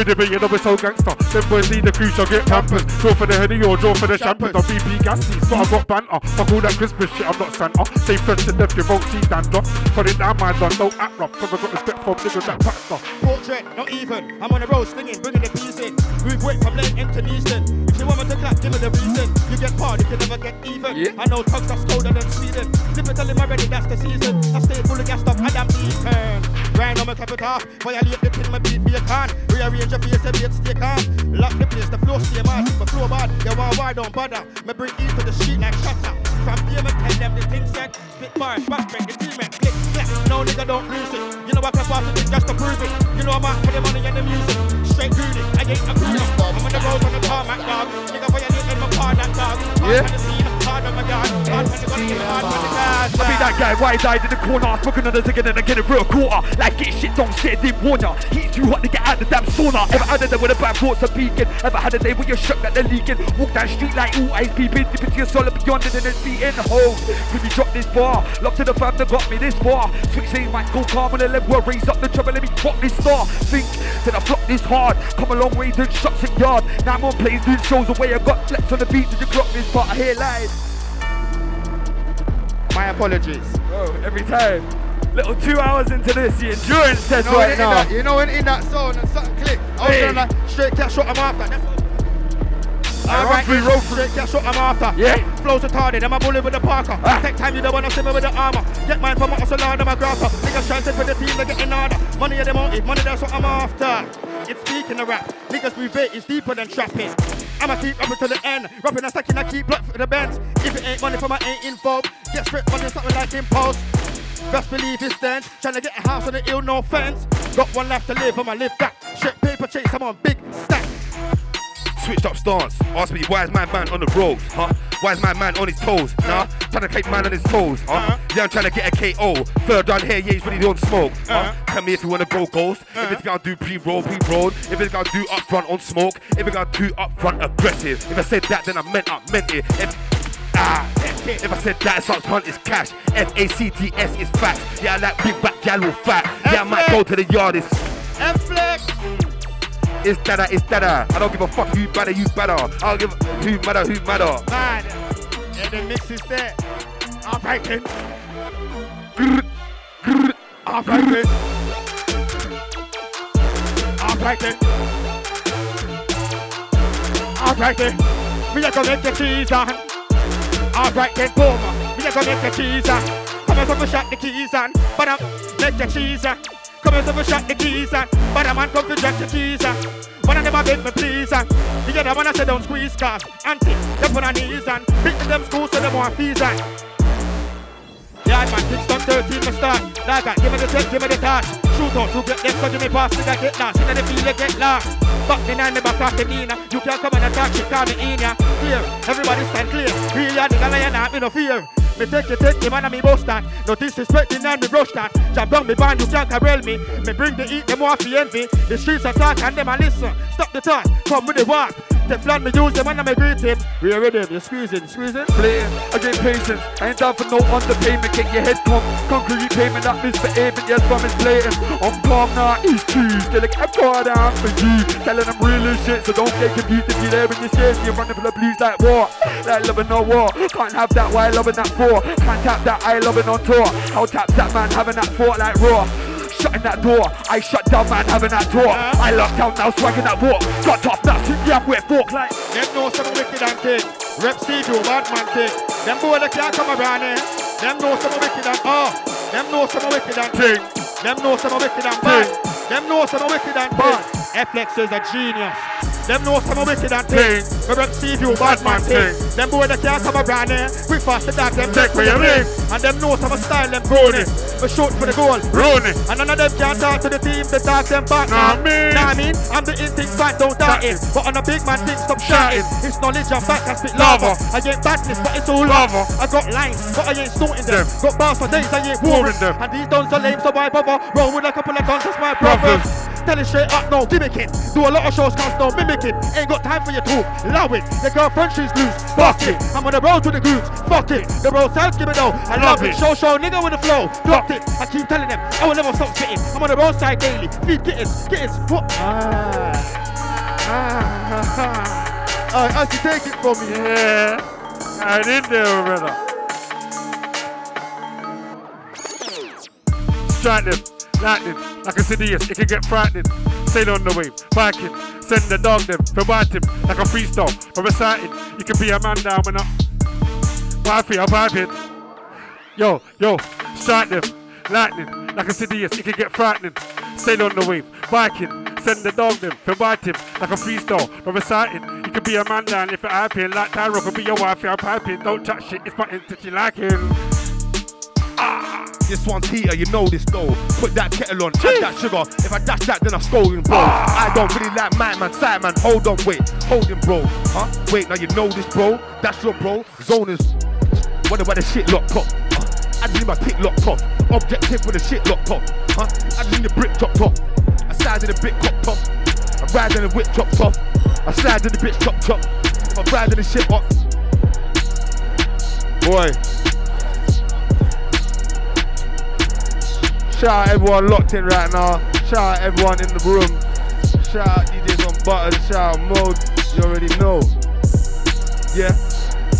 With the beat, you know we're so gangster. Them boys need the crew, shall get pampered. Draw for the heady or draw for the champers. On BP gassy, so I got banter. Fuck all that Christmas shit, I'm not Santa. Stay fresh to death, you won't see dander. Put it down, my done, don't act rough. Cause I got respect from niggas that packed stuff. Portrait, not even. I'm on the road stinging, bringing the peace in. Move weight from lane into Neaston. You want me to clap, give me the reason. You get hard, you can never get even. Yeah. I know tugs that's colder than Sweden. Dip it, tell him already, that's the season. I stay full of gas up, I am eaten. Grind on my capital, violate the pin, my beat me a can. Rearrange your face, a bit stay calm. Lock the place, the flow stay mad. My flow bad, you want why don't bother. Me bring E to the street like shutter. From here, me tell them the thing said. Split bars, back break, the team, and click, clap. No nigga don't lose it. You know I can pass it just to prove it. You know I'm out for the money and the music. Straight greedy, I ain't a cruiser. I'm on the road on the tarmac, dog. Nigga, violate in my car, that dog. Yeah. on the scene, oh hard on my guard. Hard on the gun, hard on the gas. I be that guy, why died in the corner, on the zig and then I get a real quarter. Like get shit don't sit, didn't warn ya. Heat too hot to get out the damn sauna. Ever had a day with a bad thoughts of peeking? Ever had a day where you're shocked that they're leaking? Walk down street like all eyes peeping, dip into your soul beyond it and then beating home. When you drop this bar, lock to the fam that got me this far. Switch lane might go calm on the level, raise up the trouble, let me drop this star. Think that I flop this hard, come a long way, doing shots in yard. Now I'm on plays, doing shows away, I got flex on the beat, did you clock this part? I hear lies. My apologies. Oh, every time. Little two hours into this, the endurance test You know, right in now. that, you know when in that zone and something click. I was Hey. doing like straight cash shot I'm after. That's what I through, roll through. Straight cash shot I'm after. Yeah. Flows retarded, I'm a bully with the Parker. Ah. Take time, you don't wanna see me with the armor. Get mine from my and my grapper. Niggas trying to for the team, they get in order. Money of the motive, money that's what I'm after. It's speaking the rap. Niggas move bait, it's deeper than trapping. I'ma keep rapping to the end. Rapping and stacking, I keep block for the bands. If it ain't money for my ain't info, get straight money, something like impulse. Best believe it's then. Trying to get a house on the ill, no fence. Got one life to live, I'ma live that. Shit, paper chase, I'm on big stacks. Switched up stance, ask me why is my man on the road, huh, why is my man on his toes, nah, trying to keep man on his toes, huh, Uh-huh. yeah I'm trying to get a KO, third round here, yeah he's really on smoke, huh, Uh-huh. tell me if you wanna go ghost, if it's gonna do pre-roll, pre-roll, if it's gonna do up front on smoke, if it's gonna do up front aggressive, if I said that then I meant I meant it, if, Ah, if I said that, Socks Hunt is cash. F A C T S is facts. Yeah, I like big back gal with fat. Yeah, I might go to the yard. It's, F-Flex. It's dada, it's dada. I don't give a fuck who better, you better. I don't give a who matter, who matter. Man, yeah, the mix is there. I'm fighting. I'm fighting. I'm fighting. I'm fighting. Me a go make the cheese on. I'm fighting, boom. Me a go make the cheese on. Come and come shot the keys on. But I'm make the cheese on. Come and come shot the keys on. But I'm on come to jack the keys on. One of them a beg me please on. The other one I say don't squeeze cause Auntie, them on knees and Beat them school so them want fees on. Yeah, man, things done 13 for start. Like that, give me the tech, give me the touch. Shoot out, you get them, cause you may pass, nigga get lost. Inna the you get lost. Back behind me, back off the Nina. Eh. You can't come and attack, she call me in ya. Clear, everybody stand clear. Real ya, nigga, lion, not me no fear. Me take you, take the man and me boast that. No disrespecting and me brush that. Jab down me band, you can't corral me. Me bring the heat, them off the envy. The streets are talk and them a listen. Stop the talk, come with the walk. Teflon me use them and I me greet him. We are ready, you squeezing, squeezing. Play, I get patience. I ain't down for no underpayment. Get your head come. Concrete payment that aiming. Yes, from is blatant. I'm calm now, east cheese. Like a car down for G. Telling them real shit, so don't get confused if you're there when you're scared. You're running for the blues like war. Like loving no war. Can't have that why loving that for. Can't tap that I loving on tour. I'll tap that man having that fort like raw. Shutting that door, I shut down man having that tour. I locked down now swagging that walk. Got top now, sit yeah, with fork like. Them know some wicked and thing. Rep C2, bad man thing. Them boy that can't come around here. Them know some wicked and oh. Them know some wicked and thing. Them know some wicked and bad. Them know some wicked and bad. Flex is a genius. Them know some wicked and thing. Me rep C2, bad man thing. Them boy that can't come around here. Quick fast the dog, them take for your ring. And them know some style, them brony. Me shoot for the goal. Rooney. And none of them can talk to the team, they talk them back. Nah, me. Nah, I mean, I'm the in thing back, don't doubt it. But on a big man thing, stop shouting. It's knowledge and fact, I spit lava. I ain't badness, but it's all lava. I got lines, but I ain't snorting them. Got bars for days, I ain't warring them. And these dons are lame, so why bother? Roll with a couple of guns, that's my brothers. Tell it straight up, no gimmicking. Do a lot of shows, cause no mimicking. Ain't got time for your talk, love it. Your girlfriend, she's loose, fuck it. I'm on the road to the goose, fuck it. The road sounds give it though, I love it. Show, show, nigga with the flow, dropped it. I keep telling them, I will never stop spitting. I'm on the roadside daily, feed kittens, kittens, what? Ah, ah, ah, ah. I can take it from me. Yeah. I did there, brother. Strike them, lightning, like a CDS, it can get frightening. Sail on the wave, biking, send the dog them, for him like a freestyle, for reciting. You can be a man down when I pipe it, I'm piping. Yo, yo, strike them, lightning, like a CDS, it can get frightening. Sail on the wave, biking, send the dog them, for him like a freestyle, for reciting. You can be a man down if you're hyping, like Tyro could be your wife, I'm piping. Don't touch shit, it's my entity like him. Ah. This one's heater, you know this though. Put that kettle on, add that sugar. If I dash that, then I'm scolding, bro. I don't really like my man, side man. Hold on, wait, hold him, bro. Huh? Wait, now you know this, bro. That's your bro. Zone is. Wonder why the shit locked up. Uh, I just need my tick locked off. Objective with the shit locked off. Huh? I just need the brick chopped off. I slide in the brick chopped off. I ride in the whip chopped off. I slide in the bitch chopped chop. I ride in the shit up. Boy. Shout out everyone locked in right now. Shout out everyone in the room. Shout out DJs on buttons. Shout out mode. You already know. Yeah.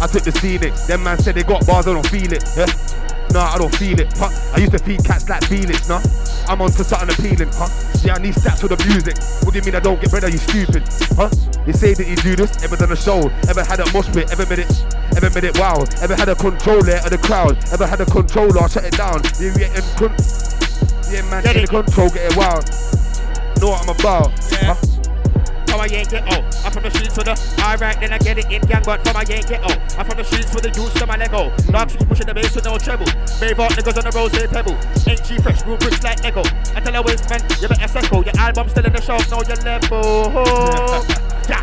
I took the scenic. Them man said they got bars, I don't feel it. Yeah. Nah, I don't feel it. Huh? I used to feed cats like Felix, nah. I'm on to something appealing, huh? Yeah, I need stats with the music. What do you mean I don't get better? You stupid, huh? You say that you do this, ever done a show, ever had a mosh pit, ever made it, ever made it wow, ever had a controller of the crowd, ever had a controller, shut it down. You yeah, man, get in control, get it wild. Know what I'm about, Yeah. huh? From I ain't get out. I'm from the streets with the alright, then I get it in gang, but from I ain't get out. I'm from the streets with the juice to my Lego. Dark street pushing the bass with no treble. Brave out niggas on the road, they pebble. Ain't G fresh, real bricks like Lego. I tell a waste man, you better echo. Your album still in the shelf, know your level. yeah.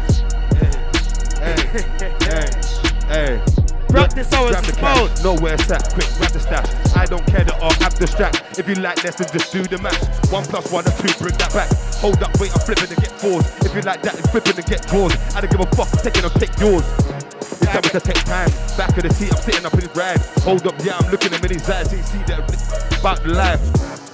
Hey, hey, hey. Practice hours Grab the cash, mode. know where it's at, quick, grab the stash. I don't care the art, abstract. If you like less, then just do the math. One plus one and two, bring that back. Hold up, wait, I'm flipping and get fours. If you like that, it's flipping and get draws. I don't give a fuck, I'm taking or take yours. It's time to take time. Back of the seat, I'm sitting up in his ride. Hold up, yeah, I'm looking at him in his eyes. He see that about the life.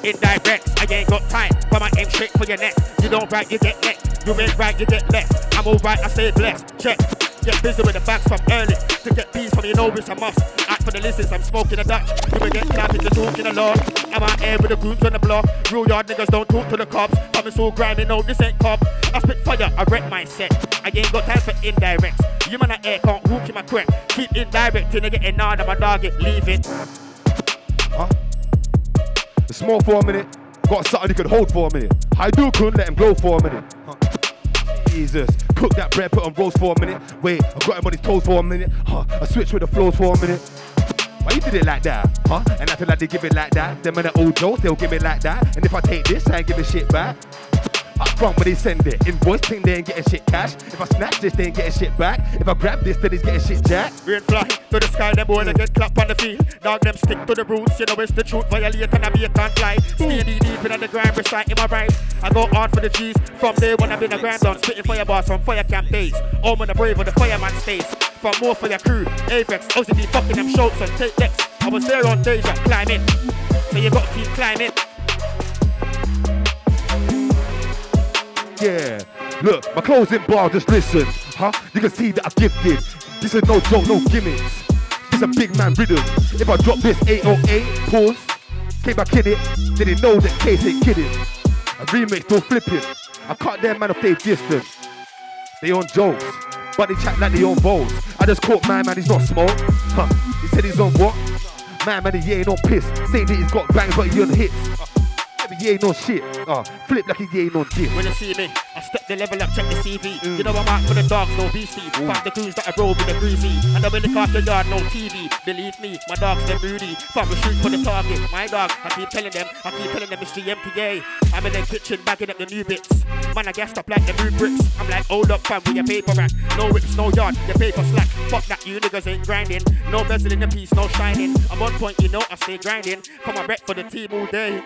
Indirects, I ain't got time. Come on, aim straight for your neck. You don't right, you get next. You ain't right, you get left. I'm alright, I stay blessed. Check. Get busy with the bags from early. To get peace from you know it's a must. Act for the listens, I'm smoking a Dutch. You will get clapped if you're talking a lot. I'm out here with the goons on the block. Real yard niggas don't talk to the cops. Coming so grimy, no, this ain't cop. I spit fire, I wreck my set. I ain't got time for indirects. You man a air can't walk in my crap. Keep indirect till I get in on my dog it, leave it. Huh? The small for a minute. Got something he could hold for a minute. I do couldn't let him glow for a minute. Huh? Jesus. Cook that bread, put on roast for a minute. Wait, I got him on his toes for a minute. Huh? I switch with the flows for a minute. Why you did it like that? Huh? And I feel like they give it like that. Them and the old Joes, they'll give it like that. And if I take this, I ain't give giving shit back. Up front when they send it. Invoice thing, they ain't getting shit cash. If I snatch this, they ain't getting shit back. If I grab this, then he's getting shit jack. Rain fly to the sky, them boy they get clapped on the field. Dog them stick to the roots, you know it's the truth. Violate and I be a can't fly. Knee deep in the grind, reciting my rhymes. I go hard for the G's from day when I've been a grind done. Spitting fireballs from fire camp days. All when the brave on the fireman stays. From more for your crew, Apex, OCD fucking them shows and take decks. I was there on Deja, climbing. So you gotta keep climbing. Yeah. Look, my closing bar, just listen. Huh? You can see that I'm gifted. This is no joke, no gimmicks. This a big man rhythm. If I drop this 808, pause. Came back in it, didn't know that case ain't kidding. A remix, no flipping. I cut them man off they distant. They on jokes, but they chat like they on bowls. I just caught my man, he's not smoke. Huh? He said he's on what? My man, he ain't on piss. Saying that he's got bangs, but he on hits. Uh, he ain't on shit. Uh, flip like he ain't on dick. When you see me, I step the level up, check the CV. You know I'm out for the dogs, no BC. Find the goons that I roll with the greasy. And I will look after yard, no TV. Believe me, my dogs, they're moody. From the shoot for the target. My dog, I keep telling them, I keep telling them it's GMPA. I'm in the kitchen bagging up the new bits. Man, I gassed up like the new bricks. I'm like, hold up, fam, with your paper rack. No whips, no yard, your paper slack. Fuck that, you niggas ain't grinding. No bezel in the piece, no shining. I'm on point, you know, I stay grinding. Come on, rep for the team all day.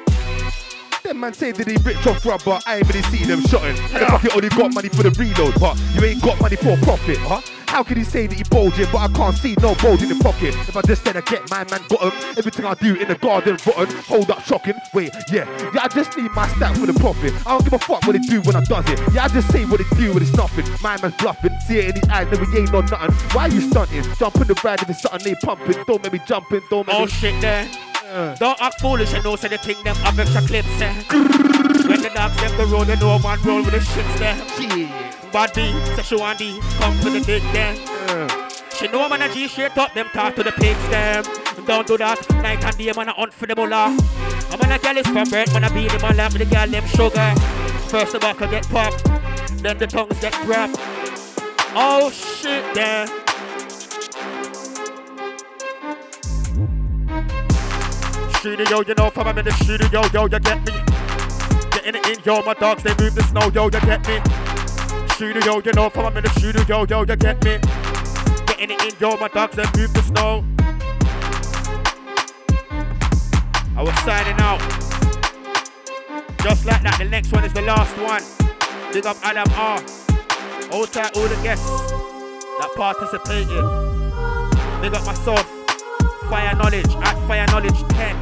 Them man say that he rich off rubber, I ain't really see them shotting. The pocket only got money for the reload, but you ain't got money for profit, huh? How can he say that he bulging, but I can't see no bulge in the pocket? If I just said I get my man got him, everything I do in the garden rotten. Hold up, shocking. Wait, yeah, yeah, I just need my stack for the profit. I don't give a fuck what they do when I does it. Yeah, I just say what they do when it's nothing. My man's bluffing, see it in his eyes, never he ain't on nothing. Why you stunting? Jump in the ride if it's something they pumping. Don't make me jumping, don't make Oh me. shit there. Don't act foolish and know say the thing them have extra clips eh. When the dogs them the road, they know one roll with the shits there. Yeah. Bad B, say she want D, come for the dick there. She know man a G straight up them talk to the pigs them. Don't do that, night and day man a hunt for the mullah. I'm on a gal is from birth, man a beat them on lap with the gal them sugar. First the buckle get popped, then the tongues get grabbed. Oh shit there. Studio, you know, from I'm in the studio, yo, you get me. Getting it in, yo, my dogs, they move the snow, yo, you get me. Studio, you know, from I'm in the studio, yo, yo, you get me. Getting it in, yo, my dogs, they move the snow. I was signing out. Just like that, the next one is the last one. Big up Adamar. Hold tight all the guests that participated. Big up myself. Fire Knowledge at Fire Knowledge 10.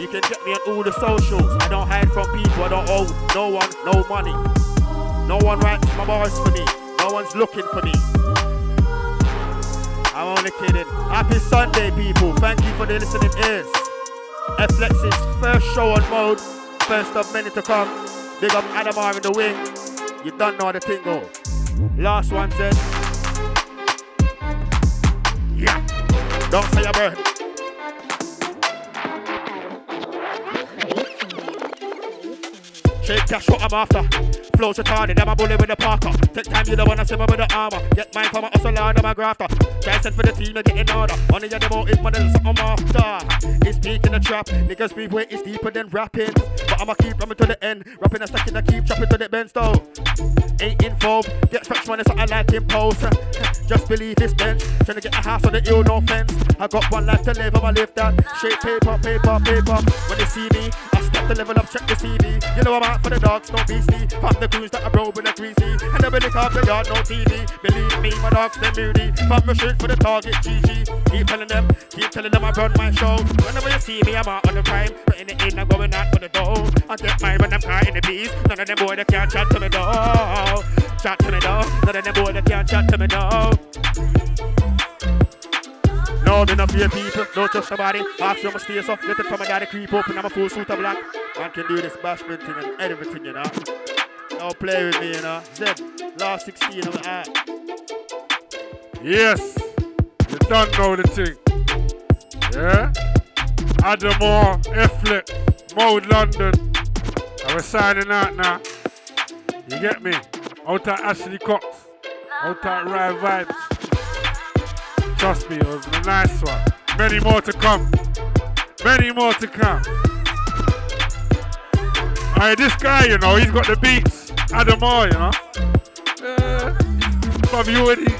You can get me on all the socials. I don't hide from people. I don't owe no one no money. No one writes my bars for me. No one's looking for me. I'm only kidding. Happy Sunday, people. Thank you for the listening ears. FLex's first show on mode. First of many to come. Big up Adamar in the wing. You don't know the tingle. Last one says. Don't say a word. Shake cash, what I'm after. Flows retarded, I'm a bully with the parker. Take time, you don't wanna see me with the armor. Get mine from a hustle lord, I'm a grafter. Try for the team, you get in order. Only them out is money, something after. It's deep in the trap. Niggas be way it's deeper than rapping. But I'ma keep rapping to the end. Rapping and stacking, I keep chopping to the bend stove. Ain't involved, get fresh money, so I like impulse. Just believe this bench. Trying to get a house on the hill, no fence. I got one life to live, I'ma live that. Shape paper, paper, paper. When they see me, I step the level up, check the CV. You know I'm out for the dogs, no BC. Pop the goons that I roll with the greasy. And the belly top the yard, no TV. Believe me, my dogs, they moody. Pop my shoot for the target, GG. Keep telling them, keep telling them I run my show. Whenever you see me, I'm out on the crime. It in, I'm going out for the dough. I get mine when I'm in the beast. None of them boy they can't chat to me though. Chat to me though. None of them boy they can't chat to me though. No, me not fear people, don't trust nobody. Ask you, I'ma stay so. Get it from my daddy, creep and I'm a full suit of black. Man can do this bashment thing and everything, you know. Don't play with me, you know. Zed, last 16, I'm at. Yes, you don't know the thing. Yeah? Adamar, F-Flip, Mode London. And we're signing out now. You get me? Out at Ashley Cox. Out at Rye Vibes. Trust me, it was a nice one. Many more to come. Many more to come. Alright, this guy, you know, he's got the beats. Adamar, you know. Uh, but he already,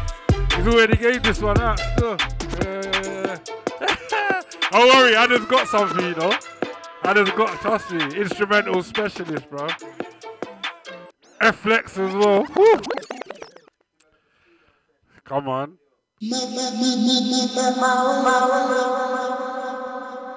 he's already gave this one out still. Uh, don't worry, Adam's got something, you know. Adam's got, trust me, instrumental specialist, bro. F-Flex as well. Woo. Come on.